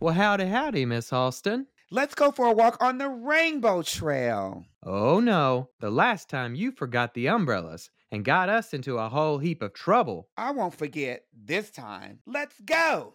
Well, howdy, howdy, Miss Halston. Let's go for a walk on the Rainbow Trail. Oh no, the last time you forgot the umbrellas and got us into a whole heap of trouble. I won't forget this time. Let's go.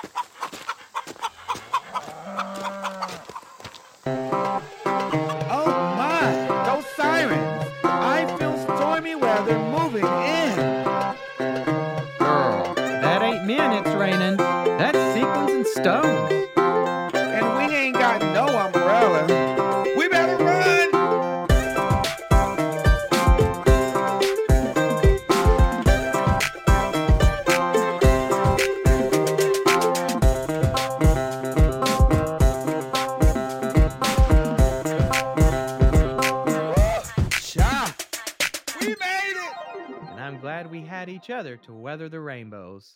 Each other to weather the rainbows.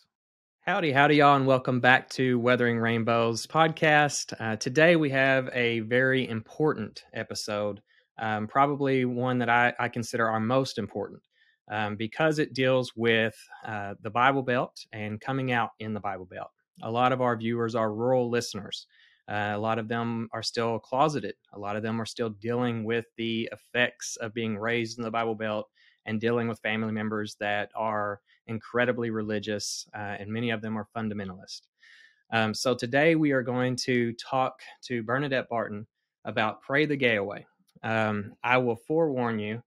Howdy, howdy, y'all, and welcome back to Weathering Rainbows podcast. Uh, today we have a very important episode, um, probably one that I, I consider our most important um, because it deals with uh, the Bible Belt and coming out in the Bible Belt. A lot of our viewers are rural listeners. Uh, a lot of them are still closeted. A lot of them are still dealing with the effects of being raised in the Bible Belt and dealing with family members that are incredibly religious, uh, and many of them are fundamentalist. Um, so today we are going to talk to Bernadette Barton about Pray the Gay Away. Um, I will forewarn you,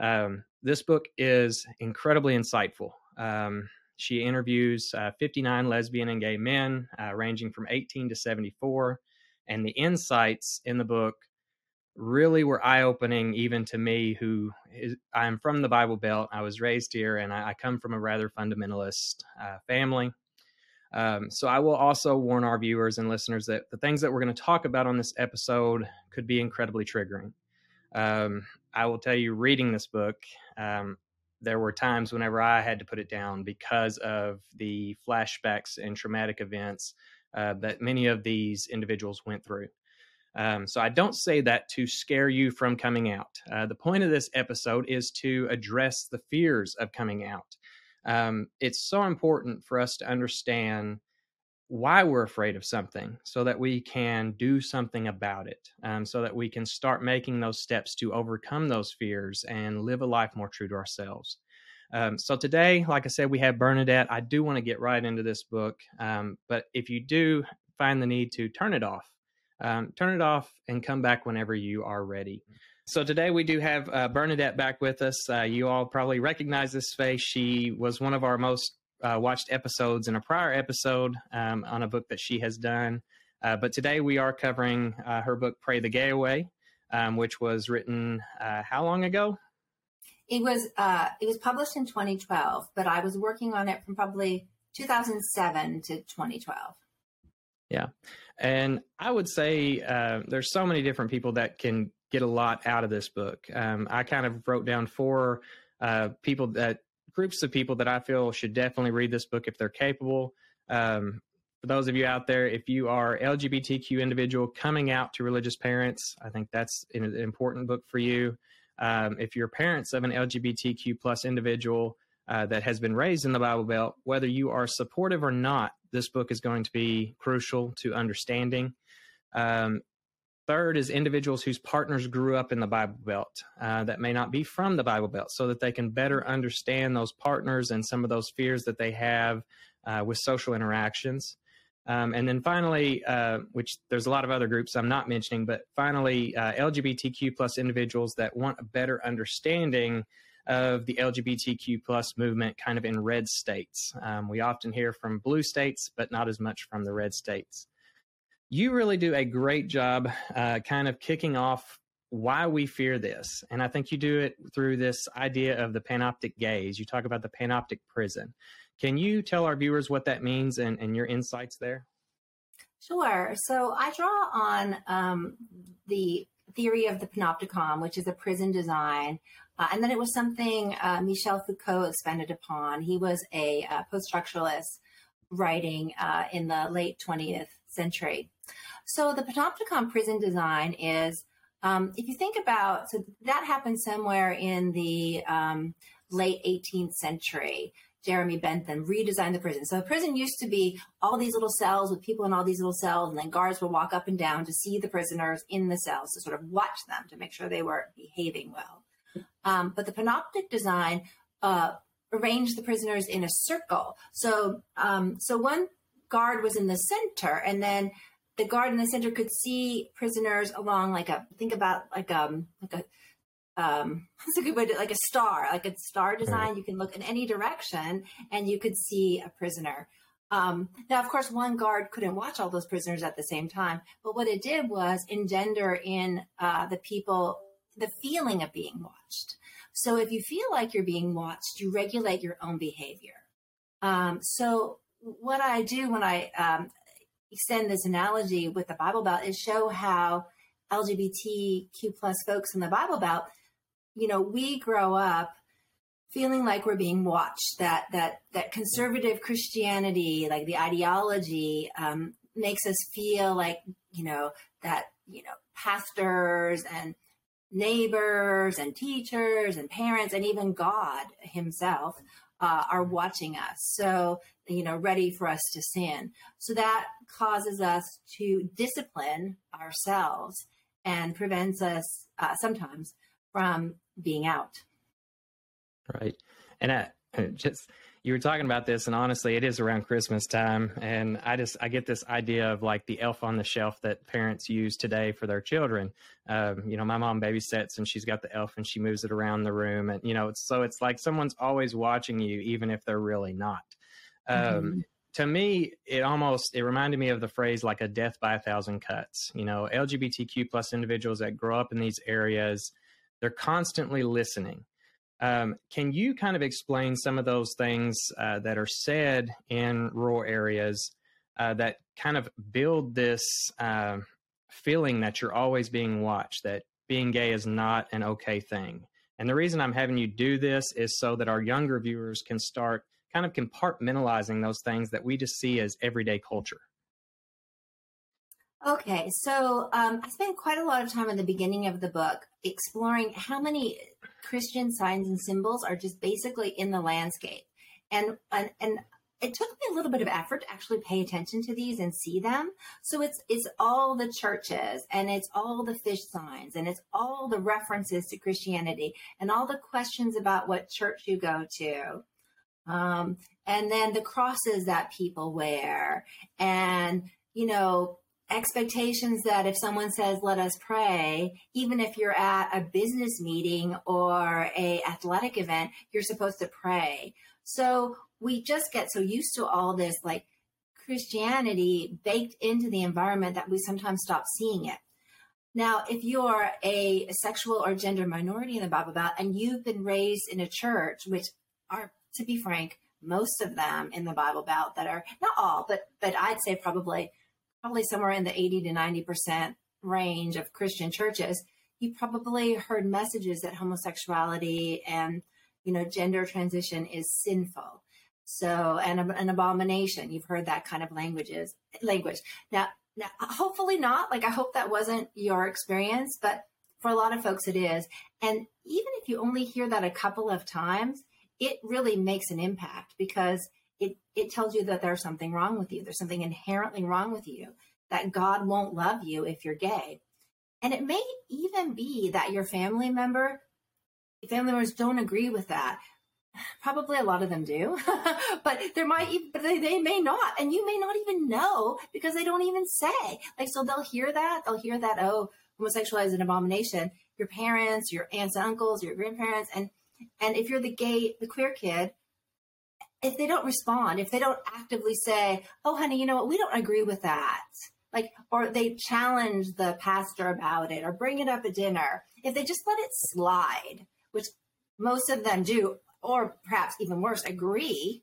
um, this book is incredibly insightful. Um, she interviews uh, 59 lesbian and gay men, uh, ranging from 18 to 74. And the insights in the book really were eye opening, even to me, who is, I'm from the Bible Belt. I was raised here, and I, I come from a rather fundamentalist uh, family. Um, so I will also warn our viewers and listeners that the things that we're going to talk about on this episode could be incredibly triggering. Um, I will tell you, reading this book, um, there were times whenever I had to put it down because of the flashbacks and traumatic events uh, that many of these individuals went through. Um, so I don't say that to scare you from coming out. Uh, the point of this episode is to address the fears of coming out. Um, it's so important for us to understand why we're afraid of something so that we can do something about it, um, so that we can start making those steps to overcome those fears and live a life more true to ourselves. Um, so today, like I said, we have Bernadette. I do want to get right into this book, um, but if you do find the need to turn it off, um, turn it off and come back whenever you are ready. So today we do have uh, Bernadette back with us. Uh, you all probably recognize this face. She was one of our most uh, watched episodes in a prior episode um, on a book that she has done. Uh, but today we are covering uh, her book "Pray the Gay Away," um, which was written uh, how long ago? It was uh, it was published in 2012, but I was working on it from probably 2007 to 2012. Yeah, and I would say uh, there's so many different people that can get a lot out of this book. Um, I kind of wrote down four uh, people that groups of people that I feel should definitely read this book if they're capable. Um, for those of you out there, if you are LGBTQ individual coming out to religious parents, I think that's an important book for you. Um, if you're parents of an LGBTQ plus individual uh, that has been raised in the Bible Belt, whether you are supportive or not, this book is going to be crucial to understanding. Um, third is individuals whose partners grew up in the Bible Belt uh, that may not be from the Bible Belt, so that they can better understand those partners and some of those fears that they have uh, with social interactions. Um, and then finally, uh, which there's a lot of other groups I'm not mentioning, but finally, uh, LGBTQ plus individuals that want a better understanding of the LGBTQ plus movement kind of in red states. Um, we often hear from blue states, but not as much from the red states. You really do a great job uh, kind of kicking off why we fear this. And I think you do it through this idea of the panoptic gaze. You talk about the panoptic prison. Can you tell our viewers what that means and, and your insights there? Sure. So I draw on um, the theory of the panopticon, which is a prison design. Uh, and then it was something uh, Michel Foucault expanded upon. He was a uh, post structuralist writing uh, in the late 20th century. So the panopticon prison design is, um, if you think about, so that happened somewhere in the um, late 18th century Jeremy Bentham redesigned the prison. So a prison used to be all these little cells with people in all these little cells, and then guards would walk up and down to see the prisoners in the cells to sort of watch them to make sure they were behaving well. Um, but the panoptic design uh, arranged the prisoners in a circle. So um, so one guard was in the center, and then the guard in the center could see prisoners along like a think about like um like a um that's a good way to like a star like a star design right. you can look in any direction and you could see a prisoner um, now of course one guard couldn't watch all those prisoners at the same time but what it did was engender in uh, the people the feeling of being watched so if you feel like you're being watched you regulate your own behavior um, so what i do when i um, extend this analogy with the bible belt is show how lgbtq plus folks in the bible belt you know, we grow up feeling like we're being watched. That that that conservative Christianity, like the ideology, um, makes us feel like you know that you know pastors and neighbors and teachers and parents and even God Himself uh, are watching us. So you know, ready for us to sin. So that causes us to discipline ourselves and prevents us uh, sometimes from being out. Right. And I, just, you were talking about this, and honestly, it is around Christmas time. And I just, I get this idea of like the elf on the shelf that parents use today for their children. Um, you know, my mom babysits and she's got the elf and she moves it around the room. And, you know, it's, so it's like someone's always watching you, even if they're really not. Um, mm-hmm. To me, it almost it reminded me of the phrase like a death by a thousand cuts. You know, LGBTQ plus individuals that grow up in these areas, they're constantly listening. Um, can you kind of explain some of those things uh, that are said in rural areas uh, that kind of build this uh, feeling that you're always being watched, that being gay is not an okay thing? And the reason I'm having you do this is so that our younger viewers can start kind of compartmentalizing those things that we just see as everyday culture. Okay, so um, I spent quite a lot of time in the beginning of the book exploring how many Christian signs and symbols are just basically in the landscape, and and, and it took me a little bit of effort to actually pay attention to these and see them. So it's it's all the churches and it's all the fish signs and it's all the references to Christianity and all the questions about what church you go to. Um, and then the crosses that people wear and you know expectations that if someone says let us pray even if you're at a business meeting or a athletic event you're supposed to pray. So we just get so used to all this like christianity baked into the environment that we sometimes stop seeing it. Now if you're a sexual or gender minority in the bible belt and you've been raised in a church which are to be frank most of them in the bible belt that are not all but but i'd say probably probably somewhere in the 80 to 90% range of Christian churches, you probably heard messages that homosexuality and, you know, gender transition is sinful. So, and an abomination. You've heard that kind of languages, language. Now, now, hopefully not. Like, I hope that wasn't your experience, but for a lot of folks, it is. And even if you only hear that a couple of times, it really makes an impact because it, it tells you that there's something wrong with you. There's something inherently wrong with you, that God won't love you if you're gay. And it may even be that your family member, family members don't agree with that. Probably a lot of them do, but there might, but they, they may not, and you may not even know because they don't even say. Like, so they'll hear that, they'll hear that, oh, homosexuality is an abomination. Your parents, your aunts and uncles, your grandparents, and and if you're the gay, the queer kid, if they don't respond, if they don't actively say, "Oh, honey, you know what? We don't agree with that," like, or they challenge the pastor about it, or bring it up at dinner, if they just let it slide, which most of them do, or perhaps even worse, agree,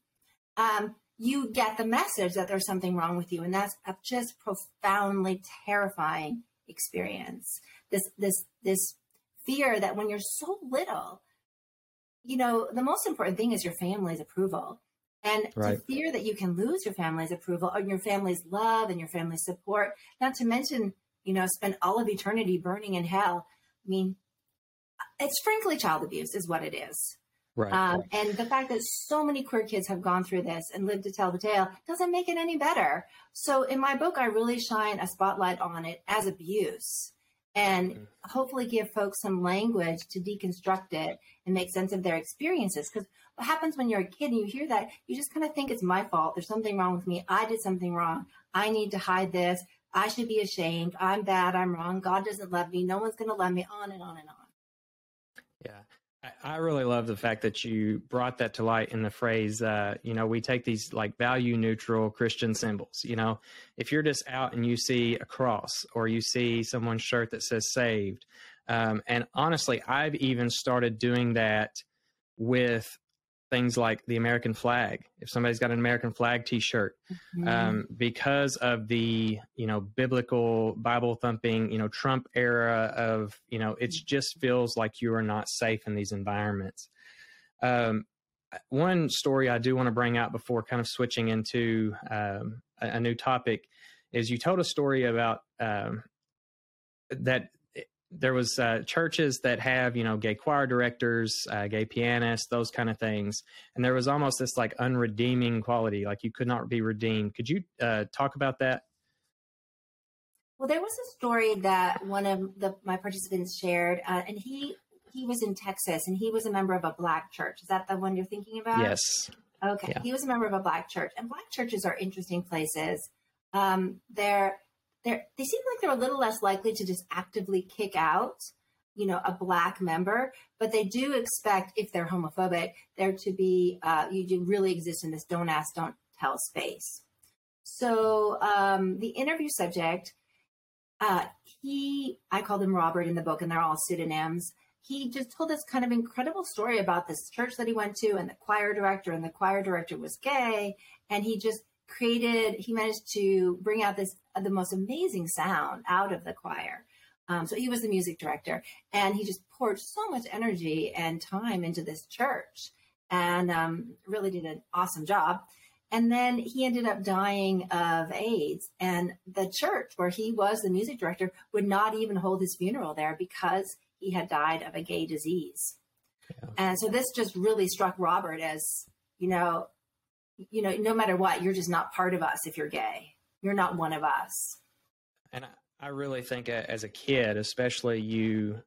um, you get the message that there's something wrong with you, and that's a just profoundly terrifying experience. This this this fear that when you're so little you know, the most important thing is your family's approval. And right. to fear that you can lose your family's approval or your family's love and your family's support, not to mention, you know, spend all of eternity burning in hell. I mean, it's frankly child abuse, is what it is. Right. Um, and the fact that so many queer kids have gone through this and lived to tell the tale doesn't make it any better. So in my book, I really shine a spotlight on it as abuse and Mhm. hopefully give folks some language to deconstruct it and make sense of their experiences. Because what happens when you're a kid and you hear that, you just kind of think it's my fault. There's something wrong with me. I did something wrong. I need to hide this. I should be ashamed. I'm bad. I'm wrong. God doesn't love me. No one's going to love me. On and on and on. Yeah. I, really love the fact that you brought that to light in the phrase, uh, you know, we take these like value neutral Christian symbols. You know, if you're just out and you see a cross or you see someone's shirt that says saved, um, and honestly, I've even started doing that with things like the American flag. If somebody's got an American flag T-shirt, Mm-hmm. um, because of the you know biblical Bible thumping you know Trump era of you know it just feels like you are not safe in these environments. Um, one story I do want to bring out before kind of switching into um, a, a new topic is you told a story about um, that there was uh, churches that have you know gay choir directors uh, gay pianists those kind of things and there was almost this like unredeeming quality like you could not be redeemed could you uh, talk about that Well, there was a story that one of the, my participants shared, uh, and he he was in Texas, and he was a member of a black church. Is that the one you're thinking about? yes Okay. Yeah. He was a member of a black church, and black churches are interesting places. Um, they're they're they seem like they're a little less likely to just actively kick out, you know, a black member, but they do expect if they're homophobic, there to be uh, you do really exist in this don't ask, don't tell space. So um, the interview subject, uh, he I called him Robert in the book, and they're all pseudonyms he just told this kind of incredible story about this church that he went to and the choir director and the choir director was gay and he just created he managed to bring out this uh, the most amazing sound out of the choir um, so he was the music director and he just poured so much energy and time into this church and um, really did an awesome job and then he ended up dying of AIDS. And the church where he was the music director would not even hold his funeral there because he had died of a gay disease. Yeah. And so this just really struck Robert as, you know, you know, no matter what, you're just not part of us if you're gay. You're not one of us. and I, I really think as a kid especially you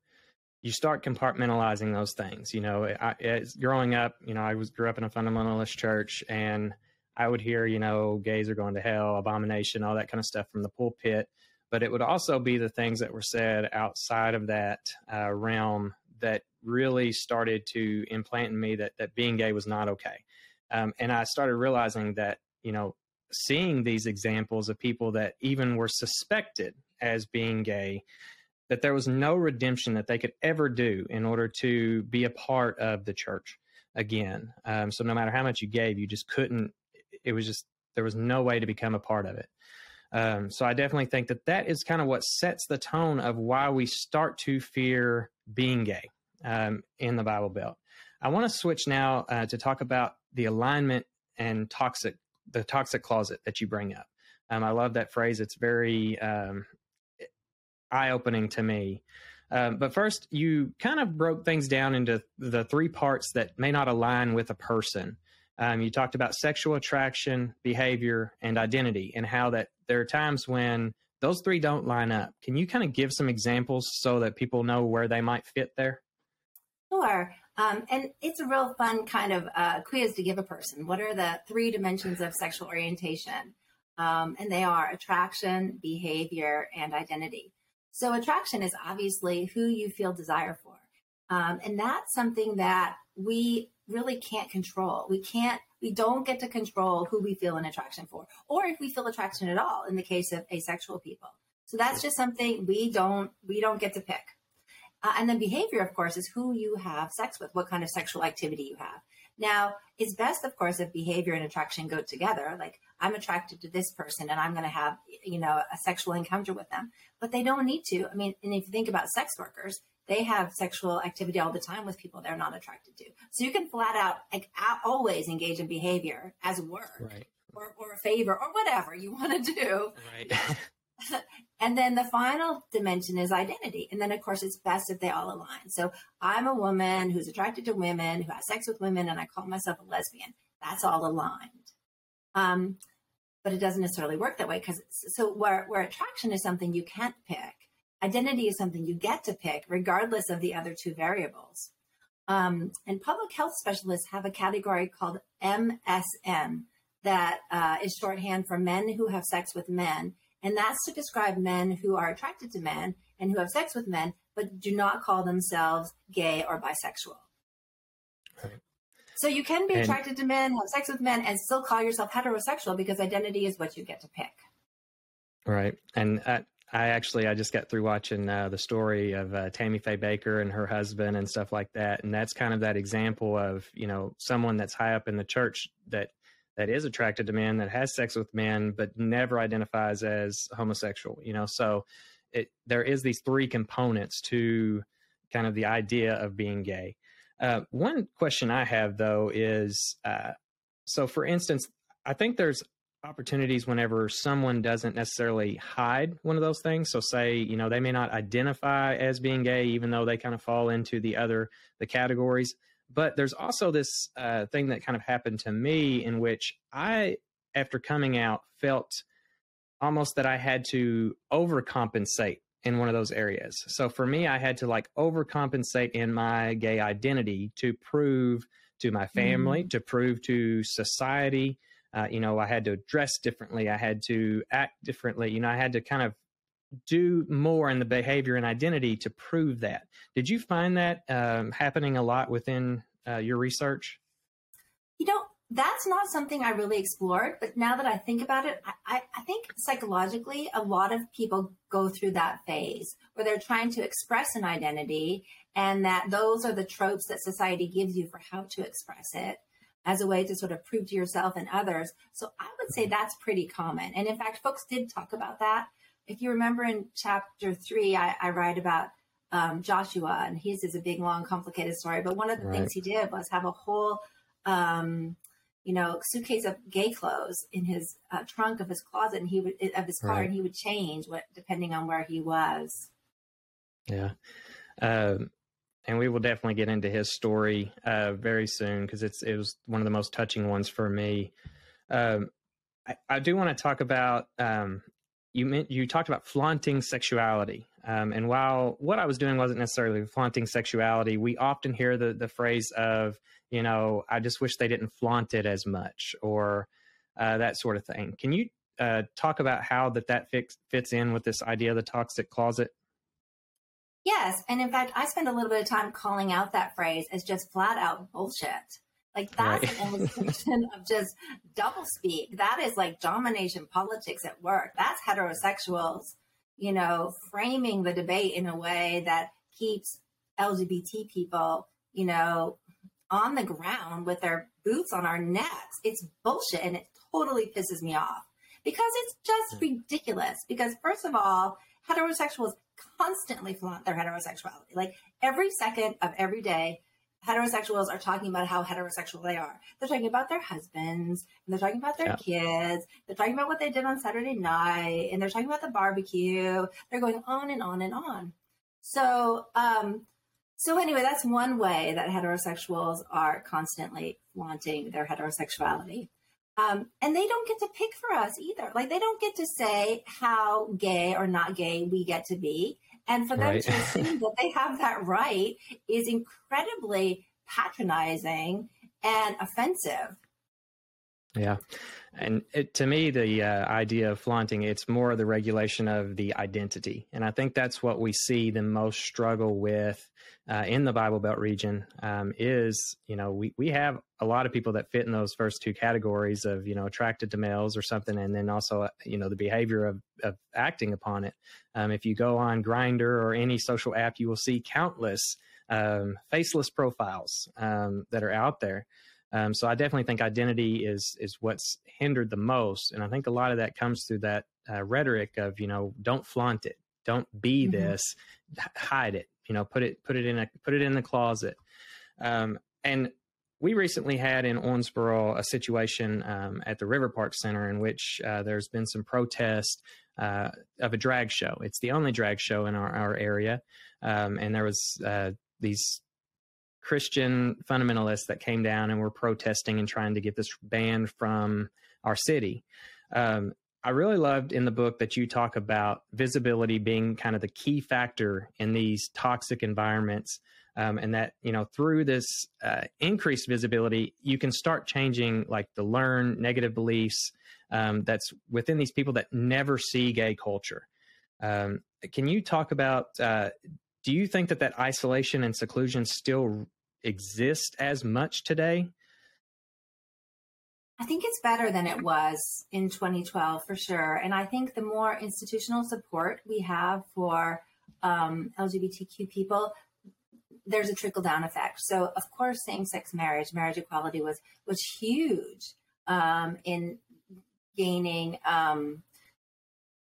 you start compartmentalizing those things you know I, growing up you know i was grew up in a fundamentalist church and i would hear you know gays are going to hell abomination all that kind of stuff from the pulpit but it would also be the things that were said outside of that uh, realm that really started to implant in me that that being gay was not okay um, and i started realizing that you know seeing these examples of people that even were suspected as being gay that there was no redemption that they could ever do in order to be a part of the church again. Um, so no matter how much you gave you just couldn't it was just there was no way to become a part of it. Um, so i definitely think that that is kind of what sets the tone of why we start to fear being gay um, in the bible belt. I want to switch now uh, to talk about the alignment and toxic the toxic closet that you bring up um, i love that phrase it's very um, eye opening to me. Um, but first, you kind of broke things down into the three parts that may not align with a person. Um, you talked about sexual attraction, behavior, and identity, and how that there are times when those three don't line up. Can you kind of give some examples so that people know where they might fit there? Sure. Um, and it's a real fun kind of uh, quiz to give a person. What are the three dimensions of sexual orientation? Um, and they are attraction, behavior, and identity. So, attraction is obviously who you feel desire for. Um, and that's something that we really can't control. We can't, we don't get to control who we feel an attraction for, or if we feel attraction at all in the case of asexual people. So that's just something we don't, we don't get to pick. Uh, and then behavior, of course, is who you have sex with, what kind of sexual activity you have. Now, it's best, of course, if behavior and attraction go together. Like, I'm attracted to this person and I'm going to have, you know, a sexual encounter with them. But they don't need to. I mean, and if you think about sex workers, they have sexual activity all the time with people they're not attracted to. So you can flat out, like, always engage in behavior as work Right. or, or a favor or whatever you want to do Right. and then the final dimension is identity. And then, of course, it's best if they all align. So I'm a woman who's attracted to women, who has sex with women, and I call myself a lesbian. That's all aligned. Um, but it doesn't necessarily work that way because so where, where attraction is something you can't pick, identity is something you get to pick, regardless of the other two variables. Um, and public health specialists have a category called MSM that uh, is shorthand for men who have sex with men. And that's to describe men who are attracted to men and who have sex with men, but do not call themselves gay or bisexual. Right. So you can be and, attracted to men, have sex with men, and still call yourself heterosexual because identity is what you get to pick. Right. And uh, I actually I just got through watching uh, the story of uh, Tammy Faye Bakker and her husband and stuff like that, and that's kind of that example of you know someone that's high up in the church that that is attracted to men that has sex with men but never identifies as homosexual. You know, so it there is these three components to kind of the idea of being gay. Uh, one question I have though is uh, so for instance, I think there's opportunities whenever someone doesn't necessarily hide one of those things so say you know they may not identify as being gay even though they kind of fall into the other the categories but there's also this uh, thing that kind of happened to me in which i after coming out felt almost that i had to overcompensate in one of those areas so for me i had to like overcompensate in my gay identity to prove to my family mm. to prove to society uh, you know, I had to dress differently. I had to act differently. You know, I had to kind of do more in the behavior and identity to prove that. Did you find that um, happening a lot within uh, your research? You know, that's not something I really explored, but now that I think about it, I, I, think psychologically, a lot of people go through that phase where they're trying to express an identity, and that those are the tropes that society gives you for how to express it as a way to sort of prove to yourself and others. So I would say that's pretty common. And in fact, folks did talk about that. If you remember in chapter three, I, I write about um, Joshua, and his is a big, long, complicated story. But one of the right. things he did was have a whole, um, you know, suitcase of gay clothes in his uh, trunk of his closet, and he would of his car, right. and he would change what depending on where he was. Yeah. Um, and we will definitely get into his story uh, very soon because it's it was one of the most touching ones for me. Um, I, I, do want to talk about um, you meant, you talked about flaunting sexuality, um, and while what I was doing wasn't necessarily flaunting sexuality, we often hear the the phrase of you know I just wish they didn't flaunt it as much or uh, that sort of thing. Can you uh, talk about how that that fits fits in with this idea of the toxic closet? Yes. And in fact, I spend a little bit of time calling out that phrase as just flat out bullshit. Like that's right. an illustration of just double speak. That is like domination politics at work. That's heterosexuals, you know, framing the debate in a way that keeps LGBT people, you know, on the ground with their boots on our necks. It's bullshit and it totally pisses me off because it's just ridiculous. Because first of all, heterosexuals constantly flaunt their heterosexuality. Like every second of every day, heterosexuals are talking about how heterosexual they are. They're talking about their husbands, and they're talking about their yeah. kids, they're talking about what they did on Saturday night, and they're talking about the barbecue. They're going on and on and on. So, um, so anyway, that's one way that heterosexuals are constantly flaunting their heterosexuality. Um, and they don't get to pick for us either. Like they don't get to say how gay or not gay we get to be. And for them right. to assume that they have that right is incredibly patronizing and offensive. Yeah. And it, to me, the uh, idea of flaunting, it's more the regulation of the identity. And I think that's what we see the most struggle with uh, in the Bible Belt region um, is, you know, we, we have a lot of people that fit in those first two categories of, you know, attracted to males or something. And then also, uh, you know, the behavior of, of acting upon it. Um, if you go on Grindr or any social app, you will see countless um, faceless profiles um, that are out there. Um, so I definitely think identity is is what's hindered the most, and I think a lot of that comes through that uh, rhetoric of you know don't flaunt it, don't be mm-hmm. this, hide it, you know put it put it in a put it in the closet, um, and we recently had in Owensboro a situation um, at the River Park Center in which uh, there's been some protest uh, of a drag show. It's the only drag show in our, our area. Um, and there was uh, these Christian fundamentalists that came down and were protesting and trying to get this banned from our city. Um, I really loved in the book that you talk about visibility being kind of the key factor in these toxic environments um, and that you know through this uh, increased visibility you can start changing like the learned negative beliefs um, that's within these people that never see gay culture um, can you talk about uh, do you think that that isolation and seclusion still exist as much today I think it's better than it was in 2012 for sure. And I think the more institutional support we have for um, LGBTQ people, there's a trickle down effect. So of course, same sex marriage, marriage equality was was huge um, in gaining, um,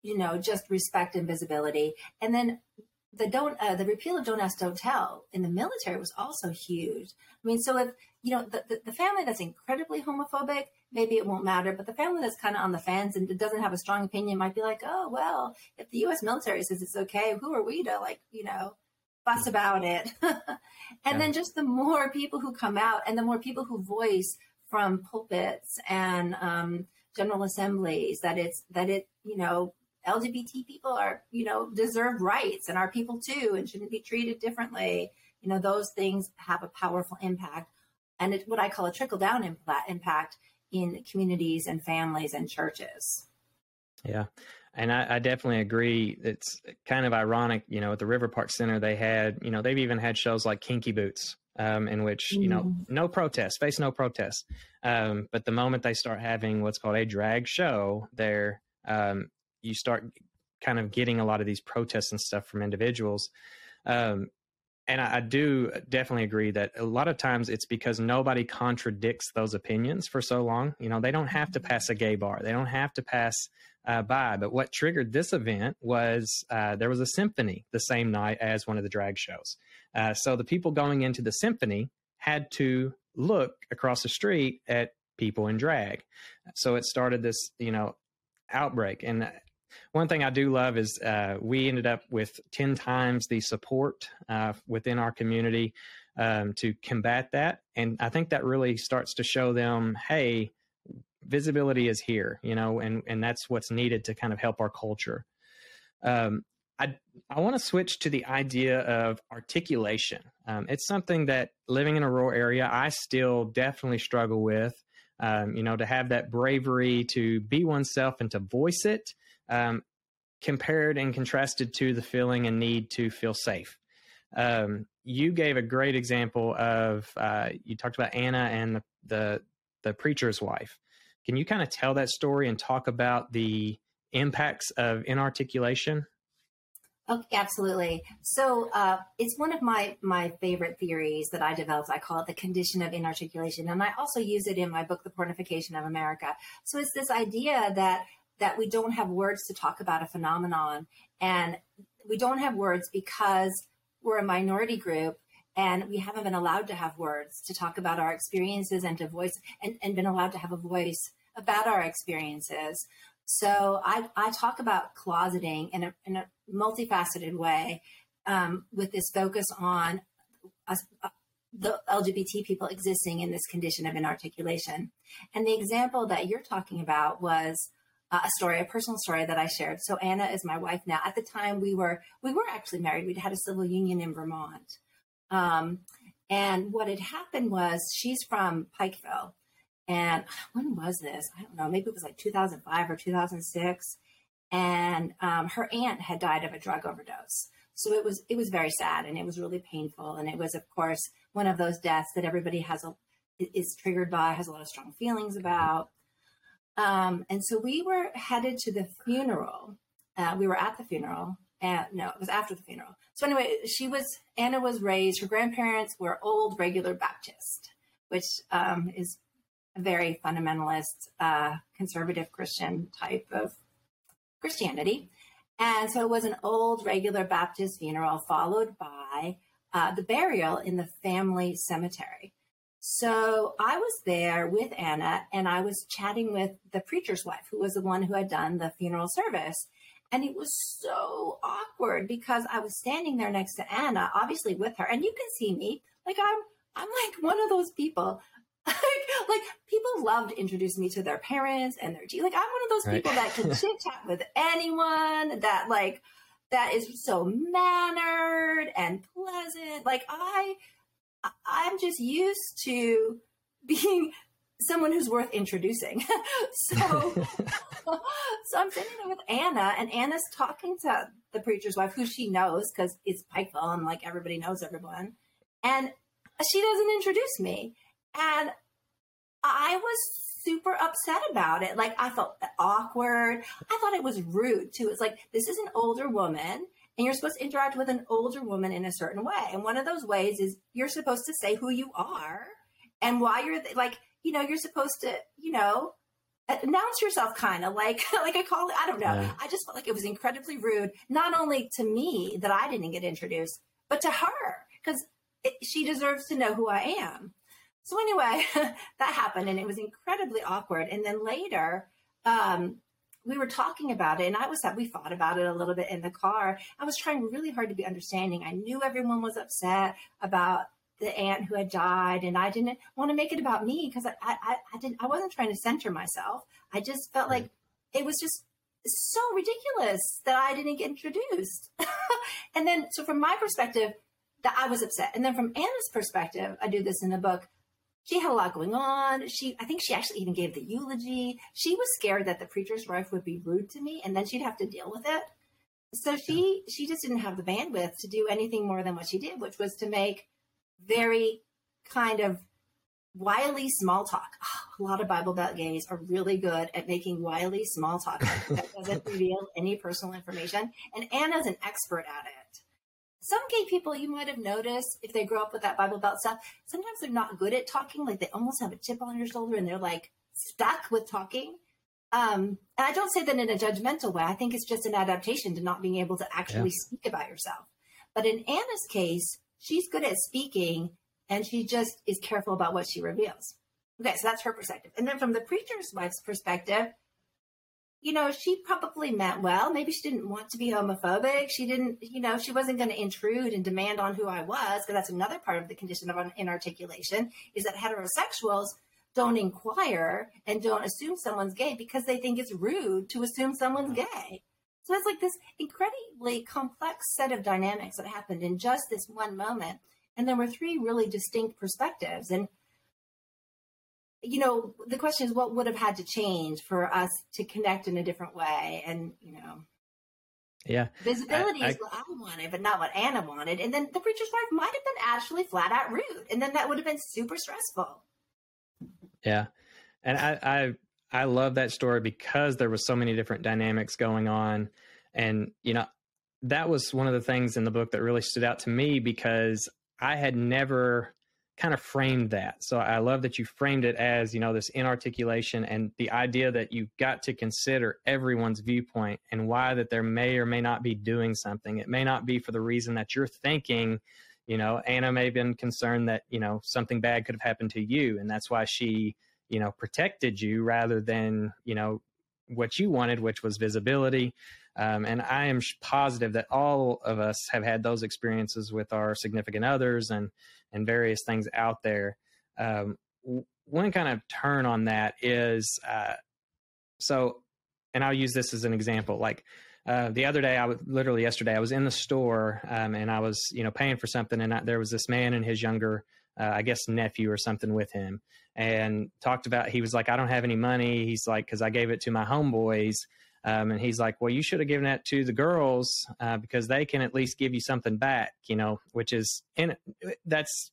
you know, just respect and visibility. And then the don't uh, the repeal of don't ask don't tell in the military was also huge i mean so if you know the, the, the, family that's incredibly homophobic maybe it won't matter but the family that's kind of on the fence and doesn't have a strong opinion might be like oh well if the us military says it's okay who are we to like you know fuss about it. and yeah. then just the more people who come out and the more people who voice from pulpits and um, general assemblies that it's that it you know LGBT people are you know deserve rights and are people too and shouldn't be treated differently. You know those things have a powerful impact, and it's what I call a trickle down impact in communities and families and churches. Yeah, and I, I, definitely agree. It's kind of ironic, you know, at the River Park Center, they had, you know, they've even had shows like Kinky Boots, um, in which, you know, mm. no protest, face no protest. Um, but the moment they start having what's called a drag show there, um, you start kind of getting a lot of these protests and stuff from individuals. Um, and I, I, do definitely agree that a lot of times it's because nobody contradicts those opinions for so long. You know, they don't have to mm-hmm. pass a gay bar, they don't have to pass uh, by. But what triggered this event was uh, there was a symphony the same night as one of the drag shows. Uh, so the people going into the symphony had to look across the street at people in drag. So it started this, you know, outbreak. And one thing I do love is uh, we ended up with 10 times the support uh, within our community um, to combat that. And I think that really starts to show them, hey, visibility is here, you know, and, and that's what's needed to kind of help our culture. Um, I, I want to switch to the idea of articulation. Um, it's something that living in a rural area, I still definitely struggle with. Um, you know, to have that bravery to be oneself and to voice it, um, compared and contrasted to the feeling and need to feel safe. Um, you gave a great example of uh, you talked about Anna and the, the the preacher's wife. Can you kind of tell that story and talk about the impacts of inarticulation? Okay, absolutely. So uh, it's one of my my favorite theories that I developed. I call it the condition of inarticulation, and I also use it in my book, The Pornification of America. So it's this idea that that we don't have words to talk about a phenomenon, and we don't have words because we're a minority group and we haven't been allowed to have words to talk about our experiences and to voice and, and been allowed to have a voice about our experiences. So I, I talk about closeting in a, in a multifaceted way um, with this focus on us, uh, the LGBT people existing in this condition of inarticulation. And the example that you're talking about was uh, a story, a personal story that I shared. So Anna is my wife now. At the time, we were we were actually married. We'd had a civil union in Vermont, um, and what had happened was she's from Pikeville, and when was this? I don't know. Maybe it was like 2005 or 2006. And um, her aunt had died of a drug overdose. So it was it was very sad and it was really painful. And it was, of course, one of those deaths that everybody has a is triggered by, has a lot of strong feelings about. Um, and so we were headed to the funeral. Uh, we were at the funeral. And no, it was after the funeral. So anyway, she was Anna was raised. Her grandparents were old regular Baptist, which um, is a very fundamentalist, uh, conservative Christian type of Christianity. And so it was an old regular Baptist funeral followed by uh, the burial in the family cemetery. So I was there with Anna and I was chatting with the preacher's wife, who was the one who had done the funeral service. And it was so awkward because I was standing there next to Anna, obviously with her, and you can see me. Like I'm I'm like one of those people. like, like people love to introduce me to their parents and their like I'm one of those right. people that can chit chat with anyone that like that is so mannered and pleasant. Like I I'm just used to being someone who's worth introducing. so, so I'm sitting there with Anna, and Anna's talking to the preacher's wife, who she knows because it's Pikeville, and like everybody knows everyone. And she doesn't introduce me, and I was super upset about it. Like I felt awkward. I thought it was rude too. It's like this is an older woman and you're supposed to interact with an older woman in a certain way. And one of those ways is you're supposed to say who you are and why you're like, you know, you're supposed to, you know, announce yourself kind of like like I call it I don't know. Yeah. I just felt like it was incredibly rude not only to me that I didn't get introduced, but to her cuz she deserves to know who I am. So anyway, that happened and it was incredibly awkward and then later um, we were talking about it and I was that we thought about it a little bit in the car. I was trying really hard to be understanding. I knew everyone was upset about the aunt who had died and I didn't want to make it about me because I, I, I didn't I wasn't trying to center myself. I just felt like it was just so ridiculous that I didn't get introduced. and then so from my perspective, that I was upset. And then from Anna's perspective, I do this in the book she had a lot going on. She, I think she actually even gave the eulogy. She was scared that the preacher's wife would be rude to me and then she'd have to deal with it. So she, she just didn't have the bandwidth to do anything more than what she did, which was to make very kind of wily small talk. Oh, a lot of Bible Belt gays are really good at making wily small talk that doesn't reveal any personal information. And Anna's an expert at it some gay people you might have noticed if they grow up with that Bible Belt stuff, sometimes they're not good at talking. Like they almost have a chip on their shoulder and they're like stuck with talking. Um, and I don't say that in a judgmental way. I think it's just an adaptation to not being able to actually yeah. speak about yourself. But in Anna's case, she's good at speaking and she just is careful about what she reveals. Okay, so that's her perspective. And then from the preacher's wife's perspective, you know, she probably meant well. Maybe she didn't want to be homophobic. She didn't, you know, she wasn't going to intrude and demand on who I was, because that's another part of the condition of inarticulation is that heterosexuals don't inquire and don't assume someone's gay because they think it's rude to assume someone's mm. gay. So it's like this incredibly complex set of dynamics that happened in just this one moment. And there were three really distinct perspectives. And you know, the question is what would have had to change for us to connect in a different way? And, you know, yeah. Visibility I, is what I wanted, but not what Anna wanted. And then the preacher's wife might have been actually flat out rude. And then that would have been super stressful. Yeah. And I, I, I love that story because there was so many different dynamics going on. And, you know, that was one of the things in the book that really stood out to me because I had never kind of framed that. So I love that you framed it as, you know, this inarticulation and the idea that you've got to consider everyone's viewpoint and why that there may or may not be doing something. It may not be for the reason that you're thinking, you know, Anna may have been concerned that, you know, something bad could have happened to you. And that's why she, you know, protected you rather than, you know, what you wanted, which was visibility. Um, and I am positive that all of us have had those experiences with our significant others and and various things out there. Um, one kind of turn on that is uh, so, and I'll use this as an example. Like uh, the other day, I was literally yesterday, I was in the store um, and I was you know paying for something, and I, there was this man and his younger. Uh, I guess nephew or something with him, and talked about. He was like, "I don't have any money." He's like, "Because I gave it to my homeboys, um, and he's like, well, you should have given that to the girls uh, because they can at least give you something back, you know, which is in that's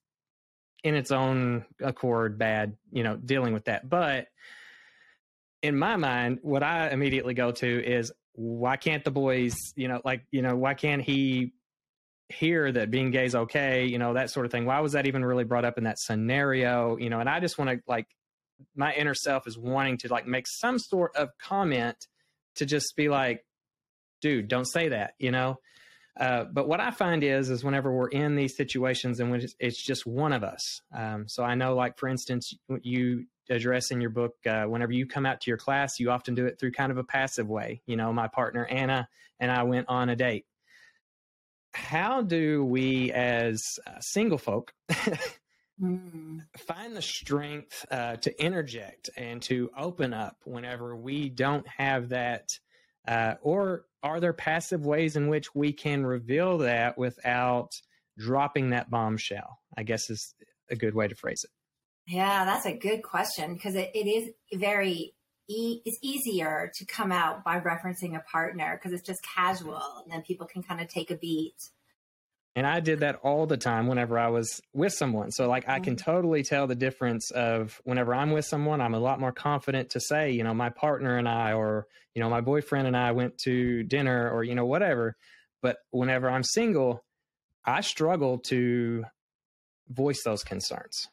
in its own accord bad, you know, dealing with that. But in my mind, what I immediately go to is why can't the boys, you know, like, you know, why can't he hear that being gay is okay, you know, that sort of thing? Why was that even really brought up in that scenario, you know? And I just want to like, my inner self is wanting to like make some sort of comment to just be like, dude, don't say that, you know? Uh, but what I find is, is whenever we're in these situations and when it's, just one of us. Um, so I know, like for instance, you address in your book, uh, whenever you come out to your class, you often do it through kind of a passive way. You know, my partner Anna and I went on a date. How do we, as uh, single folk, mm. find the strength uh, to interject and to open up whenever we don't have that? Uh, or are there passive ways in which we can reveal that without dropping that bombshell? I guess is a good way to phrase it. Yeah, that's a good question because it, it is very e- it's easier to come out by referencing a partner because it's just casual and then people can kind of take a beat. And I did that all the time whenever I was with someone. So like I can mm-hmm. totally tell the difference of whenever I'm with someone, I'm a lot more confident to say, you know, my partner and I or, you know, my boyfriend and I went to dinner or, you know, whatever. But whenever I'm single, I struggle to voice those concerns.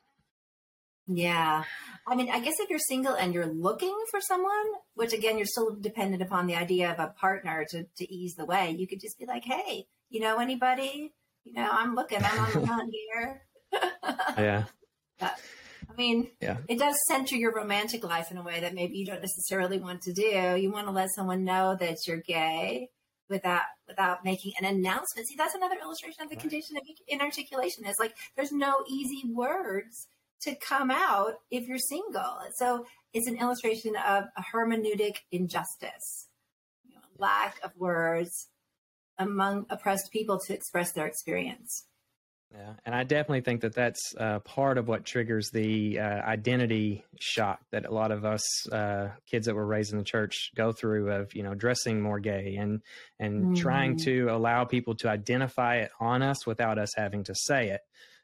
Yeah. I mean, I guess if you're single and you're looking for someone, which again, you're still dependent upon the idea of a partner to, to ease the way, you could just be like, hey, you know anybody? You know, I'm looking, I'm on the hunt here. yeah. But, I mean, yeah. it does center your romantic life in a way that maybe you don't necessarily want to do. You want to let someone know that you're gay without without making an announcement. See, that's another illustration of the right. condition of inarticulation. Is like there's no easy words to come out if you're single. So it's an illustration of a hermeneutic injustice, you know, lack of words among oppressed people to express their experience. Yeah, and I definitely think that that's uh, part of what triggers the uh, identity shock that a lot of us uh, kids that were raised in the church go through of you know dressing more gay and and mm. trying to allow people to identify it on us without us having to say it.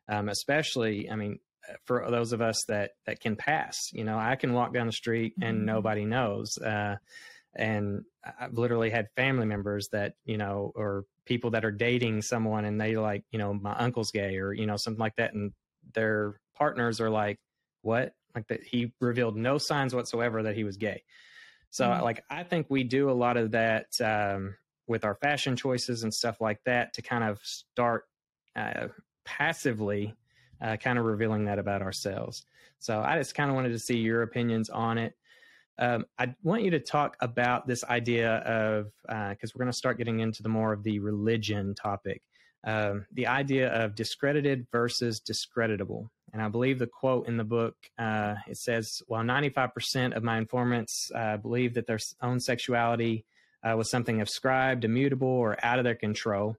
Um, especially, I mean, for those of us that that can pass. You know, I can walk down the street and mm-hmm. nobody knows. And I've literally had family members that you know, or people that are dating someone, and they like, you know, my uncle's gay, or you know, something like that, and their partners are like, "What?" Like that he revealed no signs whatsoever that he was gay. So, mm-hmm. like, I think we do a lot of that um, with our fashion choices and stuff like that to kind of start uh, passively uh, kind of revealing that about ourselves. So I just kind of wanted to see your opinions on it. Um, I want you to talk about this idea of because uh, we're going to start getting into the more of the religion topic, um, the idea of discredited versus discreditable. And I believe the quote in the book uh, it says, "While 95% of my informants uh, believe that their own sexuality uh, was something ascribed, immutable, or out of their control,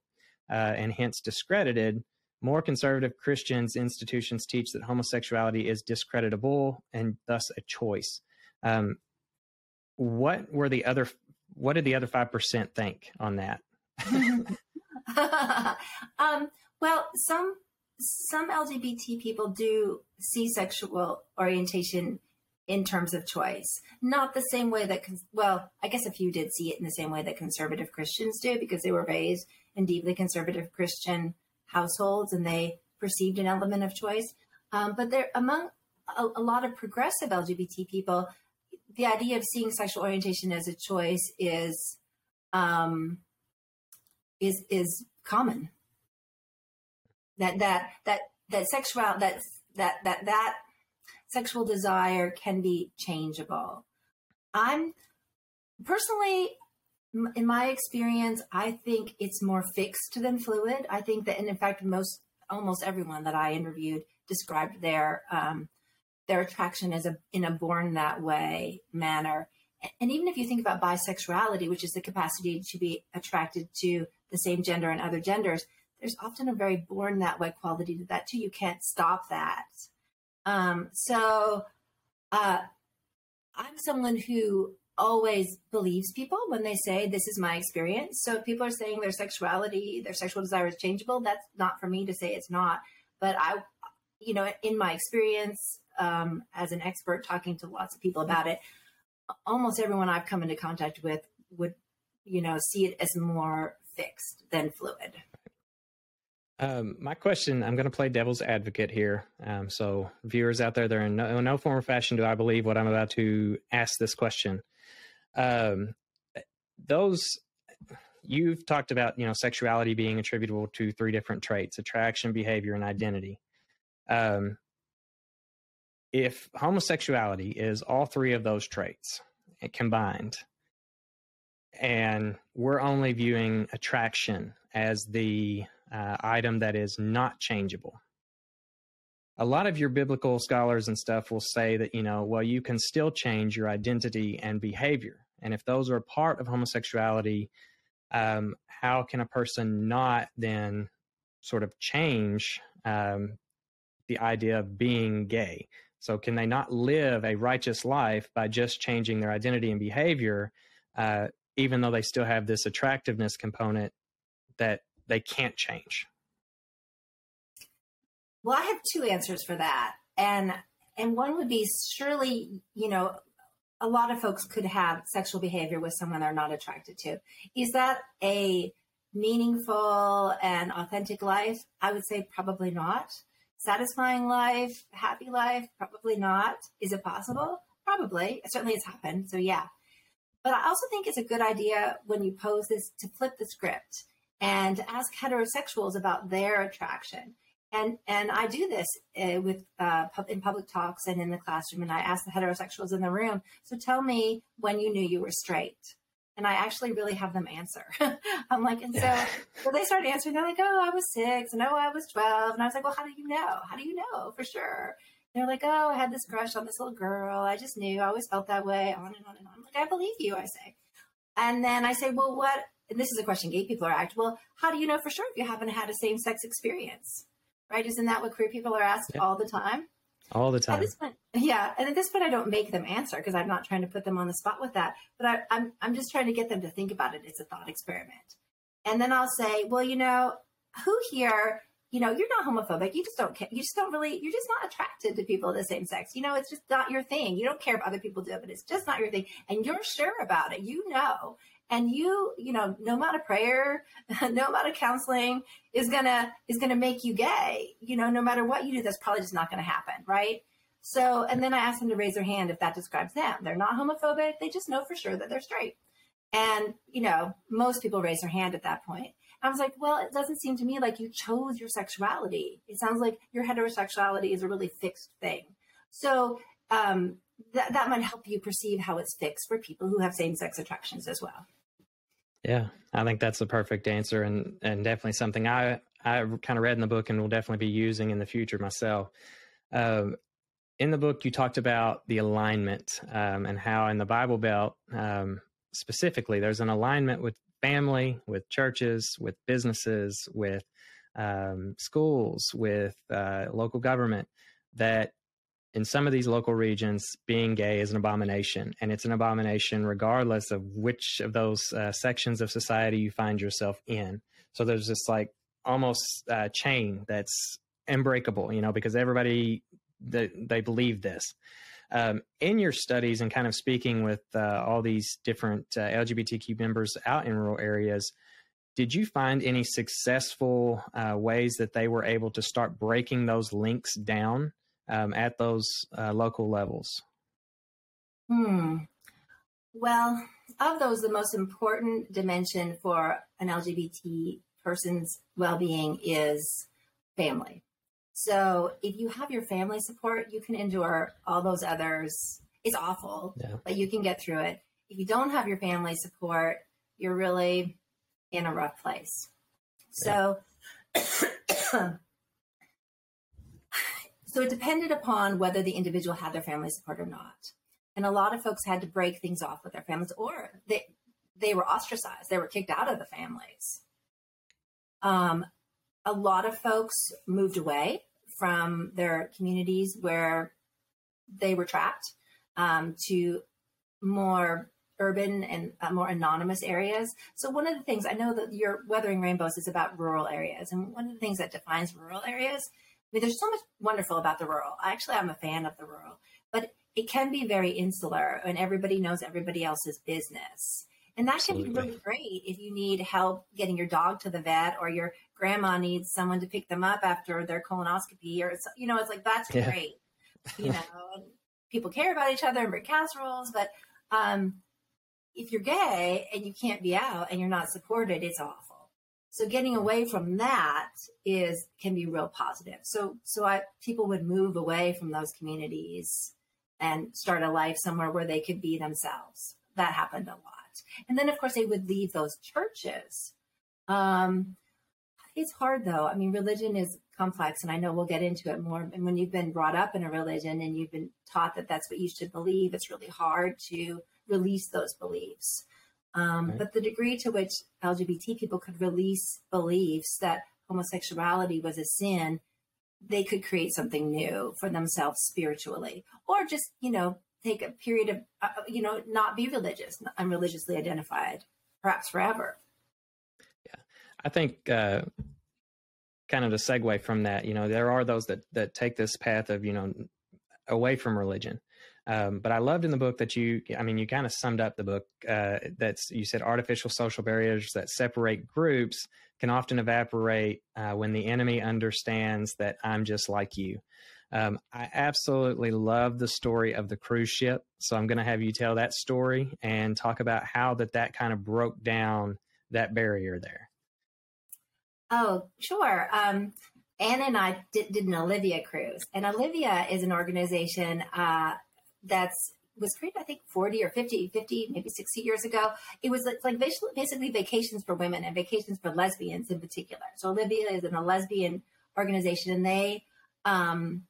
uh, and hence discredited." More conservative Christians institutions teach that homosexuality is discreditable and thus a choice. Um, what were the other? What did the other five percent think on that? um, well, some some LGBT people do see sexual orientation in terms of choice, not the same way that well, I guess a few did see it in the same way that conservative Christians do because they were raised in deeply conservative Christian households and they perceived an element of choice. Um, but there, among a, a, lot of progressive LGBT people, the idea of seeing sexual orientation as a choice is um, is is common. That that that that sexual that that that that sexual desire can be changeable. I'm personally in my experience, I think it's more fixed than fluid. I think that, and in fact, most almost everyone that I interviewed described their um, their attraction is a in a born that way manner. And even if you think about bisexuality, which is the capacity to be attracted to the same gender and other genders, there's often a very born that way quality to that too. You can't stop that. Um, so uh, I'm someone who always believes people when they say this is my experience. So if people are saying their sexuality, their sexual desire is changeable, that's not for me to say it's not. But I, you know, in my experience um, as an expert talking to lots of people about it, almost everyone I've come into contact with would, you know, see it as more fixed than fluid. Um, my question, I'm going to play devil's advocate here. Um, so, viewers out there, there in no, no, form or fashion do I believe what I'm about to ask this question um, those you've talked about you know sexuality being attributable to three different traits: attraction, behavior, and identity. Um, if homosexuality is all three of those traits combined, and we're only viewing attraction as the uh, item that is not changeable. A lot of your biblical scholars and stuff will say that, you know, well, you can still change your identity and behavior. And if those are part of homosexuality, um, how can a person not then sort of change um, the idea of being gay? So, can they not live a righteous life by just changing their identity and behavior, uh, even though they still have this attractiveness component that they can't change? Well, I have two answers for that. And and one would be surely, you know, a lot of folks could have sexual behavior with someone they're not attracted to. Is that a meaningful and authentic life? I would say probably not. Satisfying life, happy life, probably not. Is it possible? Probably. Certainly has happened. So yeah. But I also think it's a good idea when you pose this to flip the script and ask heterosexuals about their attraction. And and I do this uh, with uh, in public talks and in the classroom, and I ask the heterosexuals in the room. So tell me when you knew you were straight, and I actually really have them answer. I'm like, and so so they start answering. They're like, oh, I was six, and oh, I was twelve, and I was like, well, how do you know? How do you know for sure? And they're like, oh, I had this crush on this little girl. I just knew. I always felt that way. On and on and on. I'm like, I believe you. I say, and then I say, well, what and this is a question gay people are asked, well, how do you know for sure if you haven't had a same sex experience? Right? Isn't that what queer people are asked yeah. all the time? All the time. Point, yeah. And at this point, I don't make them answer because I'm not trying to put them on the spot with that. But I, I'm, I'm just trying to get them to think about it. It's a thought experiment. And then I'll say, well, you know, who here you know, you're not homophobic. You just don't care. You just don't really, you're just not attracted to people of the same sex. You know, it's just not your thing. You don't care if other people do it, but it's just not your thing. And you're sure about it. You know and you you know no amount of prayer no amount of counseling is gonna is gonna make you gay you know no matter what you do that's probably just not gonna happen right? So and then i asked them to raise their hand if that describes them. They're not homophobic. They just know for sure that they're straight. And you know most people raise their hand at that point. I was like well it doesn't seem to me like you chose your sexuality. It sounds like your heterosexuality is a really fixed thing. So um, that, might help you perceive how it's fixed for people who have same-sex attractions as well yeah, I think that's the perfect answer, and and definitely something I I kind of read in the book and will definitely be using in the future myself. Um, in the book, you talked about the alignment um, and how in the Bible Belt um, specifically, there's an alignment with family, with churches, with businesses, with um, schools, with uh, local government that in some of these local regions, being gay is an abomination, and it's an abomination regardless of which of those uh, sections of society you find yourself in. So there's this like almost uh, chain that's unbreakable, you know, because everybody they, they believe this. Um, in your studies and kind of speaking with uh, all these different uh, LGBTQ members out in rural areas, did you find any successful uh, ways that they were able to start breaking those links down? Um, at those uh, local levels? Hmm. Well, of those, the most important dimension for an LGBT person's well being is family. So if you have your family support, you can endure all those others. It's awful, yeah. but you can get through it. If you don't have your family support, you're really in a rough place. So So it depended upon whether the individual had their family support or not. And a lot of folks had to break things off with their families or they they were ostracized. They were kicked out of the families. Um, a lot of folks moved away from their communities where they were trapped um, to more urban and uh, more anonymous areas. So one of the things I know that your Weathering Rainbows is about rural areas, and one of the things that defines rural areas mean, there's so much wonderful about the rural. Actually, I'm a fan of the rural, but it can be very insular and everybody knows everybody else's business. And that Absolutely. can be really great if you need help getting your dog to the vet or your grandma needs someone to pick them up after their colonoscopy or, you know, it's like, that's yeah. great. You know, people care about each other and bring casseroles, but, um, if you're gay and you can't be out and you're not supported, it's awful. So getting away from that is can be real positive. So so I people would move away from those communities and start a life somewhere where they could be themselves. That happened a lot. And then of course they would leave those churches. Um, it's hard though. I mean, religion is complex, and I know we'll get into it more. And when you've been brought up in a religion and you've been taught that that's what you should believe, it's really hard to release those beliefs. Um, right. But the degree to which LGBT people could release beliefs that homosexuality was a sin, they could create something new for themselves spiritually, or just you know take a period of uh, you know not be religious, unreligiously identified, perhaps forever. Yeah, I think. Uh kind of to segue from that, you know, there are those that that take this path of you know away from religion, um, but I loved in the book that you, I mean, you kind of summed up the book. Uh, that's you said artificial social barriers that separate groups can often evaporate uh, when the enemy understands that I'm just like you. Um, I absolutely love the story of the cruise ship, so I'm going to have you tell that story and talk about how that that kind of broke down that barrier there. Oh, sure. Um, Anna and I did, did, an Olivia cruise, and Olivia is an organization uh, that's was created, I think, 40 or 50, 50, maybe 60 years ago. It was like basically vacations for women and vacations for lesbians in particular. So Olivia is in a lesbian organization and they, um,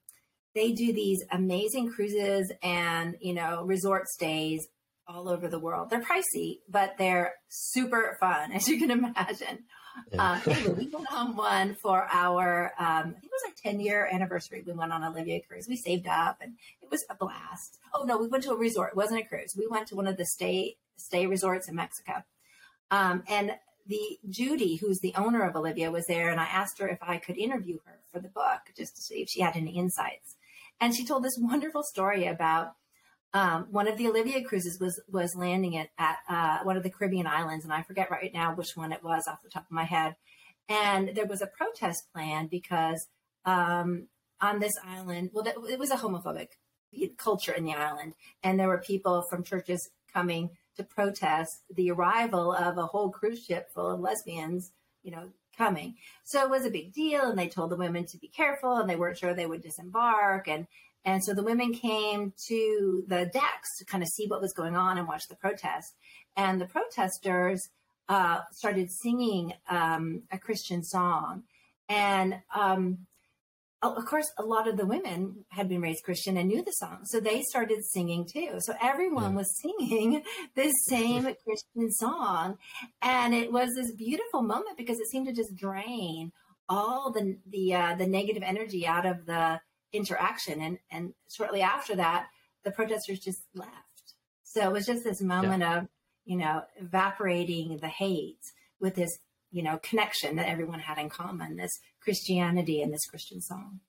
they do these amazing cruises and, you know, resort stays all over the world. They're pricey, but they're super fun, as you can imagine. Yeah. Um, we went on one for our, um, I think it was our 10 year anniversary. We went on Olivia cruise. We saved up and it was a blast. Oh no, we went to a resort. It wasn't a cruise. We went to one of the stay, stay resorts in Mexico. Um, and the Judy, who's the owner of Olivia, was there, and I asked her if I could interview her for the book just to see if she had any insights. And she told this wonderful story about um, one of the Olivia cruises was was landing it at uh, one of the Caribbean islands, and I forget right now which one it was off the top of my head. And there was a protest plan because um, on this island, well, it was a homophobic culture in the island, and there were people from churches coming to protest the arrival of a whole cruise ship full of lesbians, you know, coming. So it was a big deal, and they told the women to be careful, and they weren't sure they would disembark, and and so the women came to the decks to kind of see what was going on and watch the protest. And the protesters uh, started singing um, a Christian song. And um, of course, a lot of the women had been raised Christian and knew the song. So they started singing too. So everyone yeah. was singing this same Christian song. And it was this beautiful moment because it seemed to just drain all the the uh, the negative energy out of the interaction. And, and shortly after that, the protesters just left. So it was just this moment yeah. of, you know, evaporating the hate with this, you know, connection that everyone had in common, this Christianity and this Christian song.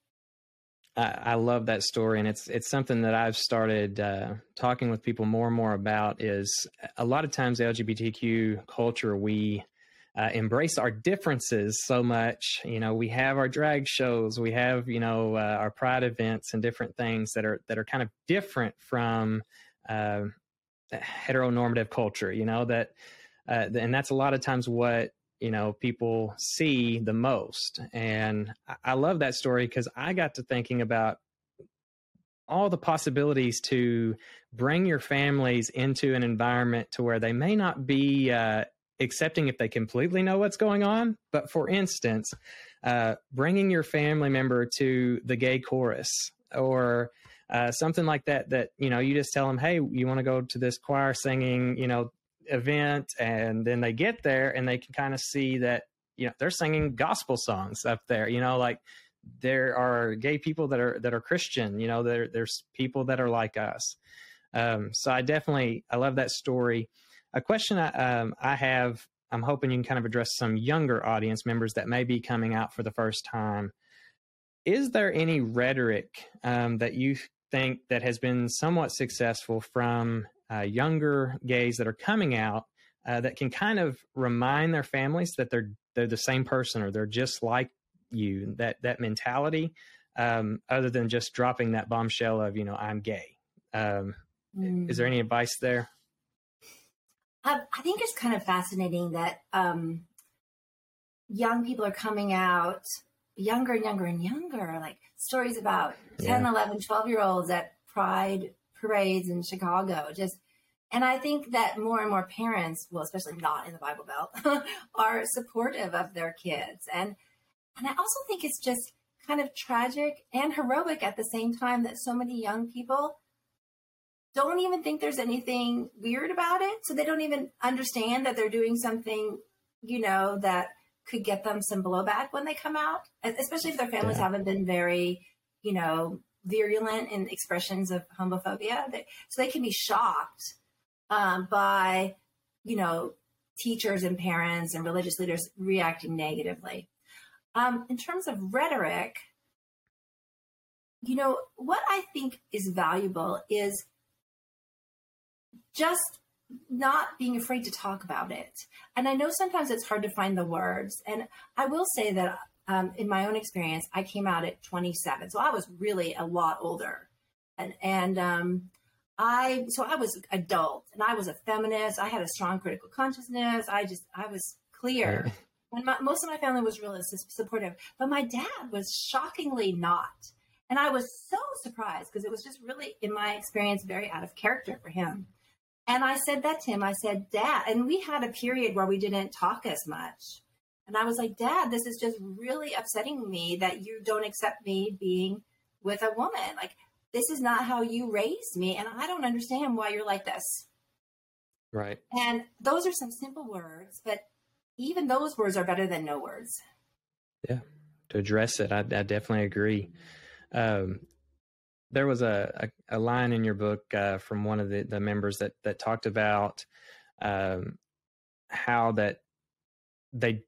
I, I love that story, and it's it's something that I've started uh, talking with people more and more about. Is a lot of times LGBTQ culture we uh, embrace our differences so much. You know, we have our drag shows, we have you know uh, our pride events and different things that are that are kind of different from uh, heteronormative culture. You know that, uh, and that's a lot of times what you know people see the most. And I, I love that story because I got to thinking about all the possibilities to bring your families into an environment to where they may not be uh, accepting if they completely know what's going on. But for instance, uh, bringing your family member to the gay chorus or uh, something like that, that, you know, you just tell them, hey, you want to go to this choir singing, you know, event. And then they get there and they can kind of see that, you know, they're singing gospel songs up there, you know, like there are gay people that are, that are Christian, you know, there, there's people that are like us. Um, so I definitely, I love that story. A question I, um, I have, I'm hoping you can kind of address some younger audience members that may be coming out for the first time. Is there any rhetoric um, that you think that has been somewhat successful from uh, younger gays that are coming out uh, that can kind of remind their families that they're they're the same person or they're just like you that that mentality um, other than just dropping that bombshell of you know I'm gay. Um, mm. Is there any advice there? I, I think it's kind of fascinating that um, young people are coming out younger and younger and younger, like stories about 10, yeah. 11, 12 year olds at pride parades in Chicago. Just, and I think that more and more parents, well, especially not in the Bible Belt, are supportive of their kids. And, and I also think it's just kind of tragic and heroic at the same time that so many young people don't even think there's anything weird about it. So they don't even understand that they're doing something, you know, that could get them some blowback when they come out, especially if their families yeah. haven't been very, you know, virulent in expressions of homophobia. So they can be shocked um, by, you know, teachers and parents and religious leaders reacting negatively. Um, in terms of rhetoric, you know, what I think is valuable is just not being afraid to talk about it. And I know sometimes it's hard to find the words. And I will say that um, in my own experience, I came out at 27. So I was really a lot older. And, and um, I, so I was adult and I was a feminist. I had a strong critical consciousness. I just, I was clear. And my, most of my family was really supportive, but my dad was shockingly not. And I was so surprised because it was just really, in my experience, very out of character for him. And I said that to him. I said, Dad, and we had a period where we didn't talk as much. And I was like, Dad, this is just really upsetting me that you don't accept me being with a woman. Like, this is not how you raised me. And I don't understand why you're like this. Right. And those are some simple words, but even those words are better than no words. Yeah. To address it, I, I definitely agree. Um, there was a, a, a, line in your book uh, from one of the, the members that that talked about um, how that they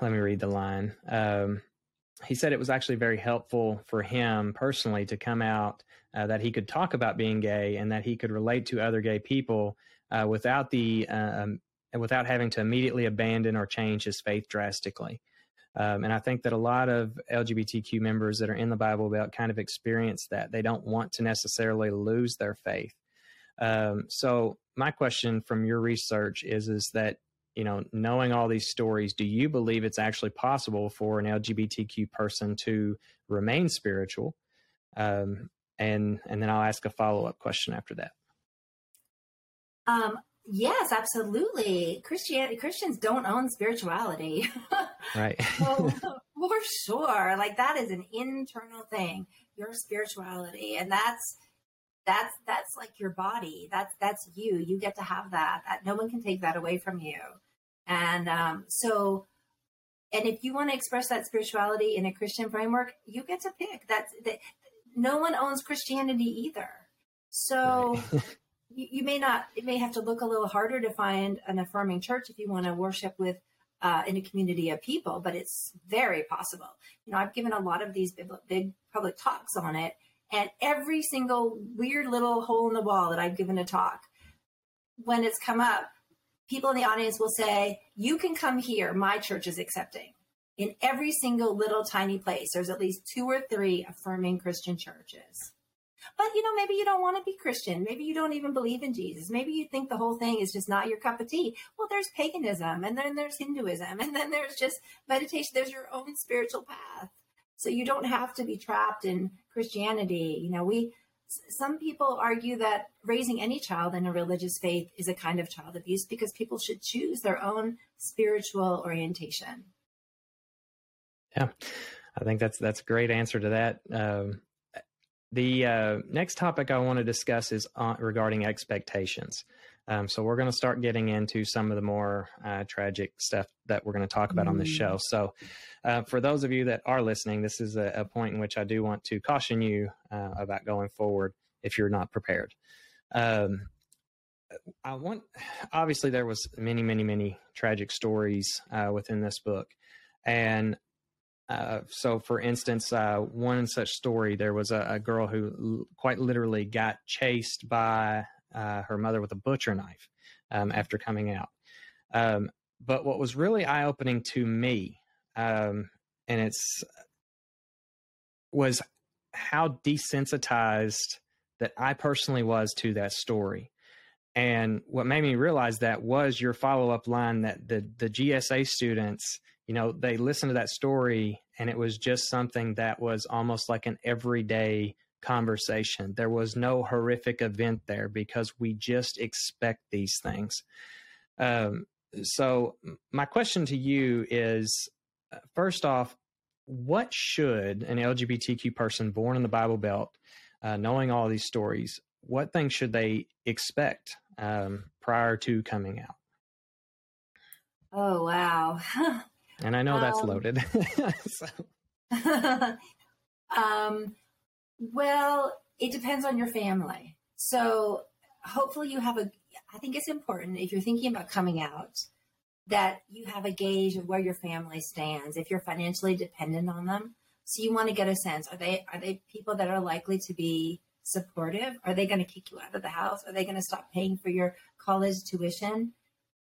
let me read the line. Um, he said it was actually very helpful for him personally to come out uh, that he could talk about being gay and that he could relate to other gay people uh, without the uh, um, without having to immediately abandon or change his faith drastically. Um, and I think that a lot of LGBTQ members that are in the Bible Belt kind of experience that. They don't want to necessarily lose their faith. Um, so my question from your research is, is that, you know, knowing all these stories, do you believe it's actually possible for an LGBTQ person to remain spiritual? Um, and, and then I'll ask a follow-up question after that. Um, Yes, absolutely. Christianity Christians don't own spirituality. right. well, for sure. Like that is an internal thing, your spirituality. And that's that's that's like your body. That's that's you. You get to have that. That no one can take that away from you. And um, so and if you want to express that spirituality in a Christian framework, you get to pick. That's that no one owns Christianity either. So right. you, you, may not, it may have to look a little harder to find an affirming church if you want to worship with uh, in a community of people, but it's very possible. You know, I've given a lot of these big, big public talks on it, and every single weird little hole in the wall that I've given a talk, when it's come up, people in the audience will say, You can come here, my church is accepting. In every single little tiny place, there's at least two or three affirming Christian churches. But you know, maybe you don't want to be Christian. Maybe you don't even believe in Jesus. Maybe you think the whole thing is just not your cup of tea. Well, there's paganism and then there's Hinduism and then there's just meditation. There's your own spiritual path. So you don't have to be trapped in Christianity. You know, we some people argue that raising any child in a religious faith is a kind of child abuse because people should choose their own spiritual orientation. Yeah, I think that's that's a great answer to that. Um, the uh, next topic I want to discuss is uh, regarding expectations. Um, so we're going to start getting into some of the more uh, tragic stuff that we're going to talk about mm. on this show. So, uh, for those of you that are listening, this is a, a point in which I do want to caution you uh, about going forward if you're not prepared. Um, I want obviously there was many, many, many tragic stories uh, within this book, and uh, so, for instance, uh, one such story, there was a, a girl who l- quite literally got chased by uh, her mother with a butcher knife um, after coming out. Um, but what was really eye opening to me, um, and it's was how desensitized that I personally was to that story. And what made me realize that was your follow up line that the the GSA students, you know, they listened to that story and it was just something that was almost like an everyday conversation. There was no horrific event there because we just expect these things. Um, so, my question to you is uh, first off, what should an LGBTQ person born in the Bible Belt, uh, knowing all these stories, what things should they expect um, prior to coming out? Oh, wow. and I know that's um, loaded. um, well, it depends on your family. So hopefully you have a, I think it's important if you're thinking about coming out that you have a gauge of where your family stands if you're financially dependent on them. So you want to get a sense are they are they people that are likely to be supportive? Are they going to kick you out of the house? Are they going to stop paying for your college tuition?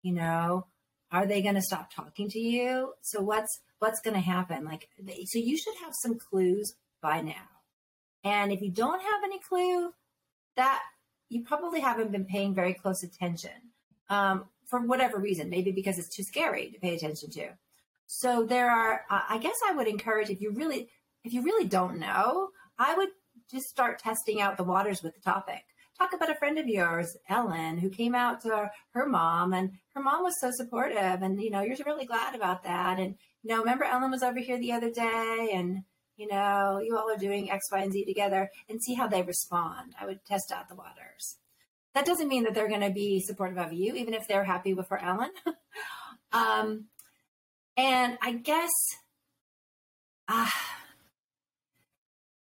You know, are they going to stop talking to you? So what's what's going to happen? Like so you should have some clues by now. And if you don't have any clue, that you probably haven't been paying very close attention. Um, for whatever reason, maybe because it's too scary to pay attention to. So there are, I guess I would encourage if you really, if you really don't know, I would just start testing out the waters with the topic. Talk about a friend of yours, Ellen, who came out to her mom, and her mom was so supportive, and you know you're really glad about that. And you know, remember Ellen was over here the other day, and you know you all are doing X, Y, and Z together, and see how they respond. I would test out the waters that doesn't mean that they're going to be supportive of you, even if they're happy with for Ellen. um, and I guess uh,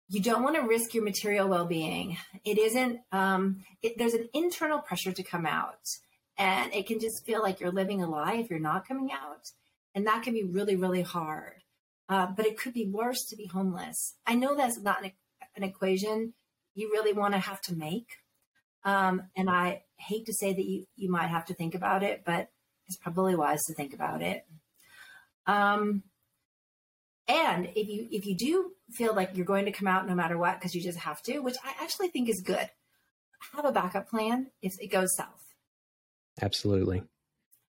you don't want to risk your material well-being. It isn't. Um, it, there's an internal pressure to come out, and it can just feel like you're living a lie if you're not coming out, and that can be really, really hard. Uh, but it could be worse to be homeless. I know that's not an, an equation you really want to have to make um, and I hate to say that you, you might have to think about it, but it's probably wise to think about it. Um, and if you if you do feel like you're going to come out no matter what because you just have to, which I actually think is good, have a backup plan if it goes south. Absolutely.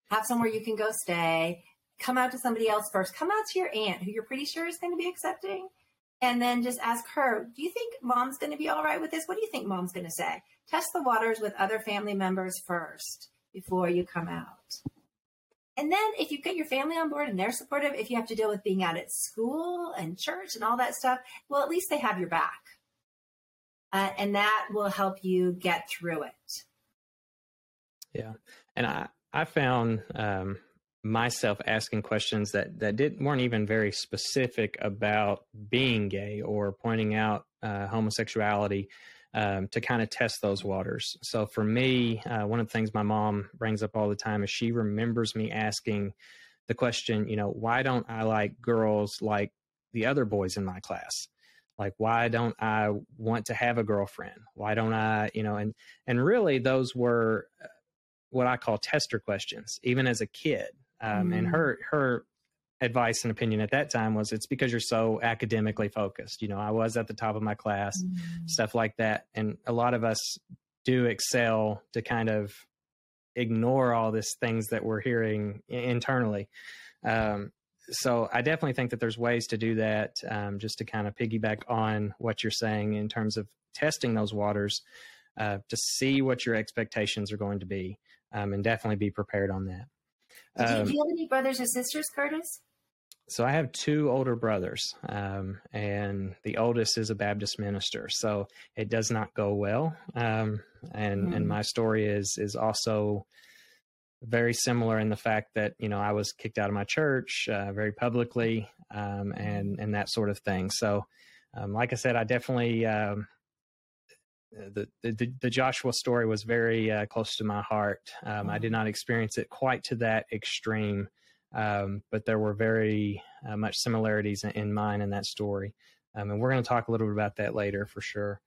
Have somewhere you can go stay. Come out to somebody else first. Come out to your aunt, who you're pretty sure is going to be accepting, and then just ask her, "Do you think mom's going to be all right with this? What do you think mom's going to say?" test the waters with other family members first before you come out. And then if you get your family on board and they're supportive, if you have to deal with being out at school and church and all that stuff, well, at least they have your back. Uh, and that will help you get through it. Yeah. And I, I found um, myself asking questions that, that didn't, weren't even very specific about being gay or pointing out uh, homosexuality um, to kind of test those waters. So for me, uh, one of the things my mom brings up all the time is she remembers me asking the question, you know, why don't I like girls like the other boys in my class? Like, why don't I want to have a girlfriend? Why don't I, you know, and, and really those were uh, what I call tester questions, even as a kid. Um, mm. And her, her advice and opinion at that time was it's because you're so academically focused. You know, I was at the top of my class, mm-hmm. stuff like that. And a lot of us do excel to kind of ignore all these things that we're hearing internally. Um, so I definitely think that there's ways to do that um, just to kind of piggyback on what you're saying in terms of testing those waters uh, to see what your expectations are going to be um, and definitely be prepared on that. do, you, do you have any brothers or sisters, Kurtis? So I have two older brothers, um, and the oldest is a Baptist minister. So it does not go well, um, and mm. and my story is is also very similar in the fact that you know I was kicked out of my church uh, very publicly, um, and and that sort of thing. So, um, like I said, I definitely. Um, the, the, the Joshua story was very uh, close to my heart. Um, I did not experience it quite to that extreme, um, but there were very uh, much similarities in, in, mine and that story. Um, and we're going to talk a little bit about that later for sure.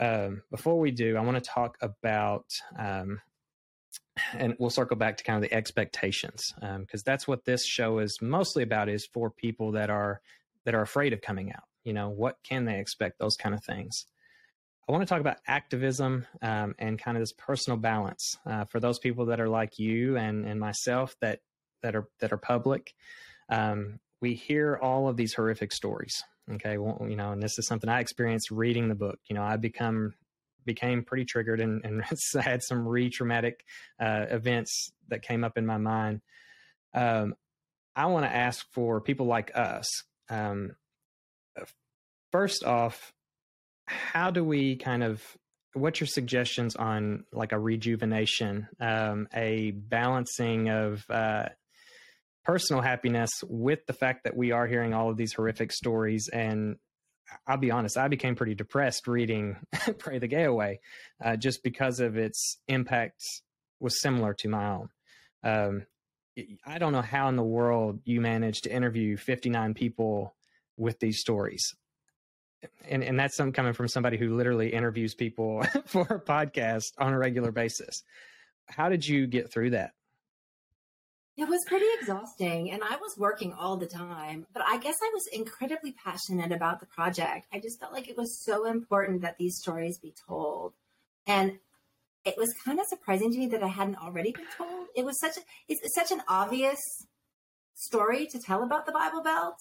Um, before we do, I want to talk about, um, and we'll circle back to kind of the expectations because um, that's what this show is mostly about is for people that are that are afraid of coming out. You know, what can they expect? Those kind of things. I want to talk about activism um, and kind of this personal balance uh, for those people that are like you and and myself that that are that are public. Um, we hear all of these horrific stories. Okay, well, you know, and this is something I experienced reading the book. You know, I become became pretty triggered and, and had some re-traumatic uh, events that came up in my mind. Um, I want to ask for people like us. Um, first off, how do we kind of what's your suggestions on like a rejuvenation, um, a balancing of uh, personal happiness with the fact that we are hearing all of these horrific stories and I'll be honest, I became pretty depressed reading Pray the Gay Away uh, just because of its impact was similar to my own. Um, I don't know how in the world you managed to interview 59 people with these stories. And, and that's some coming from somebody who literally interviews people for a podcast on a regular basis. How did you get through that? It was pretty exhausting and I was working all the time, but I guess I was incredibly passionate about the project. I just felt like it was so important that these stories be told. And it was kind of surprising to me that I hadn't already been told. It was such a it's such an obvious story to tell about the Bible Belt.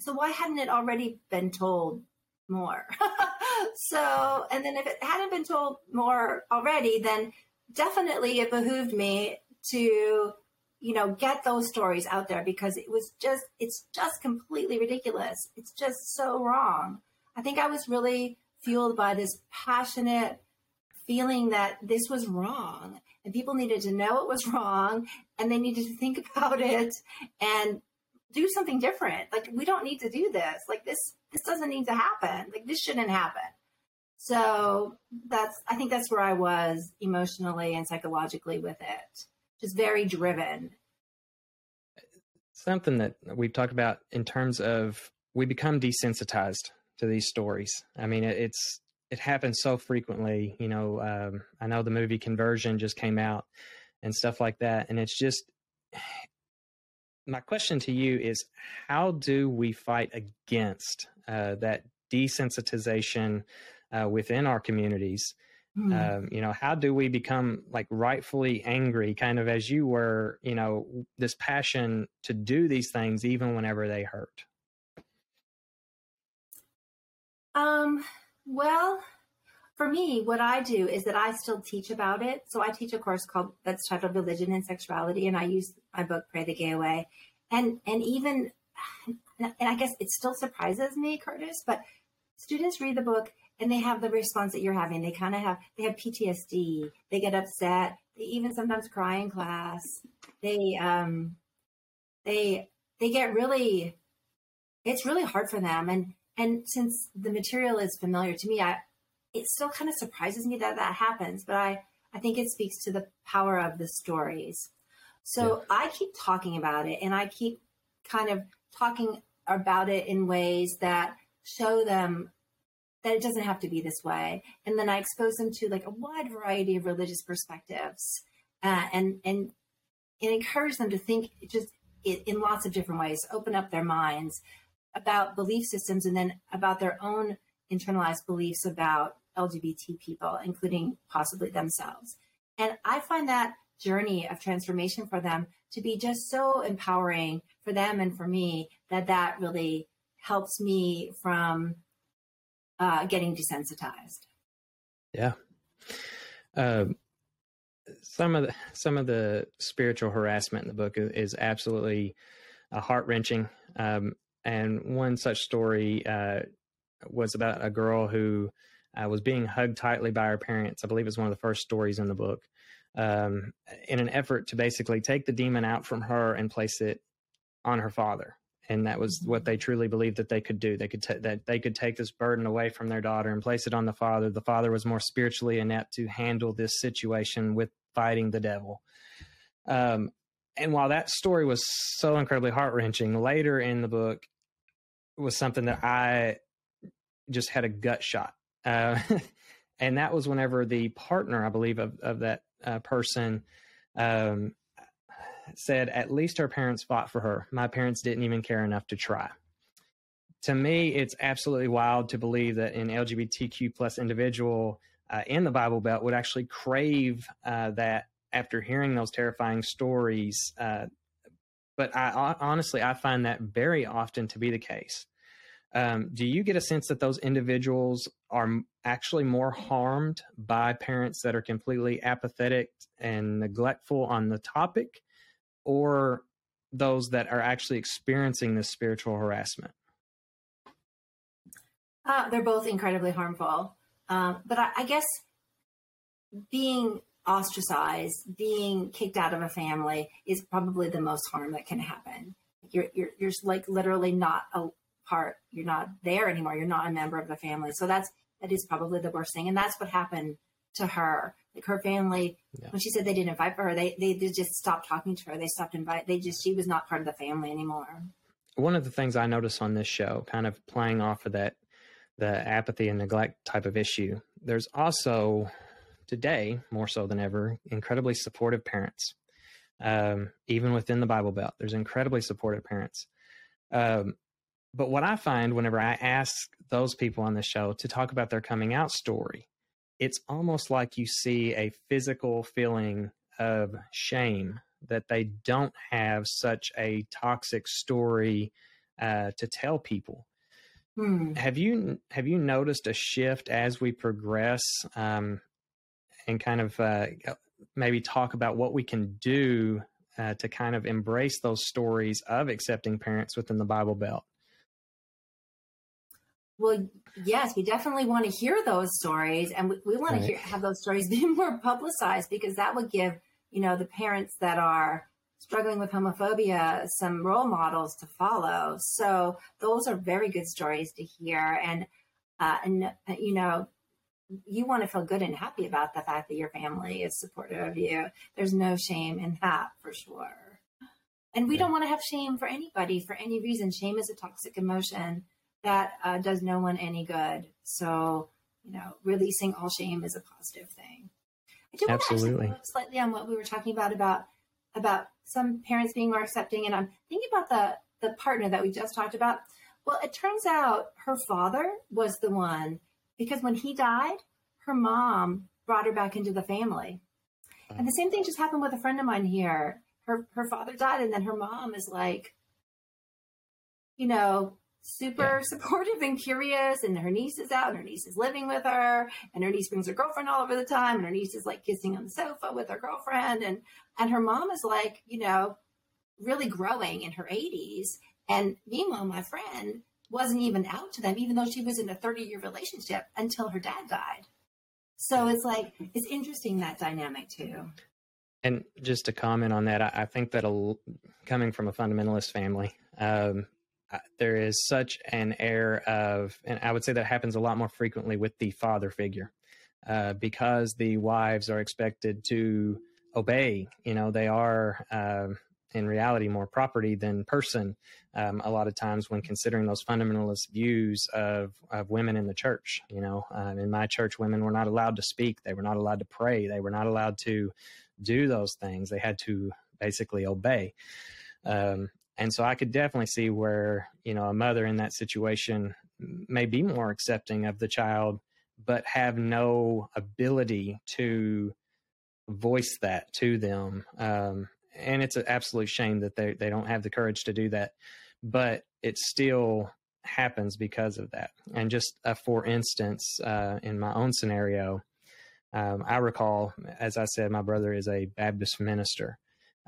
So why hadn't it already been told more? so, and then if it hadn't been told more already, then definitely it behooved me to you know, get those stories out there because it was just, it's just completely ridiculous. It's just so wrong. I think I was really fueled by this passionate feeling that this was wrong and people needed to know it was wrong and they needed to think about it and do something different. Like, we don't need to do this. Like, this, this doesn't need to happen. Like, this shouldn't happen. So that's, I think that's where I was emotionally and psychologically with it just very driven. Something that we've talked about in terms of we become desensitized to these stories. I mean, it's it happens so frequently. You know, um, I know the movie Conversion just came out and stuff like that, and it's just my question to you is how do we fight against uh, that desensitization uh, within our communities Mm. Um, you know, how do we become like rightfully angry, kind of as you were, you know, this passion to do these things even whenever they hurt? Um, well, for me, what I do is that I still teach about it. So I teach a course called that's titled Religion and Sexuality, and I use my book Pray the Gay Away. And and even and I guess it still surprises me, Kurtis, but students read the book and they have the response that you're having. They kind of have they have PTSD. They get upset. They even sometimes cry in class. They um they they get really it's really hard for them and and since the material is familiar to me, I it still kind of surprises me that that happens, but I I think it speaks to the power of the stories. So yeah. I keep talking about it and I keep kind of talking about it in ways that show them that it doesn't have to be this way. And then I expose them to like a wide variety of religious perspectives uh, and, and, and encourage them to think just in, in lots of different ways, open up their minds about belief systems and then about their own internalized beliefs about LGBT people, including possibly themselves. And I find that journey of transformation for them to be just so empowering for them and for me that that really helps me from uh, getting desensitized. Yeah. Um, some of the some of the spiritual harassment in the book is, absolutely uh, heart wrenching. Um, and one such story uh, was about a girl who uh, was being hugged tightly by her parents. I believe it's one of the first stories in the book. Um, in an effort to basically take the demon out from her and place it on her father and that was what they truly believed that they could do. They could t- that they could take this burden away from their daughter and place it on the father. The father was more spiritually inept to handle this situation with fighting the devil. Um, and while that story was so incredibly heart wrenching, later in the book was something that I just had a gut shot, uh, and that was whenever the partner, I believe, of of that uh, person um, said, At least her parents fought for her. My parents didn't even care enough to try. to me, it's absolutely wild to believe that an LGBTQ plus individual uh, in the Bible Belt would actually crave uh, that after hearing those terrifying stories. Uh, but I honestly, I find that very often to be the case. Um, do you get a sense that those individuals are actually more harmed by parents that are completely apathetic and neglectful on the topic, or those that are actually experiencing this spiritual harassment? Uh, they're both incredibly harmful. Um, but I, I guess being ostracized, being kicked out of a family is probably the most harm that can happen. You're, you're, you're like literally not a part, you're not there anymore. You're not a member of the family. So that's, that is probably the worst thing. And that's what happened to her. Like her family, yeah. when she said they didn't invite for her, they, they, they just stopped talking to her. They stopped invite. They just, she was not part of the family anymore. One of the things I notice on this show, kind of playing off of that, the apathy and neglect type of issue, there's also today, more so than ever, incredibly supportive parents. Um, even within the Bible Belt, there's incredibly supportive parents. Um, but what I find whenever I ask those people on the show to talk about their coming out story, it's almost like you see a physical feeling of shame that they don't have such a toxic story uh, to tell people. Hmm. Have you have you noticed a shift as we progress um, and kind of uh, maybe talk about what we can do uh, to kind of embrace those stories of accepting parents within the Bible Belt? Well, yes, we definitely want to hear those stories, and we, we want right. to hear, have those stories be more publicized because that would give you know the parents that are struggling with homophobia some role models to follow. So those are very good stories to hear, and uh, and uh, you know you want to feel good and happy about the fact that your family is supportive of you. There's no shame in that for sure. And we don't want to have shame for anybody for any reason. Shame is a toxic emotion that uh, does no one any good. So, you know, releasing all shame is a positive thing. I do Absolutely. want to slightly on what we were talking about about about some parents being more accepting, and I'm thinking about the the partner that we just talked about. Well, it turns out her father was the one because when he died, her mom brought her back into the family. And the same thing just happened with a friend of mine here. Her her father died, and then her mom is like, you know, super yeah. supportive and curious. And her niece is out, and her niece is living with her, and her niece brings her girlfriend all over the time, and her niece is like kissing on the sofa with her girlfriend, and and her mom is like, you know, really growing in her 80s. And meanwhile, my friend wasn't even out to them, even though she was in a 30 year relationship until her dad died. So it's like, it's interesting that dynamic too. And just to comment on that, I, I think that a, coming from a fundamentalist family, um, there is such an air of, and I would say that happens a lot more frequently with the father figure, uh, because the wives are expected to obey. You know, they are um, in reality more property than person um, a lot of times when considering those fundamentalist views of, of women in the church you know um, in my church women were not allowed to speak they were not allowed to pray they were not allowed to do those things they had to basically obey um, and so i could definitely see where you know a mother in that situation may be more accepting of the child but have no ability to voice that to them um, and it's an absolute shame that they they don't have the courage to do that, but it still happens because of that. And just uh, for instance, uh, in my own scenario, um, I recall, as I said, my brother is a Baptist minister,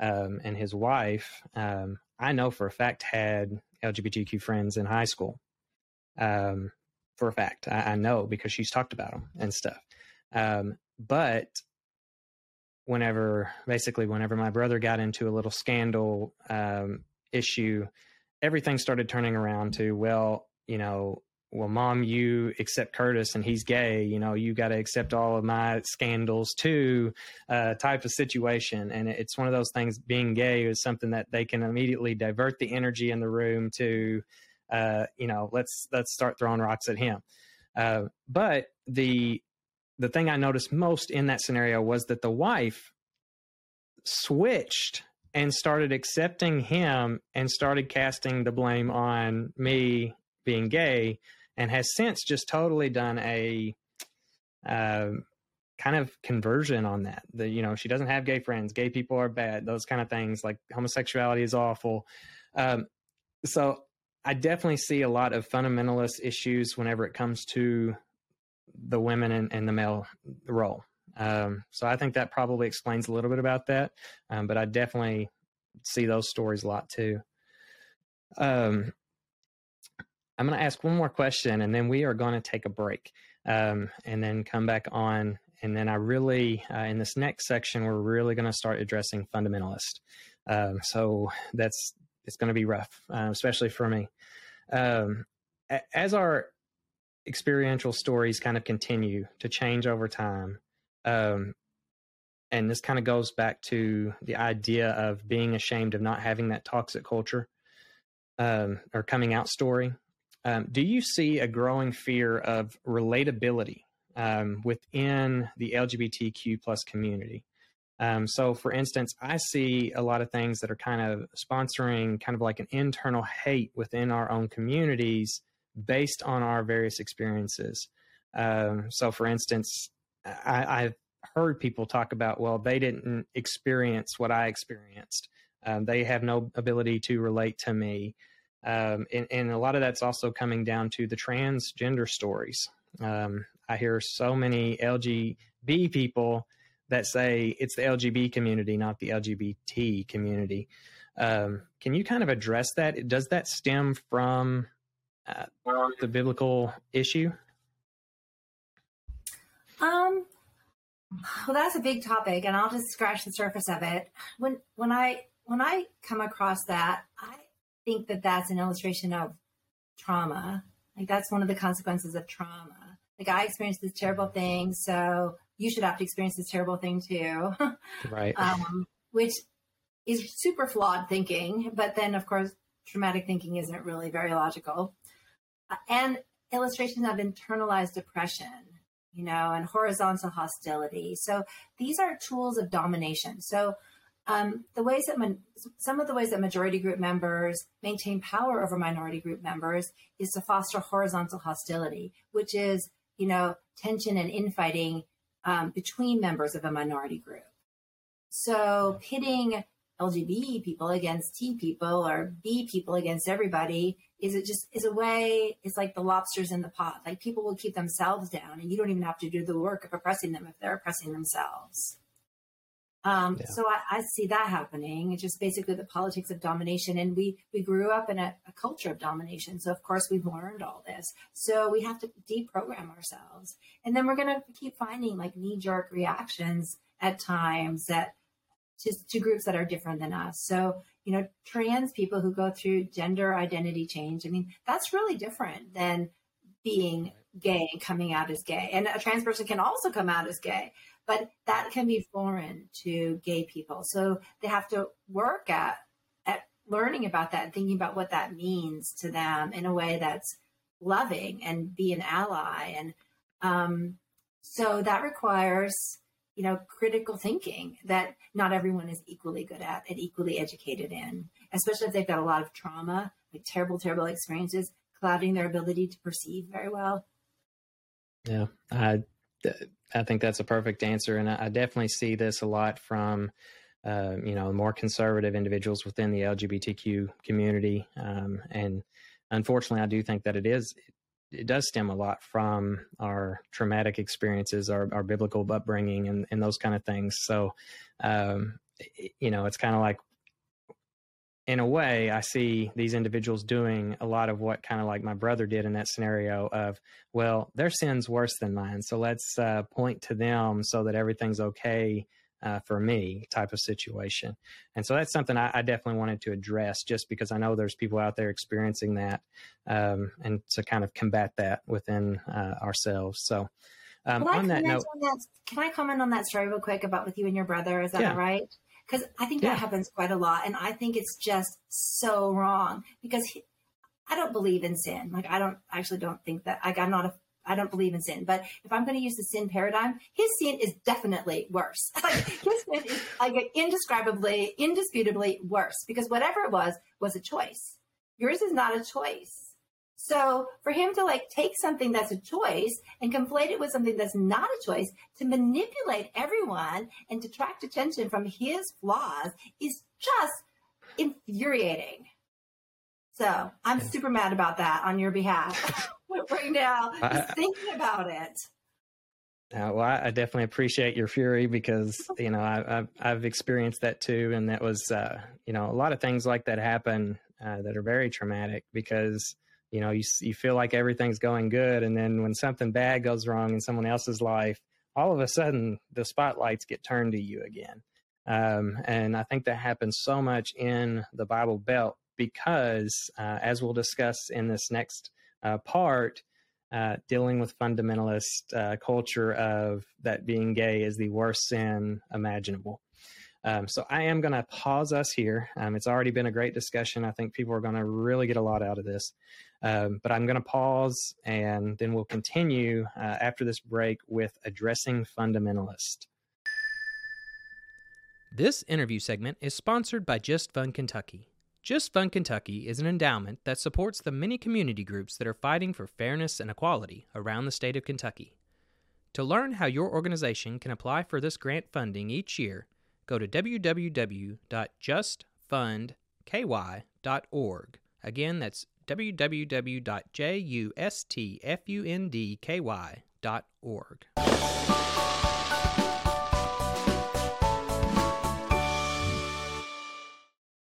um, and his wife, um, I know for a fact, had LGBTQ friends in high school. Um, for a fact, I, I, know because she's talked about them and stuff. Um, but whenever basically whenever my brother got into a little scandal um, issue, everything started turning around to well, you know, well, mom, you accept Kurtis and he's gay. You know, you got to accept all of my scandals too, uh, type of situation. And it's one of those things. Being gay is something that they can immediately divert the energy in the room to, uh, you know, let's let's start throwing rocks at him. Uh, but the the thing I noticed most in that scenario was that the wife switched and started accepting him and started casting the blame on me being gay and has since just totally done a uh, kind of conversion on that. The you know she doesn't have gay friends, gay people are bad, those kind of things. Like homosexuality is awful. Um, so I definitely see a lot of fundamentalist issues whenever it comes to the women and, and the male role. Um, so I think that probably explains a little bit about that. Um, but I definitely see those stories a lot too. Um, I'm going to ask one more question and then we are going to take a break um, and then come back on. And then I really, uh, in this next section, we're really going to start addressing fundamentalist. Um, so that's, it's going to be rough, uh, especially for me. Um, as our experiential stories kind of continue to change over time, um, and this kind of goes back to the idea of being ashamed of not having that toxic culture um, or coming out story. Um, do you see a growing fear of relatability um, within the LGBTQ plus community? Um, so, for instance, I see a lot of things that are kind of sponsoring kind of like an internal hate within our own communities based on our various experiences. Um, so, for instance, I, have heard people talk about, well, they didn't experience what I experienced. Um, they have no ability to relate to me. Um, and, and, a lot of that's also coming down to the transgender stories. Um, I hear so many LGB people that say it's the LGB community, not the LGBT community. Um, can you kind of address that? Does that stem from uh, the biblical issue? Um, well, that's a big topic, and I'll just scratch the surface of it. When when I when I come across that, I think that that's an illustration of trauma. Like that's one of the consequences of trauma. Like I experienced this terrible thing, so you should have to experience this terrible thing too. right. Um, which is super flawed thinking, but then of course traumatic thinking isn't really very logical. Uh, and illustrations of internalized oppression you know, and horizontal hostility. So these are tools of domination. So um, the ways that some of the ways that majority group members maintain power over minority group members is to foster horizontal hostility, which is you know tension and infighting um, between members of a minority group. So pitting LGBT people against T people or B people against everybody is it just is a way it's like the lobsters in the pot like people will keep themselves down and you don't even have to do the work of oppressing them if they're oppressing themselves um, yeah. so I, I, see that happening it's just basically the politics of domination and we we grew up in a, a culture of domination so of course we've learned all this so we have to deprogram ourselves and then we're going to keep finding like knee-jerk reactions at times that to, to groups that are different than us so you know, trans people who go through gender identity change. I mean, that's really different than being gay and coming out as gay. And a trans person can also come out as gay, but that can be foreign to gay people. So they have to work at at learning about that and thinking about what that means to them in a way that's loving and be an ally. And um, so that requires you know, critical thinking that not everyone is equally good at and equally educated in, especially if they've got a lot of trauma, like terrible, terrible experiences, clouding their ability to perceive very well. Yeah, I, I think that's a perfect answer. And I definitely see this a lot from, uh, you know, more conservative individuals within the LGBTQ community. Um, and unfortunately, I do think that it is it does stem a lot from our traumatic experiences, our, our biblical upbringing, and, and those kind of things. So, um, you know, it's kind of like, in a way, I see these individuals doing a lot of what kind of like my brother did in that scenario of, well, their sin's worse than mine. So let's uh, point to them so that everything's okay uh, for me type of situation. And so that's something I, I, definitely wanted to address just because I know there's people out there experiencing that um, and to kind of combat that within uh, ourselves. So, um, on that note, on that, can I comment on that story real quick about with you and your brother? Is that yeah. right? Because I think that happens quite a lot. And I think it's just so wrong because he, I don't believe in sin. Like, I don't I actually don't think that, like, I'm not a I don't believe in sin, but if I'm going to use the sin paradigm, his sin is definitely worse. like his sin is like indescribably, indisputably worse because whatever it was was a choice. Yours is not a choice. So for him to like take something that's a choice and conflate it with something that's not a choice to manipulate everyone and to attract attention from his flaws is just infuriating. So I'm super mad about that on your behalf right now, just thinking about it. Uh, well, I, I, definitely appreciate your fury because you know I, have I've experienced that too, and that was uh, you know a lot of things like that happen uh, that are very traumatic because you know you you feel like everything's going good, and then when something bad goes wrong in someone else's life, all of a sudden the spotlights get turned to you again, um, and I think that happens so much in the Bible Belt because, uh, as we'll discuss in this next uh, part uh, dealing with fundamentalist uh, culture of that being gay is the worst sin imaginable. Um, so I am going to pause us here. Um, it's already been a great discussion. I think people are going to really get a lot out of this. Um, but I'm going to pause and then we'll continue uh, after this break with addressing fundamentalist. This interview segment is sponsored by Just Fund Kentucky. Just Fund Kentucky is an endowment that supports the many community groups that are fighting for fairness and equality around the state of Kentucky. To learn how your organization can apply for this grant funding each year, go to www.justfundky.org. Again, that's www.justfundky.org.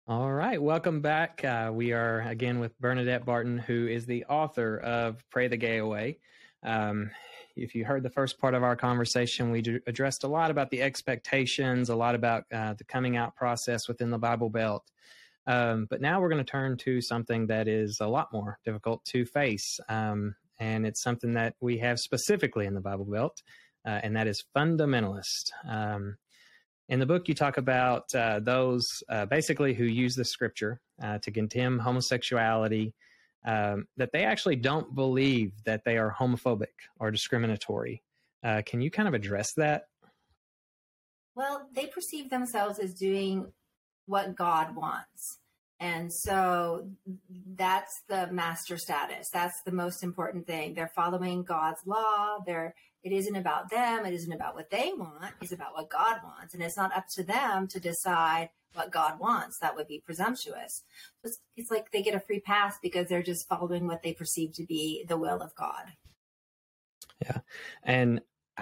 All right, welcome back. Uh, we are again with Bernadette Barton, who is the author of Pray the Gay Away. Um, if you heard the first part of our conversation, we addressed a lot about the expectations, a lot about uh, the coming out process within the Bible Belt. Um, but now we're going to turn to something that is a lot more difficult to face. Um, and it's something that we have specifically in the Bible Belt, uh, and that is fundamentalist. Um, in the book, you talk about uh, those uh, basically who use the scripture uh, to condemn homosexuality, um, that they actually don't believe that they are homophobic or discriminatory. Uh, can you kind of address that? Well, they perceive themselves as doing what God wants. And so that's the master status. That's the most important thing. They're following God's law. They're it isn't about them. It isn't about what they want. It's about what God wants. And it's not up to them to decide what God wants. That would be presumptuous. It's, it's like they get a free pass because they're just following what they perceive to be the will of God. Yeah. And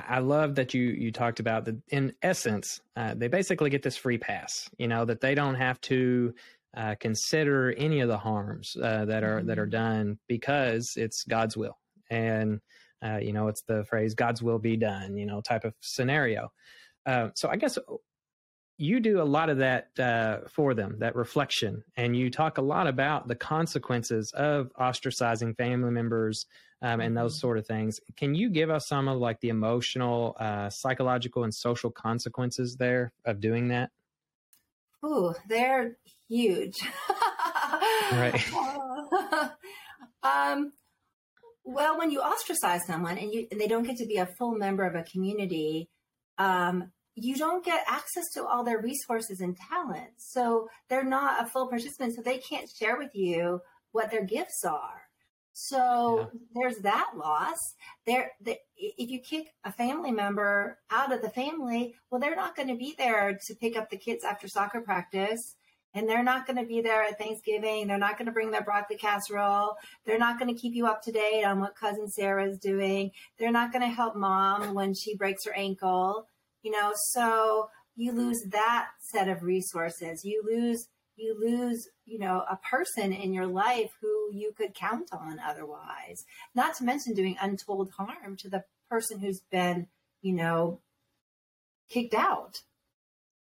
I love that you you talked about that. In essence, uh, they basically get this free pass. You know that they don't have to uh, consider any of the harms uh, that are that are mm-hmm. done because it's God's will. And uh, you know, it's the phrase "God's will be done," you know, type of scenario. Uh, so I guess you do a lot of that uh, for them, that reflection, and you talk a lot about the consequences of ostracizing family members um, and those mm-hmm. sort of things. Can you give us some of like the emotional, uh, psychological, and social consequences there of doing that? Ooh, they're huge. right. um, well, when you ostracize someone and you and they don't get to be a full member of a community, um, you don't get access to all their resources and talents. So they're not a full participant, so they can't share with you what their gifts are. So yeah. there's that loss. There, the, if you kick a family member out of the family, well, they're not going to be there to pick up the kids after soccer practice and they're not going to be there at Thanksgiving. They're not going to bring their broccoli casserole. They're not going to keep you up to date on what cousin Sarah's doing. They're not going to help mom when she breaks her ankle. You know, so you lose that set of resources. You lose you lose, you know, a person in your life who you could count on otherwise. Not to mention doing untold harm to the person who's been, you know, kicked out.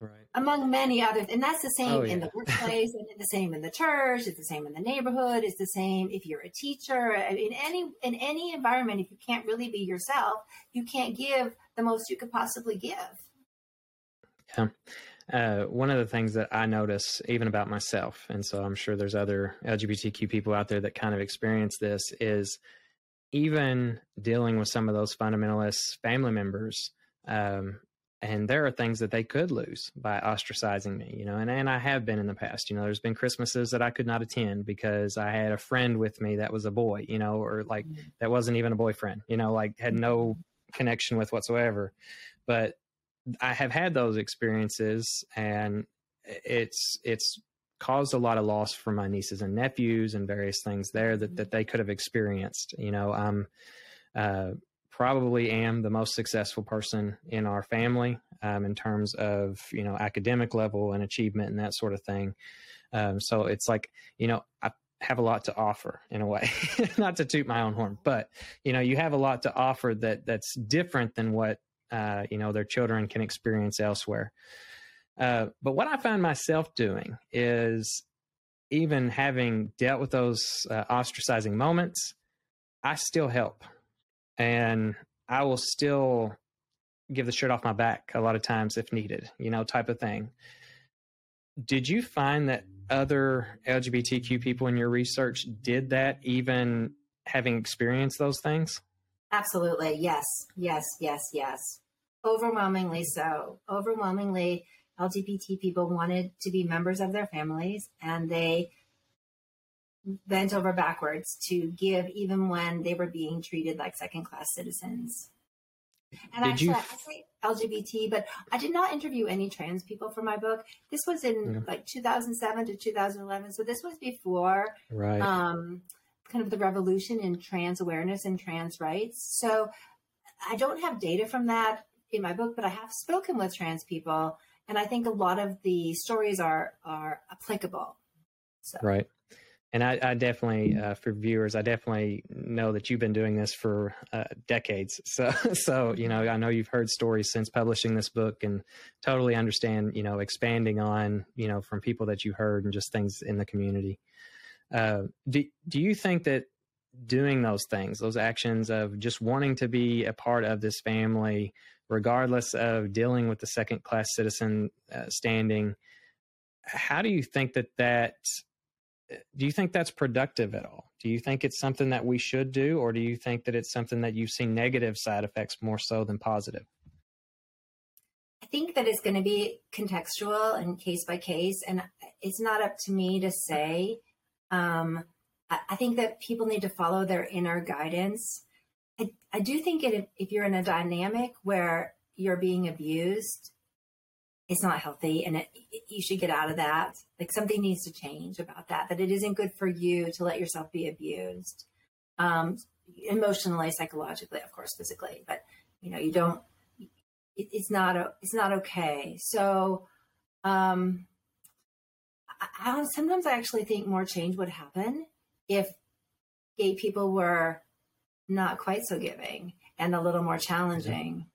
Right. Among many others. And that's the same oh, yeah. in the workplace and the same in the church. It's the same in the neighborhood. It's the same if you're a teacher. In any in any environment, if you can't really be yourself, you can't give the most you could possibly give. Yeah. Uh, one of the things that I notice, even about myself, and so I'm sure there's other LGBTQ people out there that kind of experience this, is even dealing with some of those fundamentalist family members. Um, and there are things that they could lose by ostracizing me, you know, and, and I have been in the past, you know, there's been Christmases that I could not attend because I had a friend with me that was a boy, you know, or like mm-hmm. that wasn't even a boyfriend, you know, like had no mm-hmm. connection with whatsoever. But I have had those experiences and it's, it's caused a lot of loss for my nieces and nephews and various things there that, that they could have experienced, you know, um, uh, probably am the most successful person in our family um, in terms of you know academic level and achievement and that sort of thing. Um, so it's like you know I have a lot to offer in a way, not to toot my own horn, but you know you have a lot to offer that that's different than what uh, you know their children can experience elsewhere. Uh, but what I find myself doing is even having dealt with those uh, ostracizing moments, I still help and I will still give the shirt off my back a lot of times if needed, you know, type of thing. Did you find that other LGBTQ people in your research did that, even having experienced those things? Absolutely. Yes, yes, yes, yes. Overwhelmingly so. Overwhelmingly, LGBT people wanted to be members of their families and they bent over backwards to give even when they were being treated like second class citizens. And did actually, you... I say LGBT, but I did not interview any trans people for my book. This was in yeah. like 2007 to 2011. So this was before right. um, kind of the revolution in trans awareness and trans rights. So I don't have data from that in my book, but I have spoken with trans people. And I think a lot of the stories are, are applicable. So. Right and I, I definitely, uh, for viewers, I definitely know that you've been doing this for uh, decades. So, so you know, I know you've heard stories since publishing this book, and totally understand, you know, expanding on, you know, from people that you heard and just things in the community. Uh, do Do you think that doing those things, those actions of just wanting to be a part of this family, regardless of dealing with the second class citizen uh, standing, how do you think that that do you think that's productive at all? Do you think it's something that we should do, or do you think that it's something that you've seen negative side effects more so than positive? I think that it's going to be contextual and case by case, and it's not up to me to say. Um, I, think that people need to follow their inner guidance. I, I do think it, if you're in a dynamic where you're being abused, it's not healthy and it, you should get out of that. Like something needs to change about that, that it isn't good for you to let yourself be abused. Um, emotionally, psychologically, of course, physically, but you know, you don't, it, it's not, a, it's not okay. So, um, I, I, sometimes I actually think more change would happen if gay people were not quite so giving and a little more challenging.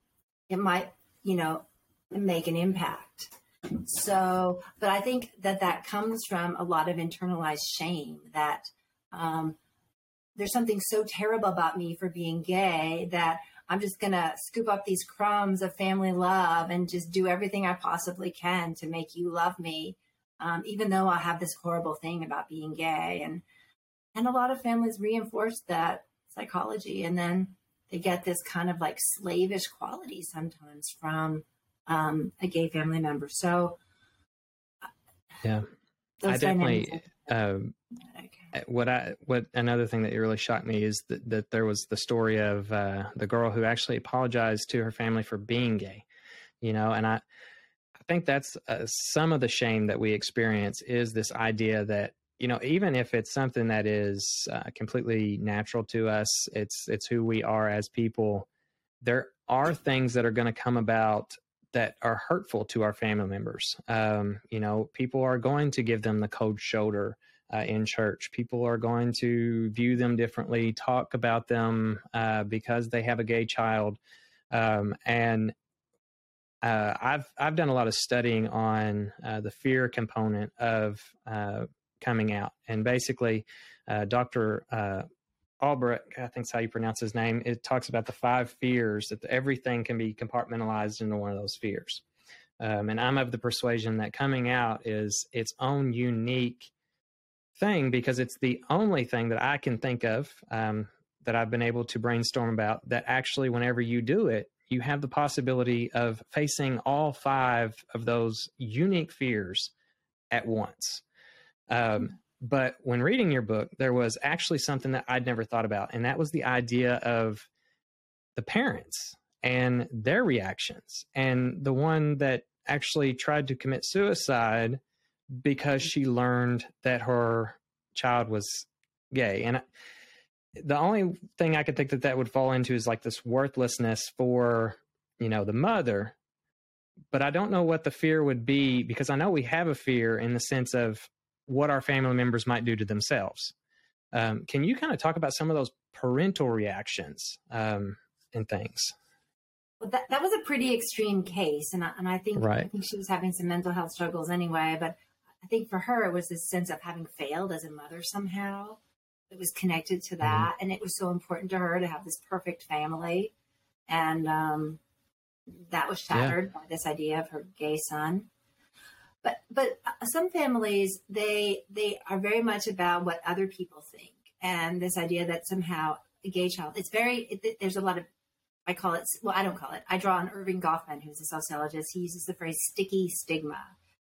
It might, you know, make an impact. So, but I think that that comes from a lot of internalized shame that um, there's something so terrible about me for being gay that I'm just going to scoop up these crumbs of family love and just do everything I possibly can to make you love me, um, even though I have this horrible thing about being gay. And and a lot of families reinforce that psychology, and then they get this kind of like slavish quality sometimes from um, a gay family member. So, yeah, I definitely. Um. Uh, what I what another thing that really shocked me is that, that there was the story of uh, the girl who actually apologized to her family for being gay, you know, and I I think that's uh, some of the shame that we experience is this idea that you know even if it's something that is uh, completely natural to us, it's it's who we are as people. There are things that are going to come about that are hurtful to our family members. Um, you know, people are going to give them the cold shoulder uh, in church. People are going to view them differently, talk about them uh, because they have a gay child. Um, and uh, I've I've done a lot of studying on uh, the fear component of uh, coming out, and basically, uh, Dr. Albrecht, I think is how you pronounce his name, it talks about the five fears that everything can be compartmentalized into one of those fears. Um, and I'm of the persuasion that coming out is its own unique thing because it's the only thing that I can think of um, that I've been able to brainstorm about that actually, whenever you do it, you have the possibility of facing all five of those unique fears at once. Um, but when reading your book, there was actually something that I'd never thought about, and that was the idea of the parents and their reactions. And the one that actually tried to commit suicide because she learned that her child was gay. And the only thing I could think that that would fall into is like this worthlessness for, you know, the mother. But I don't know what the fear would be because I know we have a fear in the sense of what our family members might do to themselves. Um, can you kind of talk about some of those parental reactions um, and things? Well, that, that was a pretty extreme case, and I, and I think right. I think she was having some mental health struggles anyway. But I think for her, it was this sense of having failed as a mother somehow. It was connected to mm-hmm. that, mm-hmm. and it was so important to her to have this perfect family, and um, that was shattered yeah. by this idea of her gay son. But but uh, some families they they are very much about what other people think, and this idea that somehow a gay child. It's very it, there's a lot of I call it, well, I don't call it. I draw on Erving Goffman, who's a sociologist. He uses the phrase sticky stigma.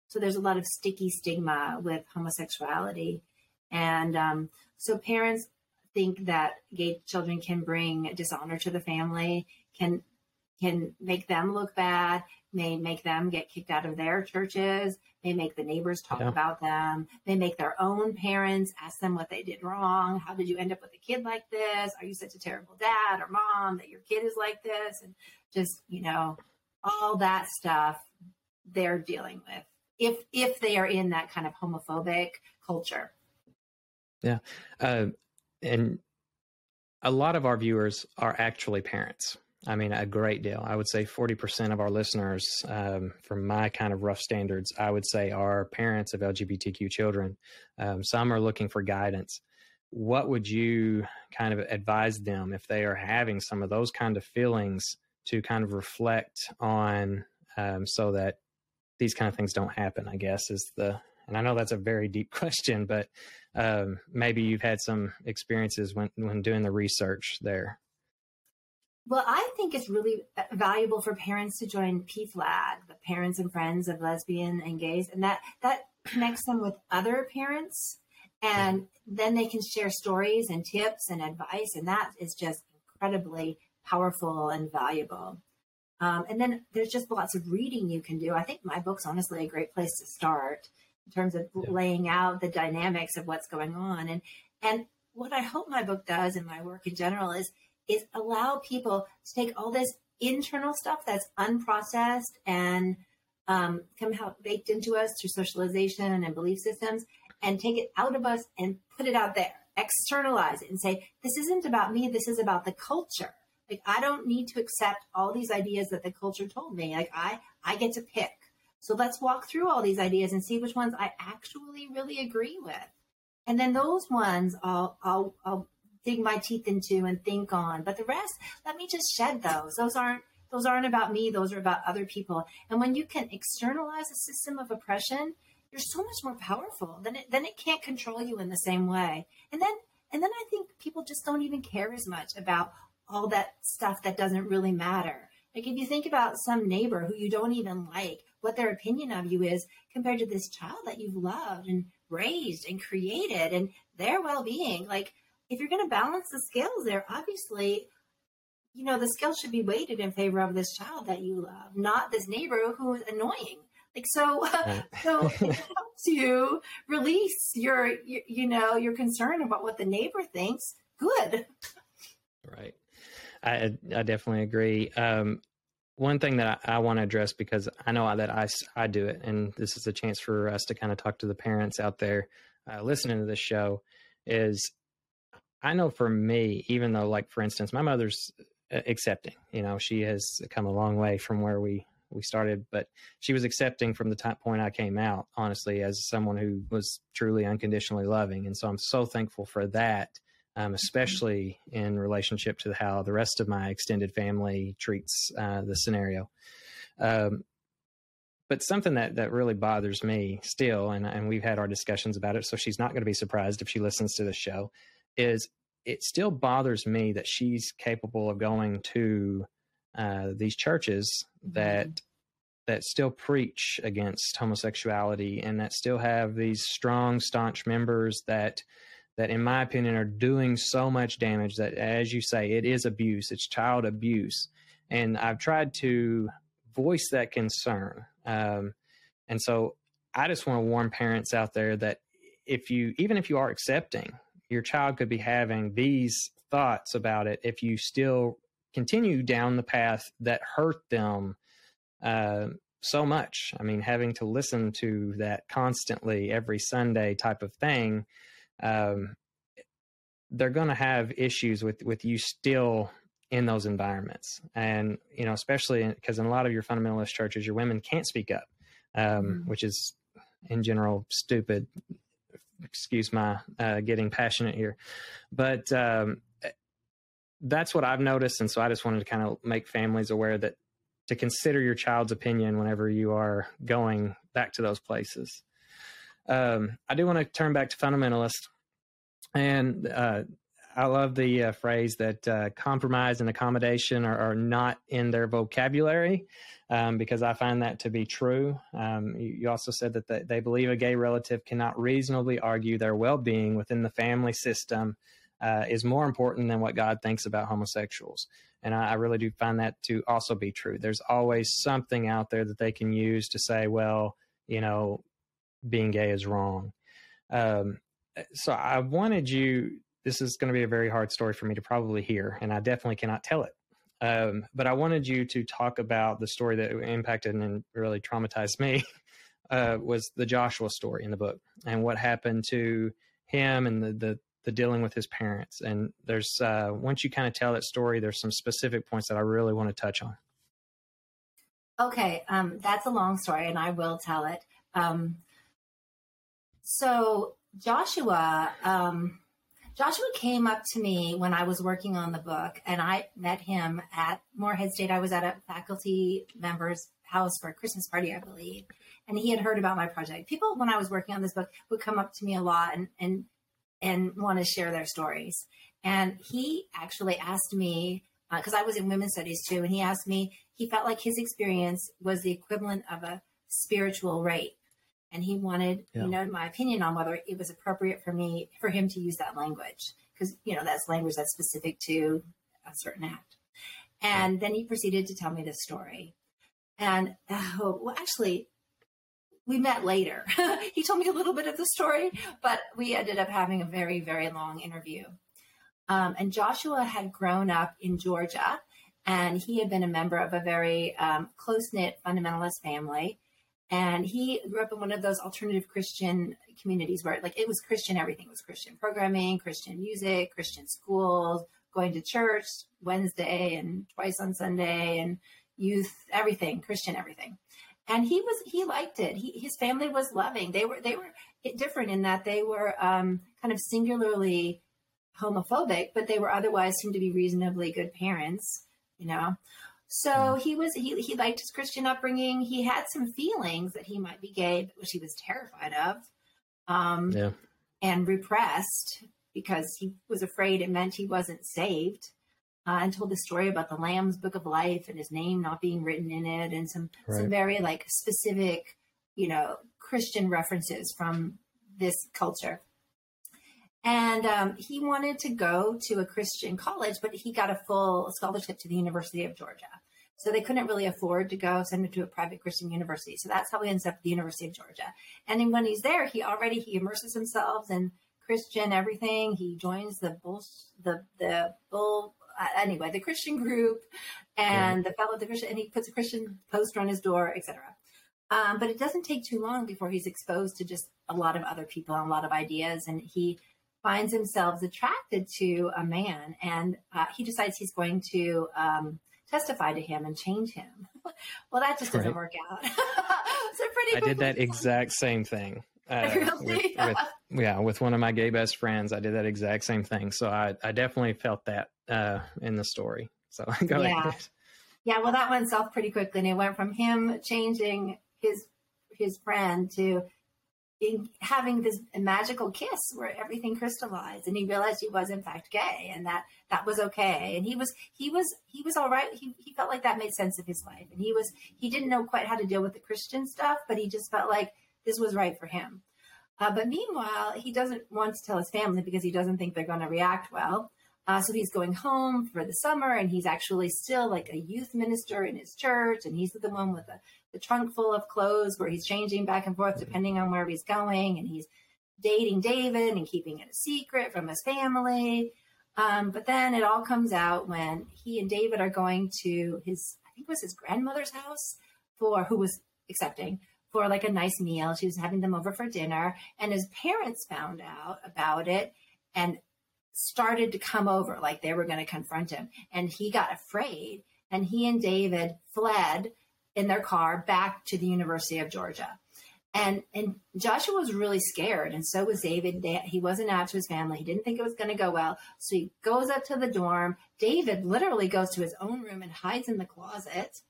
So there's a lot of sticky stigma with homosexuality. And um, so parents think that gay children can bring dishonor to the family, can can make them look bad, may make them get kicked out of their churches, may make the neighbors talk yeah. about them, may make their own parents ask them what they did wrong. How did you end up with a kid like this? Are you such a terrible dad or mom that your kid is like this? And just, you know, all that stuff they're dealing with if if they are in that kind of homophobic culture. Yeah. Uh, and a lot of our viewers are actually parents. I mean, a great deal. I would say 40% of our listeners, um, from my kind of rough standards, I would say are parents of LGBTQ children. Um, some are looking for guidance. What would you kind of advise them if they are having some of those kind of feelings to kind of reflect on um, so that these kind of things don't happen? I guess is the, and I know that's a very deep question, but um, maybe you've had some experiences when, when doing the research there. Well, I think it's really uh, valuable for parents to join PFLAG, the Parents and Friends of Lesbian and Gays, and that that connects them with other parents, and then they can share stories and tips and advice, and that is just incredibly powerful and valuable. Um, and then there's just lots of reading you can do. I think my book's honestly a great place to start in terms of yeah. laying out the dynamics of what's going on, and and what I hope my book does and my work in general is is allow people to take all this internal stuff that's unprocessed and um, somehow baked into us through socialization and belief systems and take it out of us and put it out there, externalize it and say, this isn't about me, this is about the culture. Like I don't need to accept all these ideas that the culture told me. Like I I get to pick. So let's walk through all these ideas and see which ones I actually really agree with. And then those ones I'll I'll I'll dig my teeth into and think on. But the rest, let me just shed those. Those aren't those aren't about me. Those are about other people. And when you can externalize a system of oppression, you're so much more powerful. Then it then it can't control you in the same way. And then and then I think people just don't even care as much about all that stuff that doesn't really matter. Like if you think about some neighbor who you don't even like, what their opinion of you is compared to this child that you've loved and raised and created and their well-being, like if you're going to balance the scales there, obviously, you know, the scale should be weighted in favor of this child that you love, not this neighbor who is annoying. Like so, right. so it helps you release your, your, you know, your concern about what the neighbor thinks. Good. Right. I I definitely agree. Um, one thing that I, I want to address because I know that I, I do it, and this is a chance for us to kind of talk to the parents out there uh, listening to this show, is I know for me, even though, like for instance, my mother's uh, accepting. You know, she has come a long way from where we we started, but she was accepting from the time point I came out. Honestly, as someone who was truly unconditionally loving, and so I'm so thankful for that. Um, especially in relationship to how the rest of my extended family treats uh, the scenario. Um, but something that that really bothers me still, and and we've had our discussions about it, so she's not going to be surprised if she listens to the show is it still bothers me that she's capable of going to uh, these churches that mm-hmm. that still preach against homosexuality and that still have these strong, staunch members that that, in my opinion, are doing so much damage that, as you say, it is abuse. It's child abuse, and I've tried to voice that concern. Um, and so, I just want to warn parents out there that if you, even if you are accepting, your child could be having these thoughts about it if you still continue down the path that hurt them uh, so much. I mean, having to listen to that constantly every Sunday type of thing, um, they're going to have issues with with you still in those environments, and you know, especially because in, in, a lot of your fundamentalist churches, your women can't speak up, um, mm-hmm. which is in general stupid. Excuse my uh, getting passionate here, but um, that's what I've noticed. And so I just wanted to kind of make families aware that to consider your child's opinion whenever you are going back to those places. Um, I do want to turn back to fundamentalist. And uh, I love the uh, phrase that uh, compromise and accommodation are, are, not in their vocabulary um, because I find that to be true. Um, you, you, also said that they, they believe a gay relative cannot reasonably argue their well being within the family system uh, is more important than what God thinks about homosexuals. And I, I, really do find that to also be true. There's always something out there that they can use to say, well, you know, being gay is wrong. Um, so I wanted you, this is going to be a very hard story for me to probably hear, and I definitely cannot tell it. Um, but I wanted you to talk about the story that impacted and really traumatized me. Uh, was the Joshua story in the book and what happened to him and the, the the dealing with his parents. And there's uh, once you kind of tell that story, there's some specific points that I really want to touch on. Okay, um, that's a long story, and I will tell it. Um, so Joshua, um, Joshua came up to me when I was working on the book, and I met him at Morehead State. I was at a faculty member's house for a Christmas party, I believe, and he had heard about my project. People, when I was working on this book, would come up to me a lot and and and want to share their stories. And he actually asked me, because uh, I was in women's studies too, and he asked me, he felt like his experience was the equivalent of a spiritual rape. And he wanted, yeah. you know, my opinion on whether it was appropriate for me, for him to use that language. Because, you know, that's language that's specific to a certain act. And then he proceeded to tell me this story. And oh, well, actually, we met later. he told me a little bit of the story, but we ended up having a very, very long interview. Um, and Joshua had grown up in Georgia, and he had been a member of a very um, close knit fundamentalist family. And he grew up in one of those alternative Christian communities where, like, it was Christian, everything was Christian programming, Christian music, Christian schools, going to church Wednesday and twice on Sunday, and youth, everything, Christian, everything and he was he liked it. He, his family was loving. They were they were different in that they were um, kind of singularly homophobic, but they were otherwise seemed to be reasonably good parents. You know, so mm. he was he he liked his Christian upbringing. He had some feelings that he might be gay, which he was terrified of, um, yeah. and repressed because he was afraid it meant he wasn't saved uh, and told the story about the Lamb's Book of Life and his name not being written in it, and some right. some very like specific, you know, Christian references from this culture. And um, he wanted to go to a Christian college, but he got a full scholarship to the University of Georgia. So they couldn't really afford to go send him to a private Christian university. So that's how he ends up at the University of Georgia. And then when he's there, he already he immerses himself in Christian everything. He joins the bull the the bull uh, anyway, the Christian group and yeah. the fellow the Christian, and he puts a Christian poster on his door, etc. Um, but it doesn't take too long before he's exposed to just a lot of other people and a lot of ideas, and he finds himself attracted to a man, and uh, he decides he's going to um, testify to him and change him. well, that just doesn't right. work out. so pretty. I did that exact same thing. Uh, really? with, with, yeah, with one of my gay best friends, I did that exact same thing. So I, I definitely felt that uh, in the story. So go yeah. ahead. Yeah, well, that went south pretty quickly, and it went from him changing his his friend to in having this magical kiss where everything crystallized and he realized he was in fact gay and that that was okay. And he was he was he was all right. He, he felt like that made sense of his life. And he was he didn't know quite how to deal with the christian stuff but he just felt like this was right for him. Uh, but meanwhile he doesn't want to tell his family because he doesn't think they're going to react well uh, so he's going home for the summer and he's actually still like a youth minister in his church and he's the one with the the trunk full of clothes where he's changing back and forth depending on where he's going, and he's dating David and keeping it a secret from his family. Um, but then it all comes out when he and David are going to his, I think it was his grandmother's house for who was accepting for like a nice meal. She was having them over for dinner, and his parents found out about it and started to come over like they were going to confront him. And he got afraid, and he and David fled in their car back to the University of Georgia. And and Joshua was really scared, and so was David. He wasn't out to his family. He didn't think it was going to go well. So he goes up to the dorm. David literally goes to his own room and hides in the closet.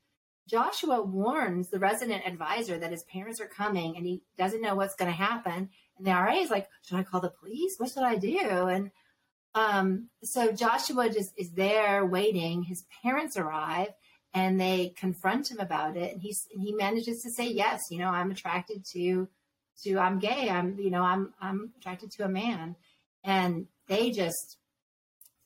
Joshua warns the resident advisor that his parents are coming and he doesn't know what's going to happen. And the RA is like, Should I call the police? What should I do? And um, so Joshua just is there waiting. His parents arrive and they confront him about it. And he's and he manages to say yes you know i'm attracted to to i'm gay. I'm you know i'm i'm attracted to a man. And they just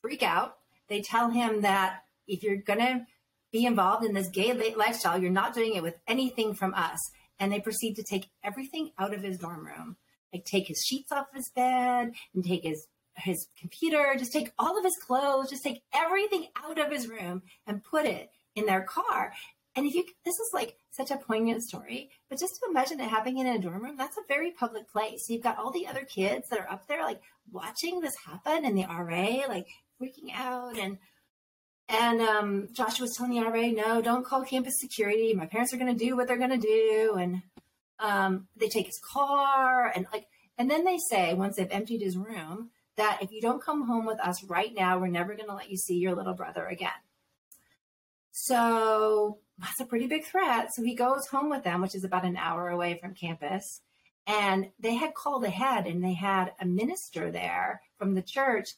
freak out. They tell him that if you're to be involved in this gay lifestyle you're not doing it with anything from us. And they proceed to take everything out of his dorm room. Like take his sheets off his bed and take his his computer just take all of his clothes just take everything out of his room and put it in their car. And if you, this is like such a poignant story, but just to imagine it happening in a dorm room, that's a very public place. You've got all the other kids that are up there, like watching this happen, and the RA like freaking out. And and um, Joshua was telling the RA, "No, don't call campus security. My parents are going to do what they're going to do." And um, they take his car, and like, and then they say once they've emptied his room that if you don't come home with us right now, we're never going to let you see your little brother again. So that's a pretty big threat. So he goes home with them, which is about an hour away from campus. And they had called ahead and they had a minister there from the church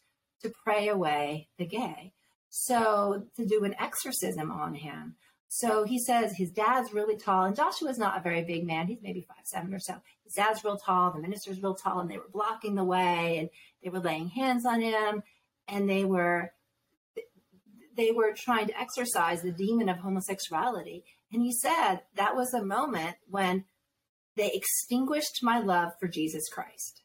to pray away the gay. So to do an exorcism on him. So he says his dad's really tall, and Joshua's not a very big man. He's maybe five seven or so. His dad's real tall, the minister's real tall, and they were blocking the way and they were laying hands on him and they were they were trying to exorcise the demon of homosexuality. And he said that was a moment when they extinguished my love for Jesus Christ,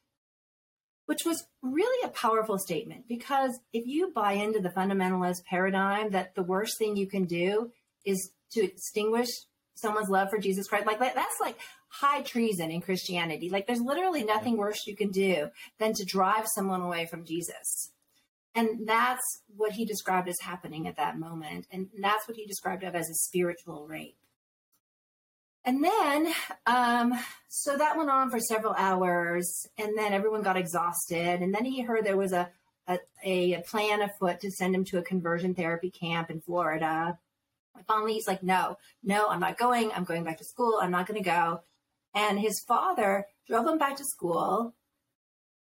which was really a powerful statement because if you buy into the fundamentalist paradigm that the worst thing you can do is to extinguish someone's love for Jesus Christ, like that's like high treason in Christianity. Like there's literally nothing worse you can do than to drive someone away from Jesus. And that's what he described as happening at that moment. And that's what he described of as a spiritual rape. And then, um, so that went on for several hours, and then everyone got exhausted. And then he heard there was a, a, a plan afoot to send him to a conversion therapy camp in Florida. Finally, he's like, No, no, I'm not going. I'm going back to school. I'm not going to go. And his father drove him back to school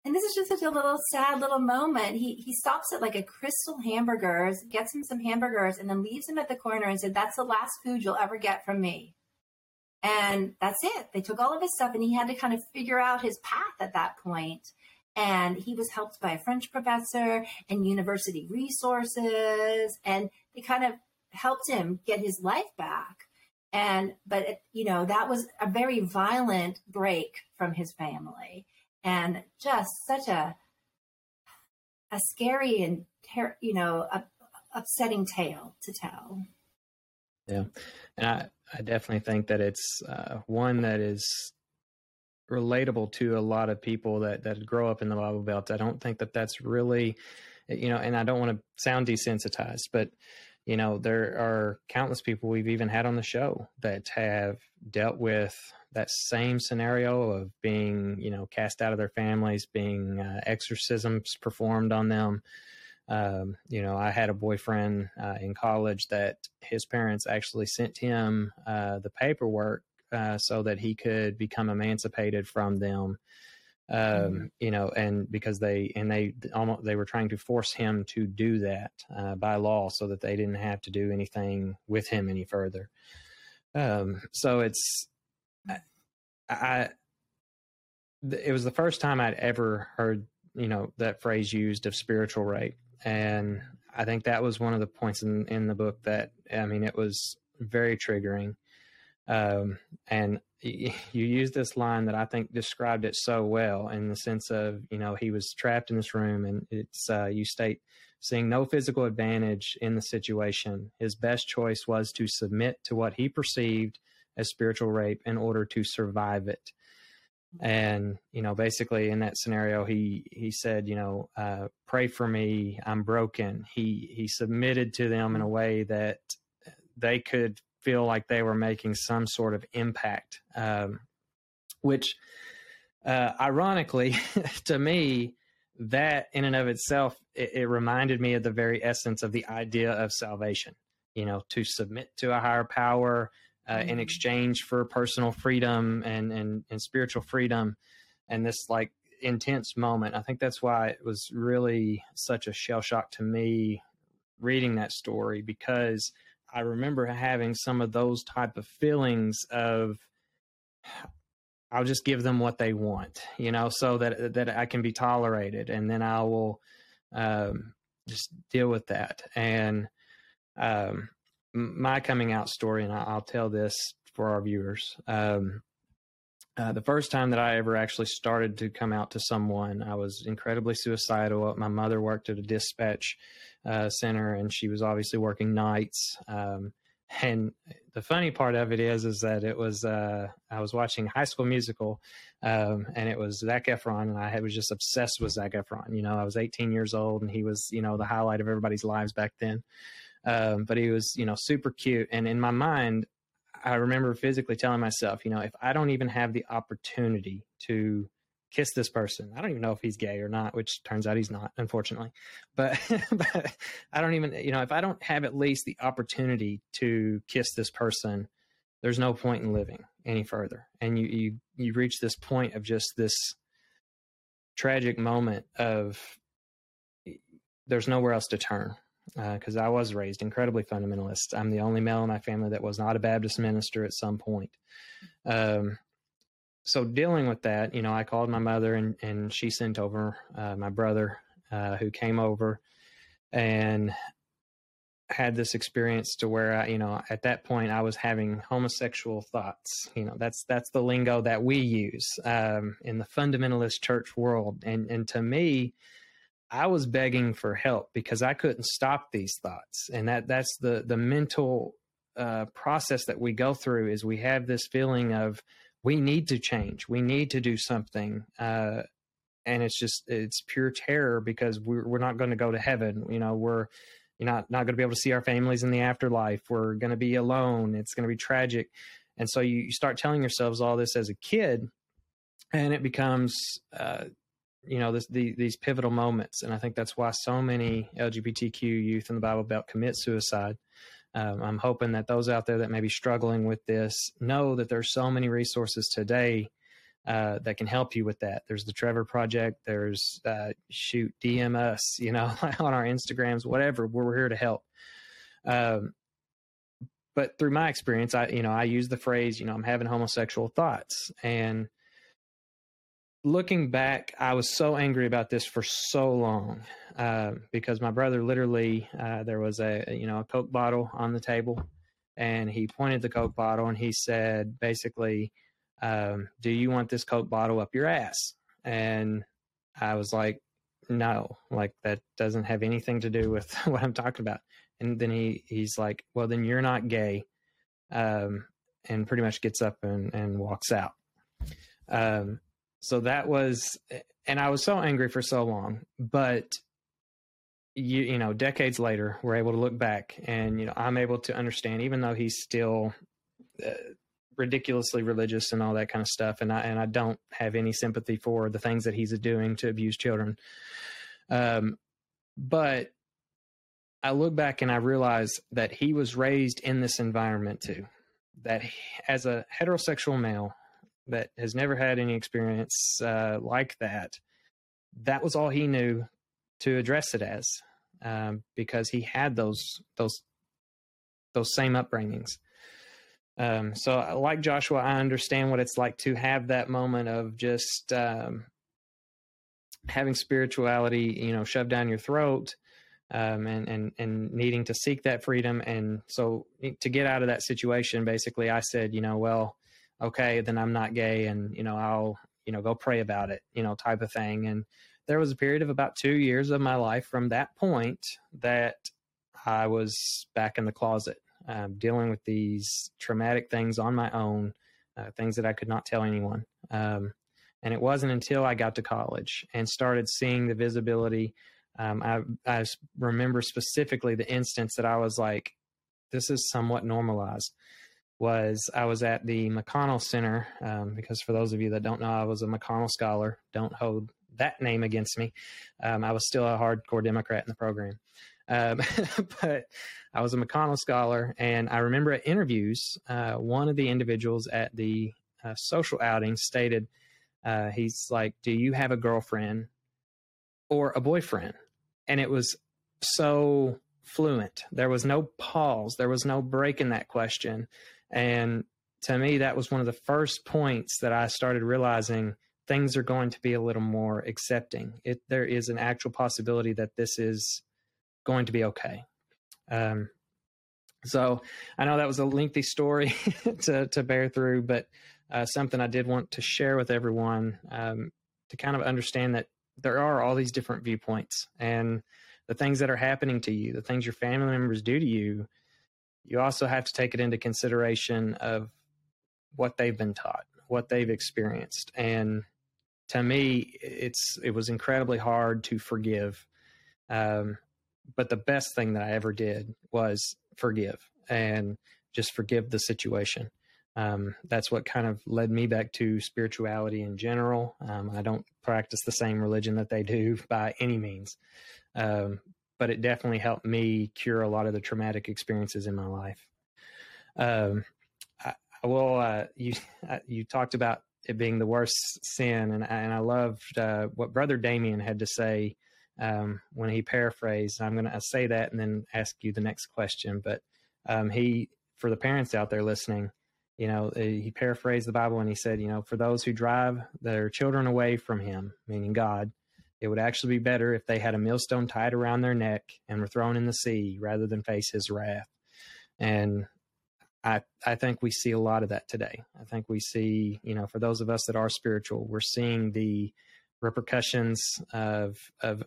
and this is just such a little sad little moment. He he stops at like a Krystal Hamburgers, gets him some hamburgers, and then leaves him at the corner and said, "That's the last food you'll ever get from me." And that's it. They took all of his stuff, and he had to kind of figure out his path at that point. And he was helped by a French professor and university resources, and they kind of helped him get his life back. And but it, you know that was a very violent break from his family and just such a a scary and ter- you know a, upsetting tale to tell. Yeah, and I I definitely think that it's uh, one that is relatable to a lot of people that that grow up in the Bible Belt. I don't think that that's really, you know, and I don't want to sound desensitized, but you know, there are countless people we've even had on the show that have dealt with that same scenario of being, you know, cast out of their families, being uh, exorcisms performed on them. Um, you know, I had a boyfriend uh, in college that his parents actually sent him uh, the paperwork uh, so that he could become emancipated from them. Um, Mhm. You know, and because they and they almost they were trying to force him to do that uh, by law, so that they didn't have to do anything with him any further. Um, so it's I, I it was the first time I'd ever heard you know that phrase used of spiritual rape, and I think that was one of the points in in the book that I mean it was very triggering. Um, and you use this line that I think described it so well in the sense of you know he was trapped in this room, and it's uh, you state seeing no physical advantage in the situation, his best choice was to submit to what he perceived as spiritual rape in order to survive it. And you know basically in that scenario he he said you know uh, pray for me i'm broken. He he submitted to them in a way that they could feel like they were making some sort of impact um, which uh, ironically to me that in and of itself it, it reminded me of the very essence of the idea of salvation you know to submit to a higher power uh, in Mhm. exchange for personal freedom and, and and spiritual freedom and this like intense moment i think that's why it was really such a shell shock to me reading that story because i remember having some of those type of feelings of i'll just give them what they want you know so that that i can be tolerated and then i will um, just deal with that and um, my coming out story, and I'll tell this for our viewers. Um, uh, the first time that I ever actually started to come out to someone, I was incredibly suicidal. My mother worked at a dispatch uh, center, and she was obviously working nights. Um, and the funny part of it is, is that it was uh, I was watching High School Musical, um, and it was Zac Efron, and I was just obsessed with Zac Efron. You know, I was 18 years old, and he was, you know, the highlight of everybody's lives back then um, but he was you know super cute and in my mind i remember physically telling myself you know if i don't even have the opportunity to kiss this person i don't even know if he's gay or not which turns out he's not unfortunately but, but i don't even you know if i don't have at least the opportunity to kiss this person there's no point in living any further and you you you reach this point of just this tragic moment of there's nowhere else to turn because uh, I was raised incredibly fundamentalist. I'm the only male in my family that was not a Baptist minister at some point. Um, so dealing with that, you know, I called my mother and, and she sent over uh, my brother uh, who came over and had this experience to where I, you know, at that point I was having homosexual thoughts. You know, that's that's the lingo that we use um, in the fundamentalist church world, and and to me, I was begging for help because I couldn't stop these thoughts, and that that's the the mental uh, process that we go through. Is we have this feeling of we need to change, we need to do something, uh, and it's just it's pure terror because we're we're not going to go to heaven. You know, we're you're not not going to be able to see our families in the afterlife. We're going to be alone. It's going to be tragic, and so you, you start telling yourselves all this as a kid, and it becomes. Uh, you know this, the, these pivotal moments and i think that's why so many lgbtq youth in the bible belt commit suicide um, i'm hoping that those out there that may be struggling with this know that there's so many resources today uh, that can help you with that. There's the trevor project. There's uh, shoot dm us you know on our instagrams whatever. We're here to help. Um, but through my experience i you know i use the phrase you know i'm having homosexual thoughts. And looking back, I was so angry about this for so long uh, because my brother literally uh, there was a you know a Coke bottle on the table, and he pointed the Coke bottle and he said basically, um, "Do you want this Coke bottle up your ass?" And I was like, "No, like that doesn't have anything to do with what I'm talking about." And then he he's like, "Well, then you're not gay," um, and pretty much gets up and, and walks out. Um, so that was and i was so angry for so long but you you know decades later we're able to look back and you know i'm able to understand even though he's still uh, ridiculously religious and all that kind of stuff and i and i don't have any sympathy for the things that he's doing to abuse children. Um but i look back and i realize that he was raised in this environment too that as a heterosexual male that has never had any experience uh, like that, that was all he knew to address it as, um, because he had those those those same upbringings. Um, so, like Joshua, I understand what it's like to have that moment of just um, having spirituality, you know, shoved down your throat, um, and and and needing to seek that freedom. And so, to get out of that situation, basically, I said, you know, well, okay, then I'm not gay, and you know, I'll you know go pray about it, you know, type of thing. And there was a period of about two years of my life from that point that I was back in the closet um, dealing with these traumatic things on my own, uh, things that I could not tell anyone. Um, and it wasn't until I got to college and started seeing the visibility. Um, I, I remember specifically the instance that I was like, this is somewhat normalized. Was I was at the McConnell Center, um, because for those of you that don't know, I was a McConnell scholar. Don't hold that name against me. Um, I was still a hardcore Democrat in the program. Um, but I was a McConnell scholar, and I remember at interviews, uh, one of the individuals at the uh, social outing stated, uh, he's like, Do you have a girlfriend or a boyfriend? And it was so fluent. There was no pause, there was no break in that question. And to me, that was one of the first points that I started realizing things are going to be a little more accepting. It, there is an actual possibility that this is going to be okay. Um, so I know that was a lengthy story to, to bear through, but uh, something I did want to share with everyone um, to kind of understand that there are all these different viewpoints and the things that are happening to you, the things your family members do to you, you also have to take it into consideration of what they've been taught, what they've experienced. And to me, it's it was incredibly hard to forgive. Um, but the best thing that I ever did was forgive and just forgive the situation. Um, that's what kind of led me back to spirituality in general. Um, I don't practice the same religion that they do by any means, um, but it definitely helped me cure a lot of the traumatic experiences in my life. Um, I, will. Uh, you uh, you talked about it being the worst sin, and and I loved uh, what Brother Damien had to say um, when he paraphrased. I'm going to say that and then ask you the next question. But um, he, for the parents out there listening, you know, uh, he paraphrased the Bible and he said, you know, for those who drive their children away from Him, meaning God, it would actually be better if they had a millstone tied around their neck and were thrown in the sea rather than face His wrath. And I, I think we see a lot of that today. I think we see, you know, for those of us that are spiritual, we're seeing the repercussions of of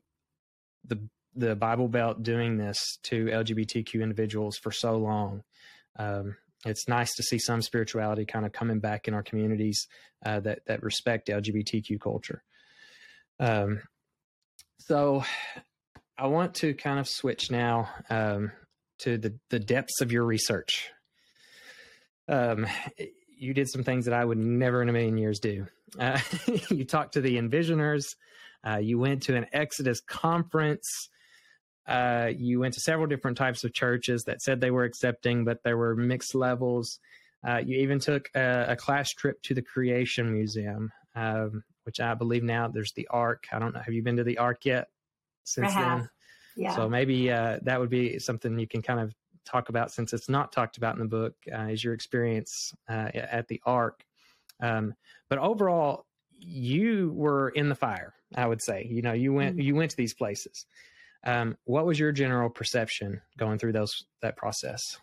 the the Bible Belt doing this to LGBTQ individuals for so long. Um, it's nice to see some spirituality kind of coming back in our communities uh, that that respect LGBTQ culture. Um, so, I want to kind of switch now um, to the the depths of your research. Um, you did some things that I would never in a million years do. Uh, you talked to the envisioners. Uh, you went to an Exodus conference. Uh, you went to several different types of churches that said they were accepting, but there were mixed levels. Uh, you even took a, a, class trip to the Creation Museum, um, which I believe now there's the Ark. I don't know. Have you been to the Ark yet? Since then, yeah. So maybe uh, that would be something you can kind of talk about since it's not talked about in the book. Uh, is your experience uh, at the Ark? Um, but overall, you were in the fire. I would say, you know, you went mm-hmm. you went to these places. Um, what was your general perception going through those that process?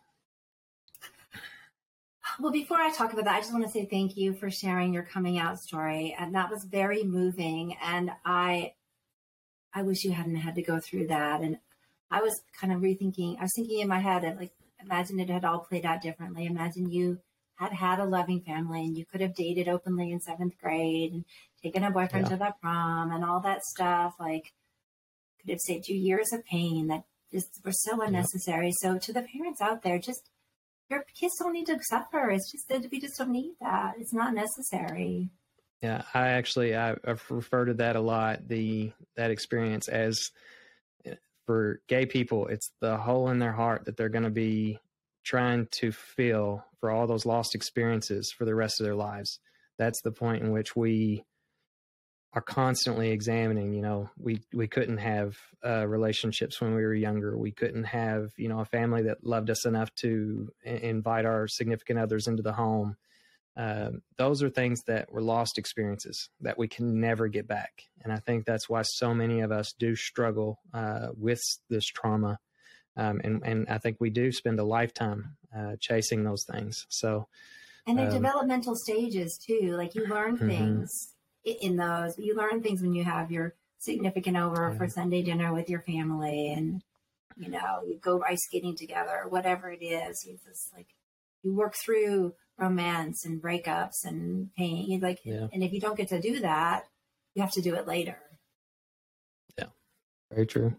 Well, before I talk about that, I just want to say thank you for sharing your coming out story, and that was very moving. And I, I wish you hadn't had to go through that. And I was kind of rethinking. I was thinking in my head, that like, imagine it had all played out differently. Imagine you had had a loving family and you could have dated openly in seventh grade and taken a boyfriend yeah. to the prom and all that stuff like could have saved you years of pain that just were so unnecessary. Yeah. So to the parents out there, just your kids don't need to suffer. It's just that we just don't need that. It's not necessary. Yeah, I actually I, I've referred to that a lot. The that experience as eh, for gay people, it's the hole in their heart that they're going to be trying to fill for all those lost experiences for the rest of their lives. That's the point in which we are constantly examining you know we we couldn't have uh, relationships when we were younger. We couldn't have you know a family that loved us enough to invite our significant others into the home. Um, those are things that were lost experiences that we can never get back. And i think that's why so many of us do struggle uh, with this trauma. Um, and and i think we do spend a lifetime uh, chasing those things. So and the um, developmental stages too. Like you learn mm-hmm. In those. You learn things when you have your significant over yeah. for Sunday dinner with your family, and you know you go ice skating together, whatever it is. You just like you work through romance and breakups and pain. You like, yeah. and if you don't get to do that, you have to do it later. Yeah, very true.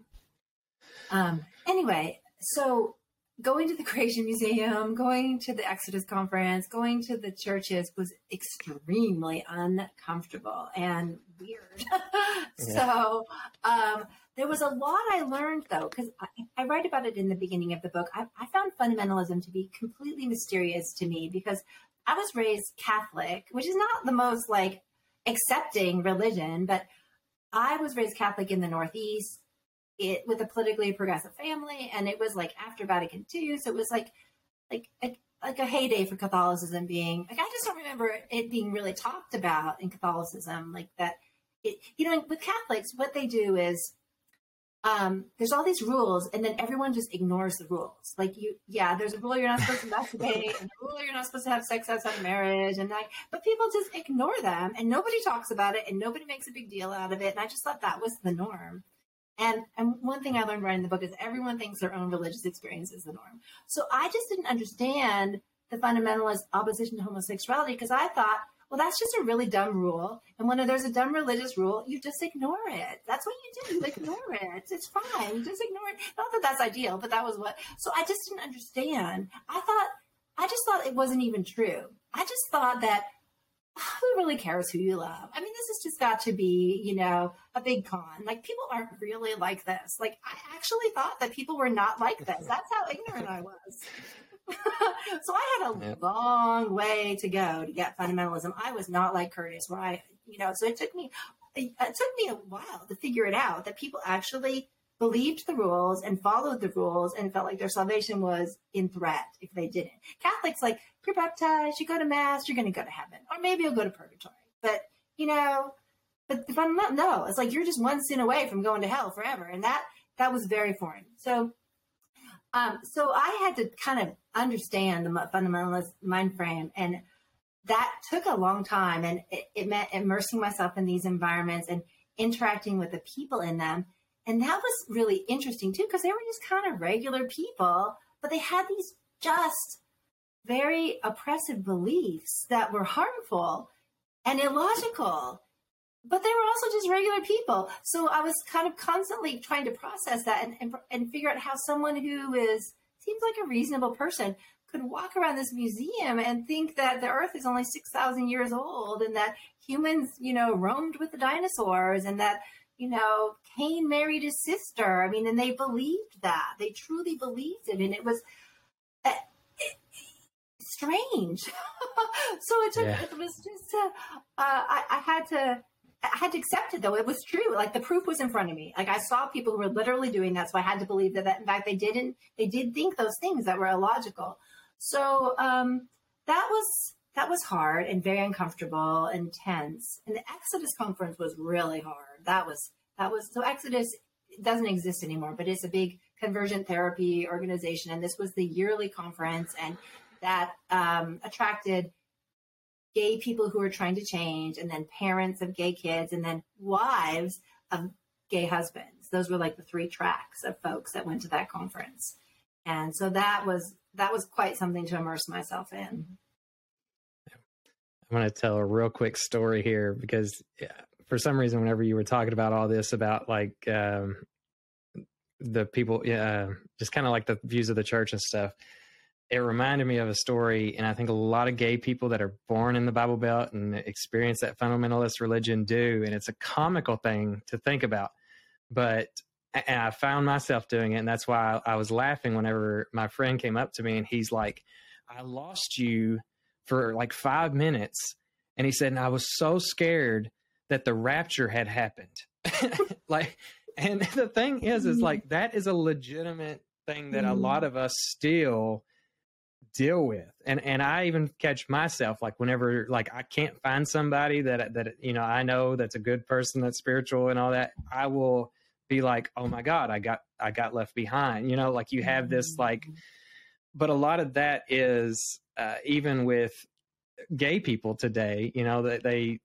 Um. Anyway, so going to the Creation Museum, going to the Exodus conference, going to the churches was extremely uncomfortable and weird. so um, there was a lot I learned though, because I, I, write about it in the beginning of the book. I, I found fundamentalism to be completely mysterious to me because I was raised Catholic, which is not the most like accepting religion, but I was raised Catholic in the Northeast it with a politically progressive family, and it was like after Vatican II, so it was like like a, like a heyday for Catholicism being like I just don't remember it being really talked about in Catholicism like that. It you know with Catholics what they do is um, there's all these rules, and then everyone just ignores the rules. Like you, yeah, there's a rule you're not supposed to masturbate, and a rule you're not supposed to have sex outside of marriage, and like, but people just ignore them, and nobody talks about it, and nobody makes a big deal out of it. And I just thought that was the norm. And, and one thing I learned writing the book is everyone thinks their own religious experience is the norm. So I just didn't understand the fundamentalist opposition to homosexuality because I thought, well, that's just a really dumb rule. And when there's a dumb religious rule, you just ignore it. That's what you do. You ignore it. It's fine. You just ignore it. Not that that's ideal, but that was what. So I just didn't understand. I thought, I just thought it wasn't even true. I just thought that who really cares who you love? I mean, this has just got to be, you know, a big con. Like, people aren't really like this. Like, I actually thought that people were not like this. That's how ignorant I was. so I had a yep. long way to go to get fundamentalism. I was not like Kurtis, where I, you know, so it took me, it took me a while to figure it out that people actually believed the rules and followed the rules and felt like their salvation was in threat if they didn't. Catholics, like, you're baptized, you go to mass, you're going to go to heaven, or maybe you'll go to purgatory. But, you know, but if I'm not, no, it's like you're just one sin away from going to hell forever. And that, that was very foreign. So, um, so I had to kind of understand the fundamentalist mind frame and that took a long time and it, it meant immersing myself in these environments and interacting with the people in them and that was really interesting too, because they were just kind of regular people, but they had these just very oppressive beliefs that were harmful and illogical. But they were also just regular people. So I was kind of constantly trying to process that and, and, and figure out how someone who is seems like a reasonable person could walk around this museum and think that the earth is only 6,000 years old and that humans, you know, roamed with the dinosaurs and that you know, Cain married his sister. I mean, and they believed that. They truly believed it. And it was strange. so it took, yeah. it was just, uh, uh, I, I had to, I had to accept it though. It was true. Like the proof was in front of me. Like I saw people who were literally doing that. So I had to believe that, that in fact they didn't, they did think those things that were illogical. So, um, that was, that was hard and very uncomfortable and tense. And the Exodus conference was really hard that was that was so Exodus doesn't exist anymore, but it's a big conversion therapy organization, and this was the yearly conference, and that um, attracted gay people who were trying to change, and then parents of gay kids, and then wives of gay husbands. Those were like the three tracks of folks that went to that conference, and so that was that was quite something to immerse myself in. I'm going to tell a real quick story here because for some reason, whenever you were talking about all this about like um, the people, yeah, just kind of like the views of the church and stuff, it reminded me of a story. And I think a lot of gay people that are born in the Bible Belt and experience that fundamentalist religion do. And it's a comical thing to think about. But and I found myself doing it, and that's why I, I was laughing whenever my friend came up to me and he's like, "I lost you for like five minutes," and he said, "And I was so scared that the rapture had happened." like, and the thing is, is mm-hmm. like that is a legitimate thing that a mm-hmm. lot of us still deal with. And and i even catch myself like whenever like i can't find somebody that that you know i know that's a good person that's spiritual and all that i will be like oh my god i got i got left behind. You know like you have this like but a lot of that is uh, even with gay people today you know that they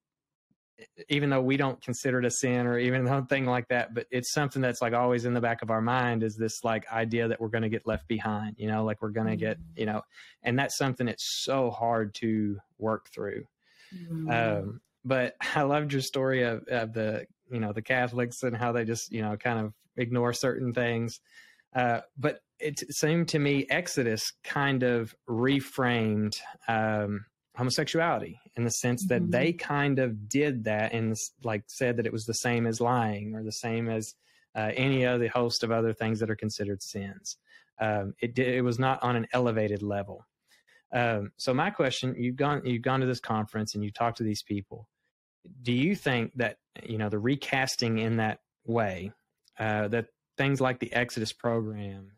even though we don't consider it a sin or even a thing like that, but it's something that's like always in the back of our mind is this like idea that we're going to get left behind, you know, like we're going to get, mm-hmm. you know, and that's something that's so hard to work through. Mm-hmm. Um, but I loved your story of, of the, you know, the Catholics and how they just, you know, kind of ignore certain things. Uh, but it seemed to me Exodus kind of reframed um, homosexuality in the sense that mm-hmm. they kind of did that and like said that it was the same as lying or the same as uh, any other host of other things that are considered sins. Um, it did, it was not on an elevated level. Um, so my question: You've gone you've gone to this conference and you talked to these people. Do you think that you know the recasting in that way uh, that things like the Exodus program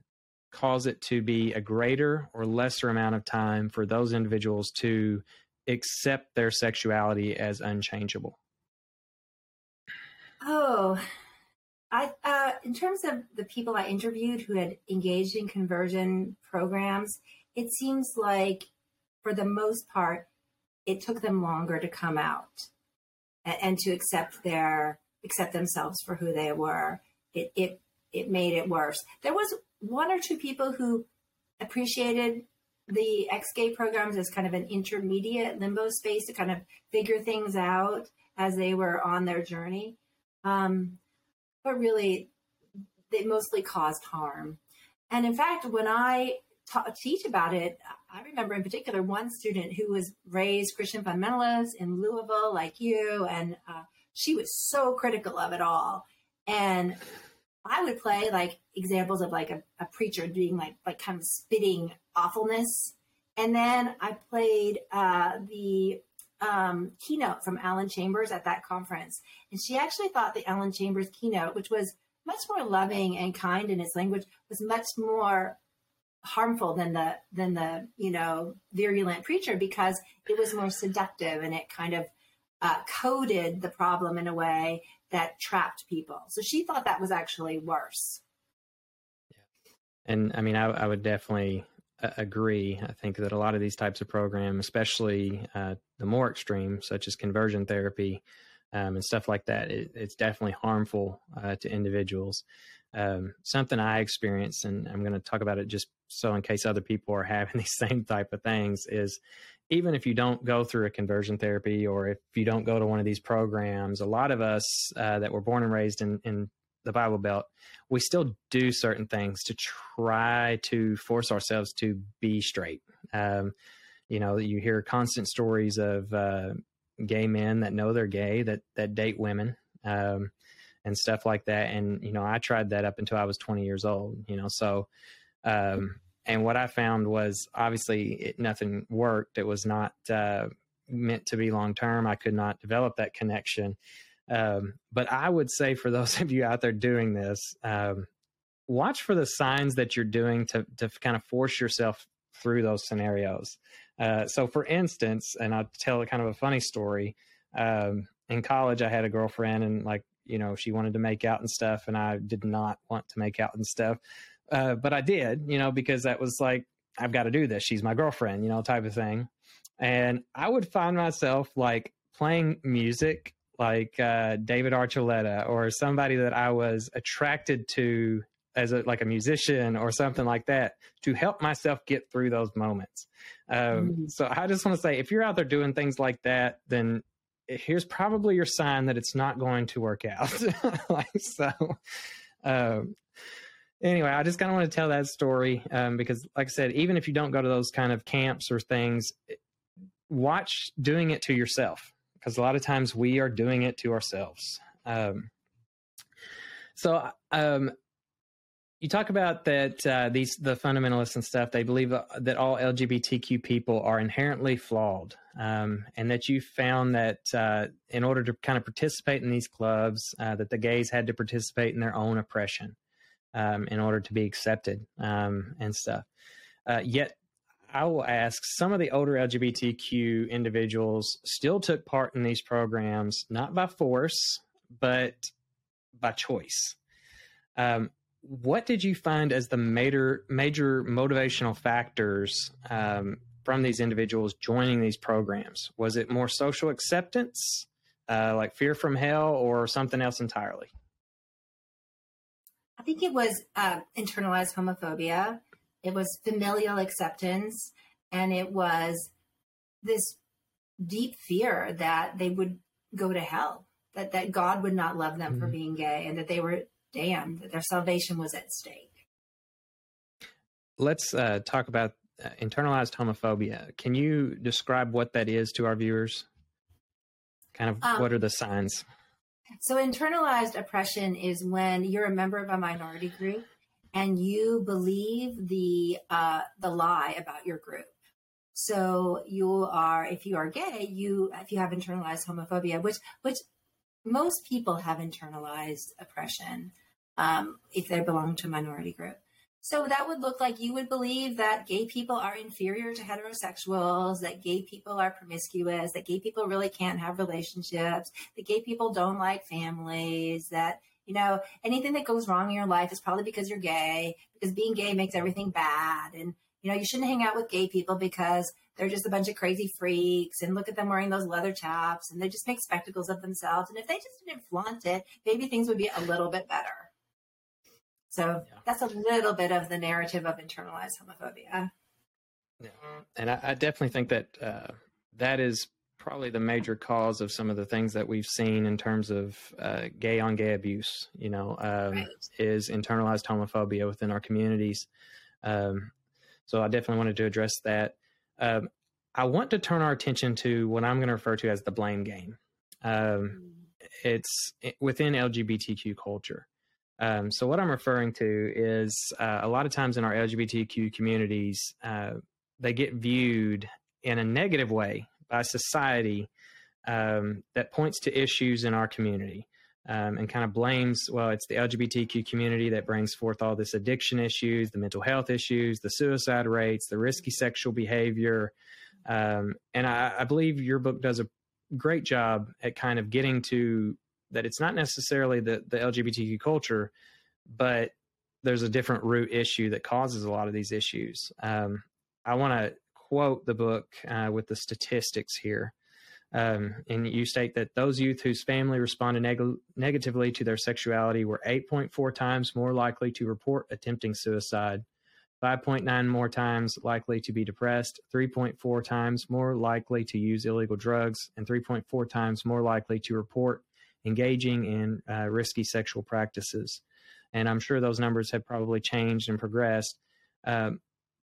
cause it to be a greater or lesser amount of time for those individuals to accept their sexuality as unchangeable? Oh, I uh, in terms of the people I interviewed who had engaged in conversion programs, it seems like for the most part, it took them longer to come out and, and to accept their accept themselves for who they were. It it it made it worse. There was one or two people who appreciated the ex gay programs as kind of an intermediate limbo space to kind of figure things out as they were on their journey. Um, but really, they mostly caused harm. And in fact, when I ta- teach about it, I remember in particular one student who was raised Christian fundamentalist in Louisville, like you, and uh, she was so critical of it all. And I would play like examples of like a, a preacher doing like like kind of spitting awfulness, and then I played uh, the um, keynote from Alan Chambers at that conference, and she actually thought the Alan Chambers keynote, which was much more loving and kind in its language, was much more harmful than the than the you know virulent preacher because it was more seductive and it kind of uh, coded the problem in a way that trapped people. So she thought that was actually worse. Yeah. And I mean, I, I would definitely uh, agree. I think that a lot of these types of programs, especially uh, the more extreme, such as conversion therapy um, and stuff like that, it, it's definitely harmful uh, to individuals. Um, something I experienced, and I'm going to talk about it just so in case other people are having these same type of things, is even if you don't go through a conversion therapy or if you don't go to one of these programs, a lot of us uh, that were born and raised in, in the Bible Belt, we still do certain things to try to force ourselves to be straight. Um, you know, you hear constant stories of uh, gay men that know they're gay that that date women um, and stuff like that. And you know, I tried that up until I was 20 years old. You know, so um, and what I found was obviously it, nothing worked. It was not uh, meant to be long term. I could not develop that connection. Um, but I would say for those of you out there doing this, um, watch for the signs that you're doing to to kind of force yourself through those scenarios. Uh, so, for instance, and I'll tell kind of a funny story. Um, in college, I had a girlfriend, and like you know, she wanted to make out and stuff, and I did not want to make out and stuff. Uh, but I did, you know, because that was like, I've got to do this. She's my girlfriend, you know, type of thing. And I would find myself like playing music like uh, David Archuleta or somebody that I was attracted to as a, like a musician or something like that to help myself get through those moments. Um, mm-hmm. So I just want to say, if you're out there doing things like that, then here's probably your sign that it's not going to work out. like so. Um, anyway, I just kind of want to tell that story um, because, like I said, even if you don't go to those kind of camps or things, watch doing it to yourself because a lot of times we are doing it to ourselves. Um, So, um, you talk about that uh, these the fundamentalists and stuff. They believe uh, that all LGBTQ people are inherently flawed, um, and that you found that uh, in order to kind of participate in these clubs, uh, that the gays had to participate in their own oppression um, in order to be accepted um, and stuff. Uh, yet, I will ask: some of the older LGBTQ individuals still took part in these programs, not by force, but by choice. Um, what did you find as the major major motivational factors um, from these individuals joining these programs? Was it more social acceptance, uh, like fear from hell, or something else entirely? I think it was uh, internalized homophobia. It was familial acceptance, and it was this deep fear that they would go to hell, that that God would not love them mm-hmm. for being gay, and that they were damned, that their salvation was at stake. Let's uh, talk about uh, internalized homophobia. Can you describe what that is to our viewers? Kind of um, what are the signs? So, internalized oppression is when you're a member of a minority group and you believe the uh, the lie about your group. So you are, if you are gay, you if you have internalized homophobia, which which most people have internalized oppression um, if they belong to a minority group. So that would look like you would believe that gay people are inferior to heterosexuals, that gay people are promiscuous, that gay people really can't have relationships, that gay people don't like families, that, you know, anything that goes wrong in your life is probably because you're gay, because being gay makes everything bad. And, you know, you shouldn't hang out with gay people because they're just a bunch of crazy freaks and look at them wearing those leather chaps and they just make spectacles of themselves. And if they just didn't flaunt it, maybe things would be a little bit better. So yeah. that's a little bit of the narrative of internalized homophobia. Yeah. And I, I definitely think that uh, that is probably the major cause of some of the things that we've seen in terms of uh, gay on gay abuse, you know, um, right. is internalized homophobia within our communities. Um, so I definitely wanted to address that. Um, I want to turn our attention to what I'm going to refer to as the blame game. Um, mm. It's within LGBTQ culture. Um, so what I'm referring to is uh, a lot of times in our LGBTQ communities, uh, they get viewed in a negative way by society um, that points to issues in our community um, and kind of blames, well, it's the LGBTQ community that brings forth all this addiction issues, the mental health issues, the suicide rates, the risky sexual behavior. Um, and I, I believe your book does a great job at kind of getting to that it's not necessarily the, the LGBTQ culture, but there's a different root issue that causes a lot of these issues. Um, I want to quote the book uh, with the statistics here. Um, and you state that those youth whose family responded neg- negatively to their sexuality were 8.4 times more likely to report attempting suicide, 5.9 more times likely to be depressed, 3.4 times more likely to use illegal drugs, and 3.4 times more likely to report engaging in uh, risky sexual practices. And I'm sure those numbers have probably changed and progressed. Um,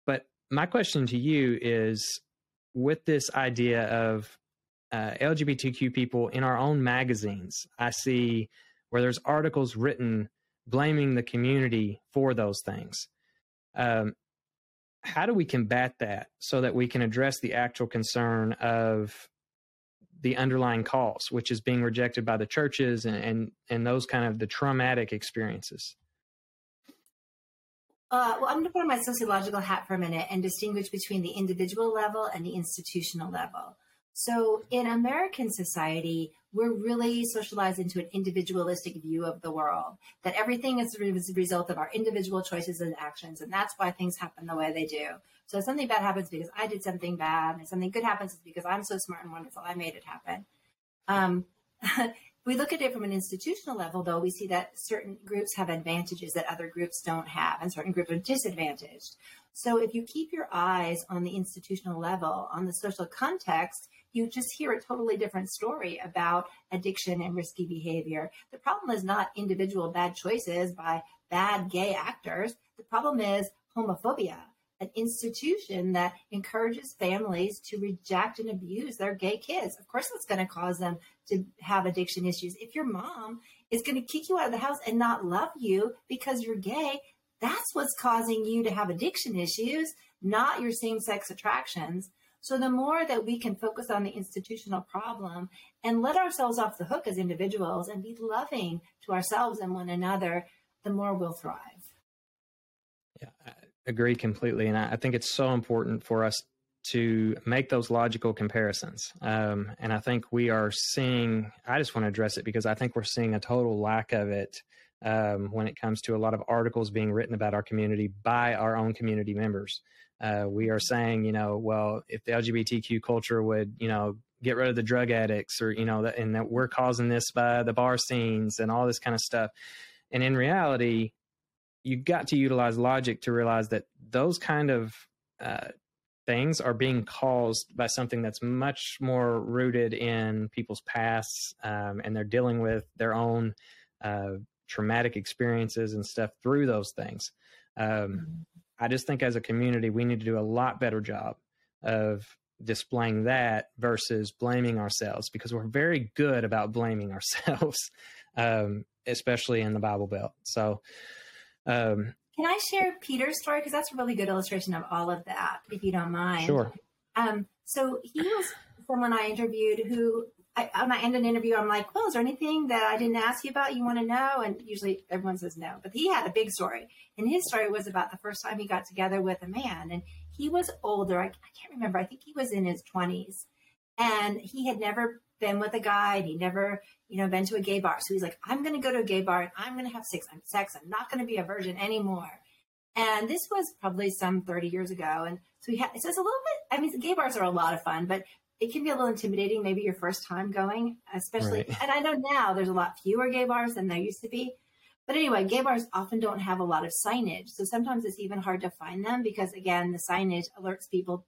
but my question to you is with this idea of uh, LGBTQ people in our own magazines, I see where there's articles written blaming the community for those things. Um, how do we combat that so that we can address the actual concern of the underlying cause, which is being rejected by the churches and and, and those kind of the traumatic experiences? Uh, well, I'm going to put on my sociological hat for a minute and distinguish between the individual level and the institutional level. So, in American society, we're really socialized into an individualistic view of the world, that everything is a result of our individual choices and actions. And that's why things happen the way they do. So if something bad happens because I did something bad, and something good happens because I'm so smart and wonderful, I made it happen. Um, we look at it from an institutional level, though, we see that certain groups have advantages that other groups don't have, and certain groups are disadvantaged. So if you keep your eyes on the institutional level, on the social context, you just hear a totally different story about addiction and risky behavior. The problem is not individual bad choices by bad gay actors. The problem is homophobia an institution that encourages families to reject and abuse their gay kids. Of course, that's going to cause them to have addiction issues. If your mom is going to kick you out of the house and not love you because you're gay, that's what's causing you to have addiction issues, not your same sex attractions. So the more that we can focus on the institutional problem and let ourselves off the hook as individuals and be loving to ourselves and one another, the more we'll thrive. Yeah, I agree completely. And I think it's so important for us to make those logical comparisons. Um, and I think we are seeing, I just want to address it because I think we're seeing a total lack of it um, when it comes to a lot of articles being written about our community by our own community members. Uh, we are saying, you know, well, if the LGBTQ culture would, you know, get rid of the drug addicts or, you know, that, and that we're causing this by the bar scenes and all this kind of stuff. And in reality, you've got to utilize logic to realize that those kind of uh, things are being caused by something that's much more rooted in people's pasts um, and they're dealing with their own uh, traumatic experiences and stuff through those things. Um, I just think as a community, we need to do a lot better job of displaying that versus blaming ourselves because we're very good about blaming ourselves, um, especially in the Bible Belt. So, um, can I share Peter's story? Because that's a really good illustration of all of that, if you don't mind. Sure. Um, so he was someone I interviewed who I, when I end an interview, I'm like, well, is there anything that I didn't ask you about you want to know? And usually everyone says no. But he had a big story. And his story was about the first time he got together with a man. And he was older. I, I can't remember. I think he was in his 20s. And he had never been with a guy. And he never, you know, been to a gay bar. So he's like, I'm going to go to a gay bar and I'm going to have sex. I'm sex. I'm not going to be a virgin anymore. And this was probably some 30 years ago. And so he had, so it's a little bit, I mean, gay bars are a lot of fun, but it can be a little intimidating, maybe your first time going, especially. Right. And I know now there's a lot fewer gay bars than there used to be. But anyway, gay bars often don't have a lot of signage. So sometimes it's even hard to find them because, again, the signage alerts people,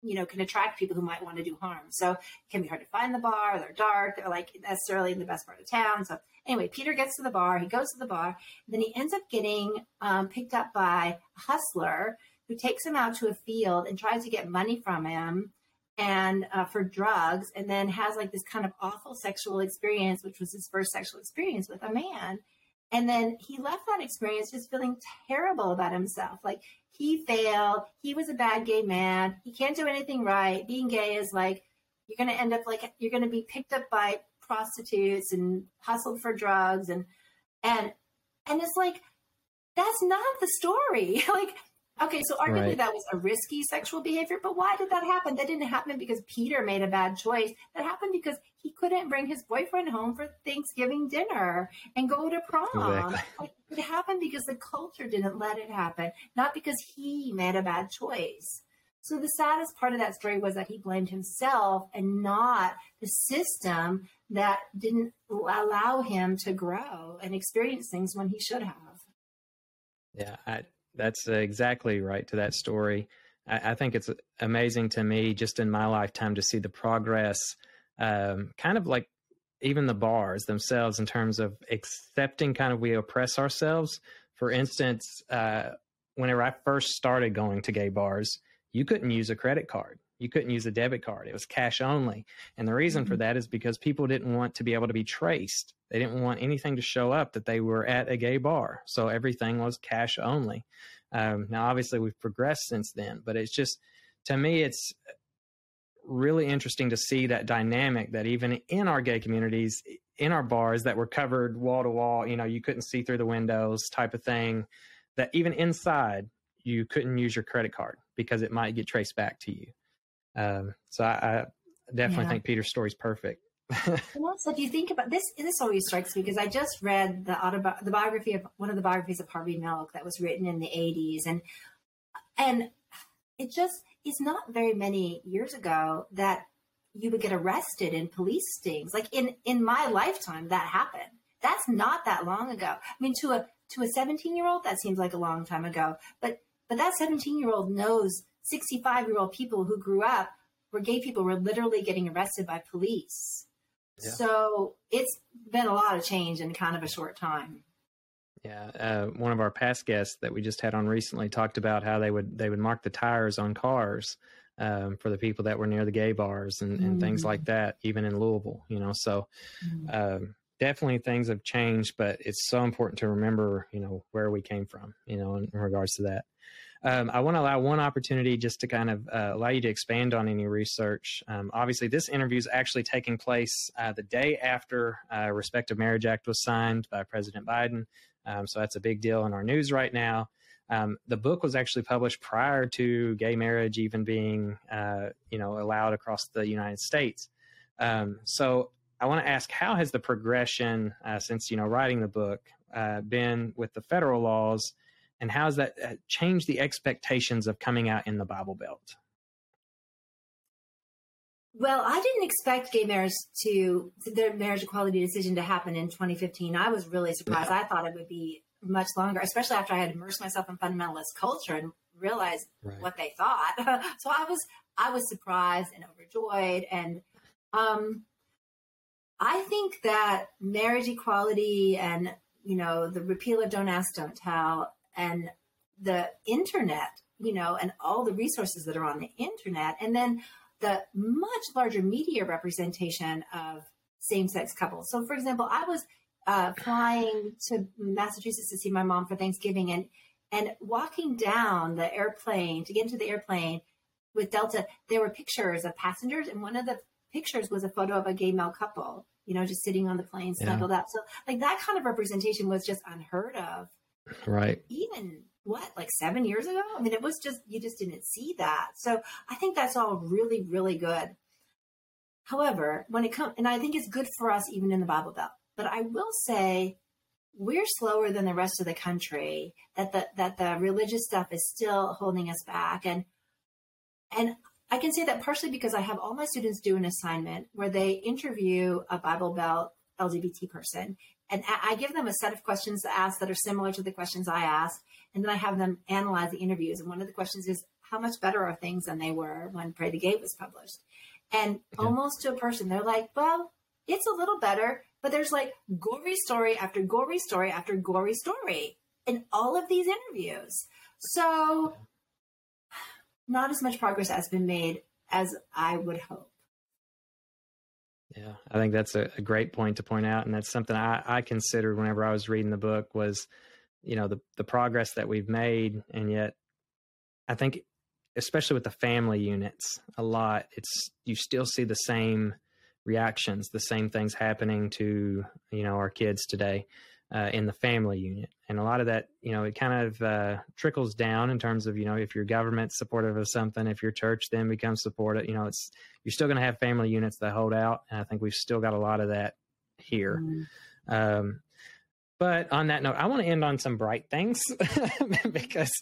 you know, can attract people who might want to do harm. So it can be hard to find the bar. They're dark. They're like necessarily in the best part of town. So anyway, Peter gets to the bar. He goes to the bar. then he ends up getting um, picked up by a hustler who takes him out to a field and tries to get money from him and uh, for drugs and then has like this kind of awful sexual experience which was his first sexual experience with a man. And then he left that experience just feeling terrible about himself. Like he failed. He was a bad gay man. He can't do anything right. Being gay is like you're going to end up like you're going to be picked up by prostitutes and hustled for drugs and and and it's like that's not the story. Like Okay, so arguably right. that was a risky sexual behavior, but why did that happen? That didn't happen because Peter made a bad choice. That happened because he couldn't bring his boyfriend home for Thanksgiving dinner and go to prom. Exactly. It happened because the culture didn't let it happen, not because he made a bad choice. So the saddest part of that story was that he blamed himself and not the system that didn't allow him to grow and experience things when he should have. Yeah, I, that's exactly right to that story. I, I, think it's amazing to me just in my lifetime to see the progress, um, kind of like even the bars themselves in terms of accepting kind of we oppress ourselves. For instance, uh, whenever I first started going to gay bars, you couldn't use a credit card. You couldn't use a debit card. It was cash only. And the reason mm-hmm. for that is because people didn't want to be able to be traced. They didn't want anything to show up that they were at a gay bar. So everything was cash only. Um, now, obviously, we've progressed since then, but it's just, to me, it's really interesting to see that dynamic that even in our gay communities, in our bars that were covered wall to wall, you know, you couldn't see through the windows type of thing, that even inside, you couldn't use your credit card because it might get traced back to you. Um, so I, I definitely yeah. think Peter's story is perfect. and also, if you think about this, this always strikes me because I just read the autobi- the biography of one of the biographies of Harvey Milk that was written in the '80s, and and it just is not very many years ago that you would get arrested in police stings. Like in in my lifetime, that happened. That's not that long ago. I mean, to a to a 17 year old, that seems like a long time ago. But but that 17 year old knows 65 year old people who grew up where gay people were literally getting arrested by police. Yeah. So it's been a lot of change in kind of a short time. Yeah, uh, one of our past guests that we just had on recently talked about how they would they would mark the tires on cars um, for the people that were near the gay bars and, and mm. things like that, even in Louisville. You know, so mm. um, definitely things have changed, but it's so important to remember, you know, where we came from, you know, in, in regards to that. Um, I want to allow one opportunity just to kind of uh, allow you to expand on any research. Um, obviously, this interview is actually taking place uh, the day after uh, Respect for Marriage Act was signed by President Biden. Um, so that's a big deal in our news right now. Um, the book was actually published prior to gay marriage even being, uh, you know, allowed across the United States. Um, so I want to ask, how has the progression uh, since you know writing the book uh, been with the federal laws? And how has that uh, changed the expectations of coming out in the Bible Belt? Well, I didn't expect gay marriage to the marriage equality decision to happen in 2015. I was really surprised. I thought it would be much longer, especially after I had immersed myself in fundamentalist culture and realized right. what they thought. so I was I was surprised and overjoyed, and um, I think that marriage equality and you know the repeal of Don't Ask, Don't Tell and the internet, you know, and all the resources that are on the internet, and then the much larger media representation of same sex couples. So, for example, I was uh, flying to Massachusetts to see my mom for Thanksgiving, and and walking down the airplane to get into the airplane with Delta, there were pictures of passengers, and one of the pictures was a photo of a gay male couple, you know, just sitting on the plane, snuggled yeah. up. So, like that kind of representation was just unheard of Right. Even what, like seven years ago? I mean, it was just, you just didn't see that. So I think that's all really, really good. However, when it comes, and I think it's good for us even in the Bible Belt, but I will say we're slower than the rest of the country, that the, that the religious stuff is still holding us back. And, and I can say that partially because I have all my students do an assignment where they interview a Bible Belt LGBT person and I give them a set of questions to ask that are similar to the questions I asked, and then I have them analyze the interviews. And one of the questions is, how much better are things than they were when Pray the Gate was published? And okay. almost to a person, they're like, well, it's a little better, but there's like gory story after gory story after gory story in all of these interviews. So, not as much progress has been made as I would hope. Yeah, I think that's a, a, great point to point out, and that's something I, I considered whenever I was reading the book was, you know, the the progress that we've made, and yet, I think, especially with the family units, a lot it's you still see the same reactions, the same things happening to you know our kids today uh, in the family unit. And a lot of that, you know, it kind of uh, trickles down in terms of, you know, if your government's supportive of something, if your church then becomes supportive, you know, it's you're still going to have family units that hold out. And I think we've still got a lot of that here. Mm-hmm. Um, but on that note, I want to end on some bright things because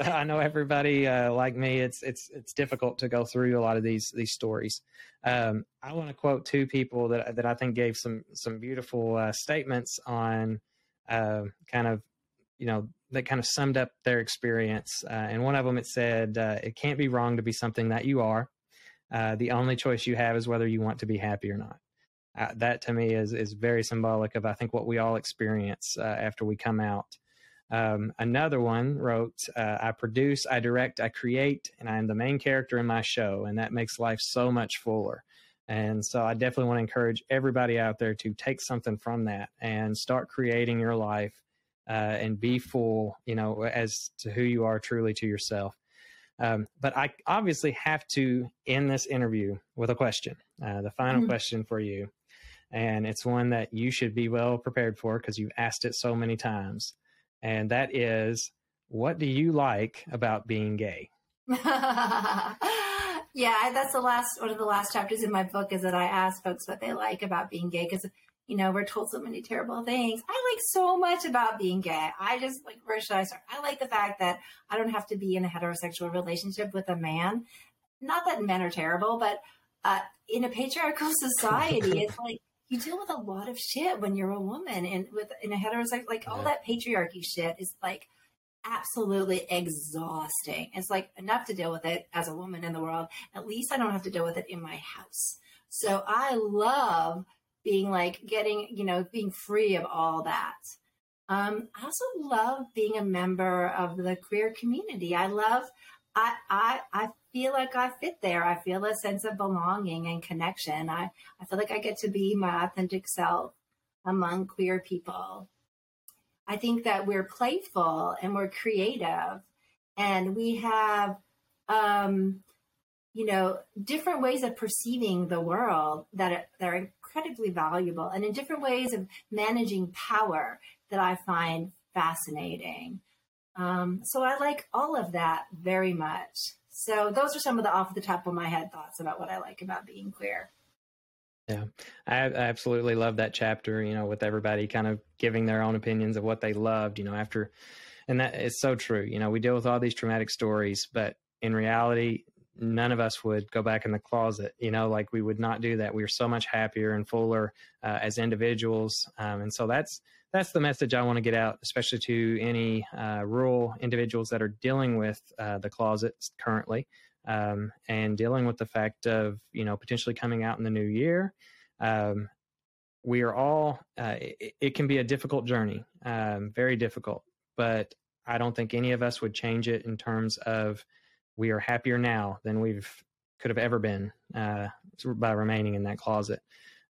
I know everybody uh, like me. It's it's it's difficult to go through a lot of these these stories. Um, I want to quote two people that that I think gave some some beautiful uh, statements on uh, kind of, you know, that kind of summed up their experience. Uh, and one of them, it said, uh, "It can't be wrong to be something that you are. Uh, the only choice you have is whether you want to be happy or not." Uh, that to me is is very symbolic of I think what we all experience after we come out. Um, another one wrote, "I produce, I direct, I create, and I am the main character in my show, and that makes life so much fuller." And so I definitely want to encourage everybody out there to take something from that and start creating your life uh, and be full, you know, as to who you are truly to yourself. Um, but I obviously have to end this interview with a question, uh, the final mm-hmm. question for you. And it's one that you should be well prepared for because you've asked it so many times. And that is, what do you like about being gay? yeah, that's the last one of the last chapters in my book is that I ask folks what they like about being gay because you know we're told so many terrible things. I like so much about being gay. I just like where should I start? I like the fact that I don't have to be in a heterosexual relationship with a man. Not that men are terrible, but uh, in a patriarchal society, it's like you deal with a lot of shit when you're a woman, and with in a heterosexual like all that patriarchy shit is like absolutely exhausting. It's like enough to deal with it as a woman in the world. At least I don't have to deal with it in my house. So I love being like getting, you know, being free of all that. Um, I also love being a member of the queer community. I love, I, I, I feel like I fit there. I feel a sense of belonging and connection. I, I feel like I get to be my authentic self among queer people. I think that we're playful and we're creative and we have um, you know different ways of perceiving the world that are, that are incredibly valuable and in different ways of managing power that I find fascinating. Um, so I like all of that very much. So those are some of the off the top of my head thoughts about what I like about being queer. Yeah, I, I absolutely love that chapter. You know, with everybody kind of giving their own opinions of what they loved. You know, after, and that is so true. You know, we deal with all these traumatic stories, but in reality, none of us would go back in the closet. You know, like we would not do that. We are so much happier and fuller uh, as individuals, um, and so that's that's the message I want to get out, especially to any uh, rural individuals that are dealing with uh, the closet currently um, and dealing with the fact of you know potentially coming out in the new year. Um, we are all. Uh, it, it, can be a difficult journey, um, very difficult, but I don't think any of us would change it in terms of we are happier now than we've could have ever been uh, by remaining in that closet.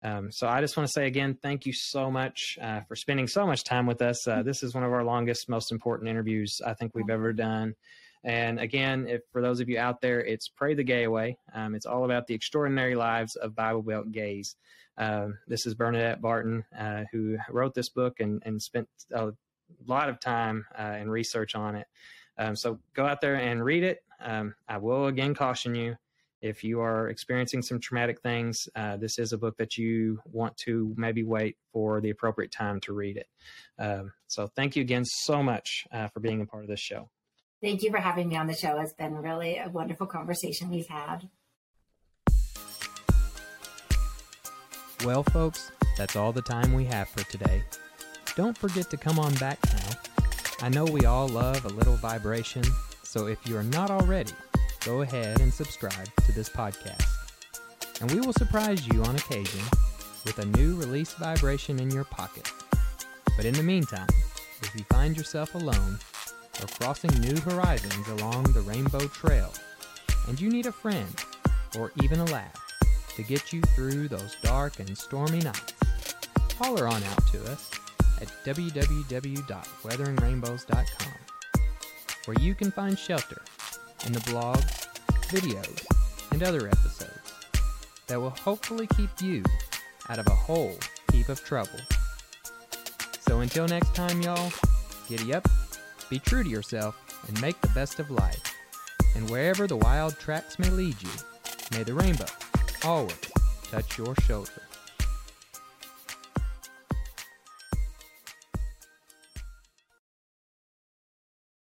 Um, so I just want to say again, thank you so much uh, for spending so much time with us. Uh, this is one of our longest, most important interviews I think we've ever done. And again, if for those of you out there, it's Pray the Gay Away. Um, it's all about the extraordinary lives of Bible Belt gays. Um, this is Bernadette Barton, uh, who wrote this book and, and spent a lot of time uh, and research on it. Um, so go out there and read it. Um, I will again caution you if you are experiencing some traumatic things, uh, this is a book that you want to maybe wait for the appropriate time to read it. Um, so, thank you again so much uh, for being a part of this show. Thank you for having me on the show. It's been really a wonderful conversation we've had. Well, folks, that's all the time we have for today. Don't forget to come on back now. I know we all love a little vibration, so if you are not already, go ahead and subscribe to this podcast. And we will surprise you on occasion with a new release vibration in your pocket. But in the meantime, if you find yourself alone or crossing new horizons along the Rainbow Trail, and you need a friend or even a laugh to get you through those dark and stormy nights, holler on out to us at www.weatheringrainbows.com, where you can find shelter in the blogs, videos, and other episodes that will hopefully keep you out of a whole heap of trouble. So until next time, y'all, giddy up be true to yourself and make the best of life. And wherever the wild tracks may lead you, may the rainbow always touch your shoulder.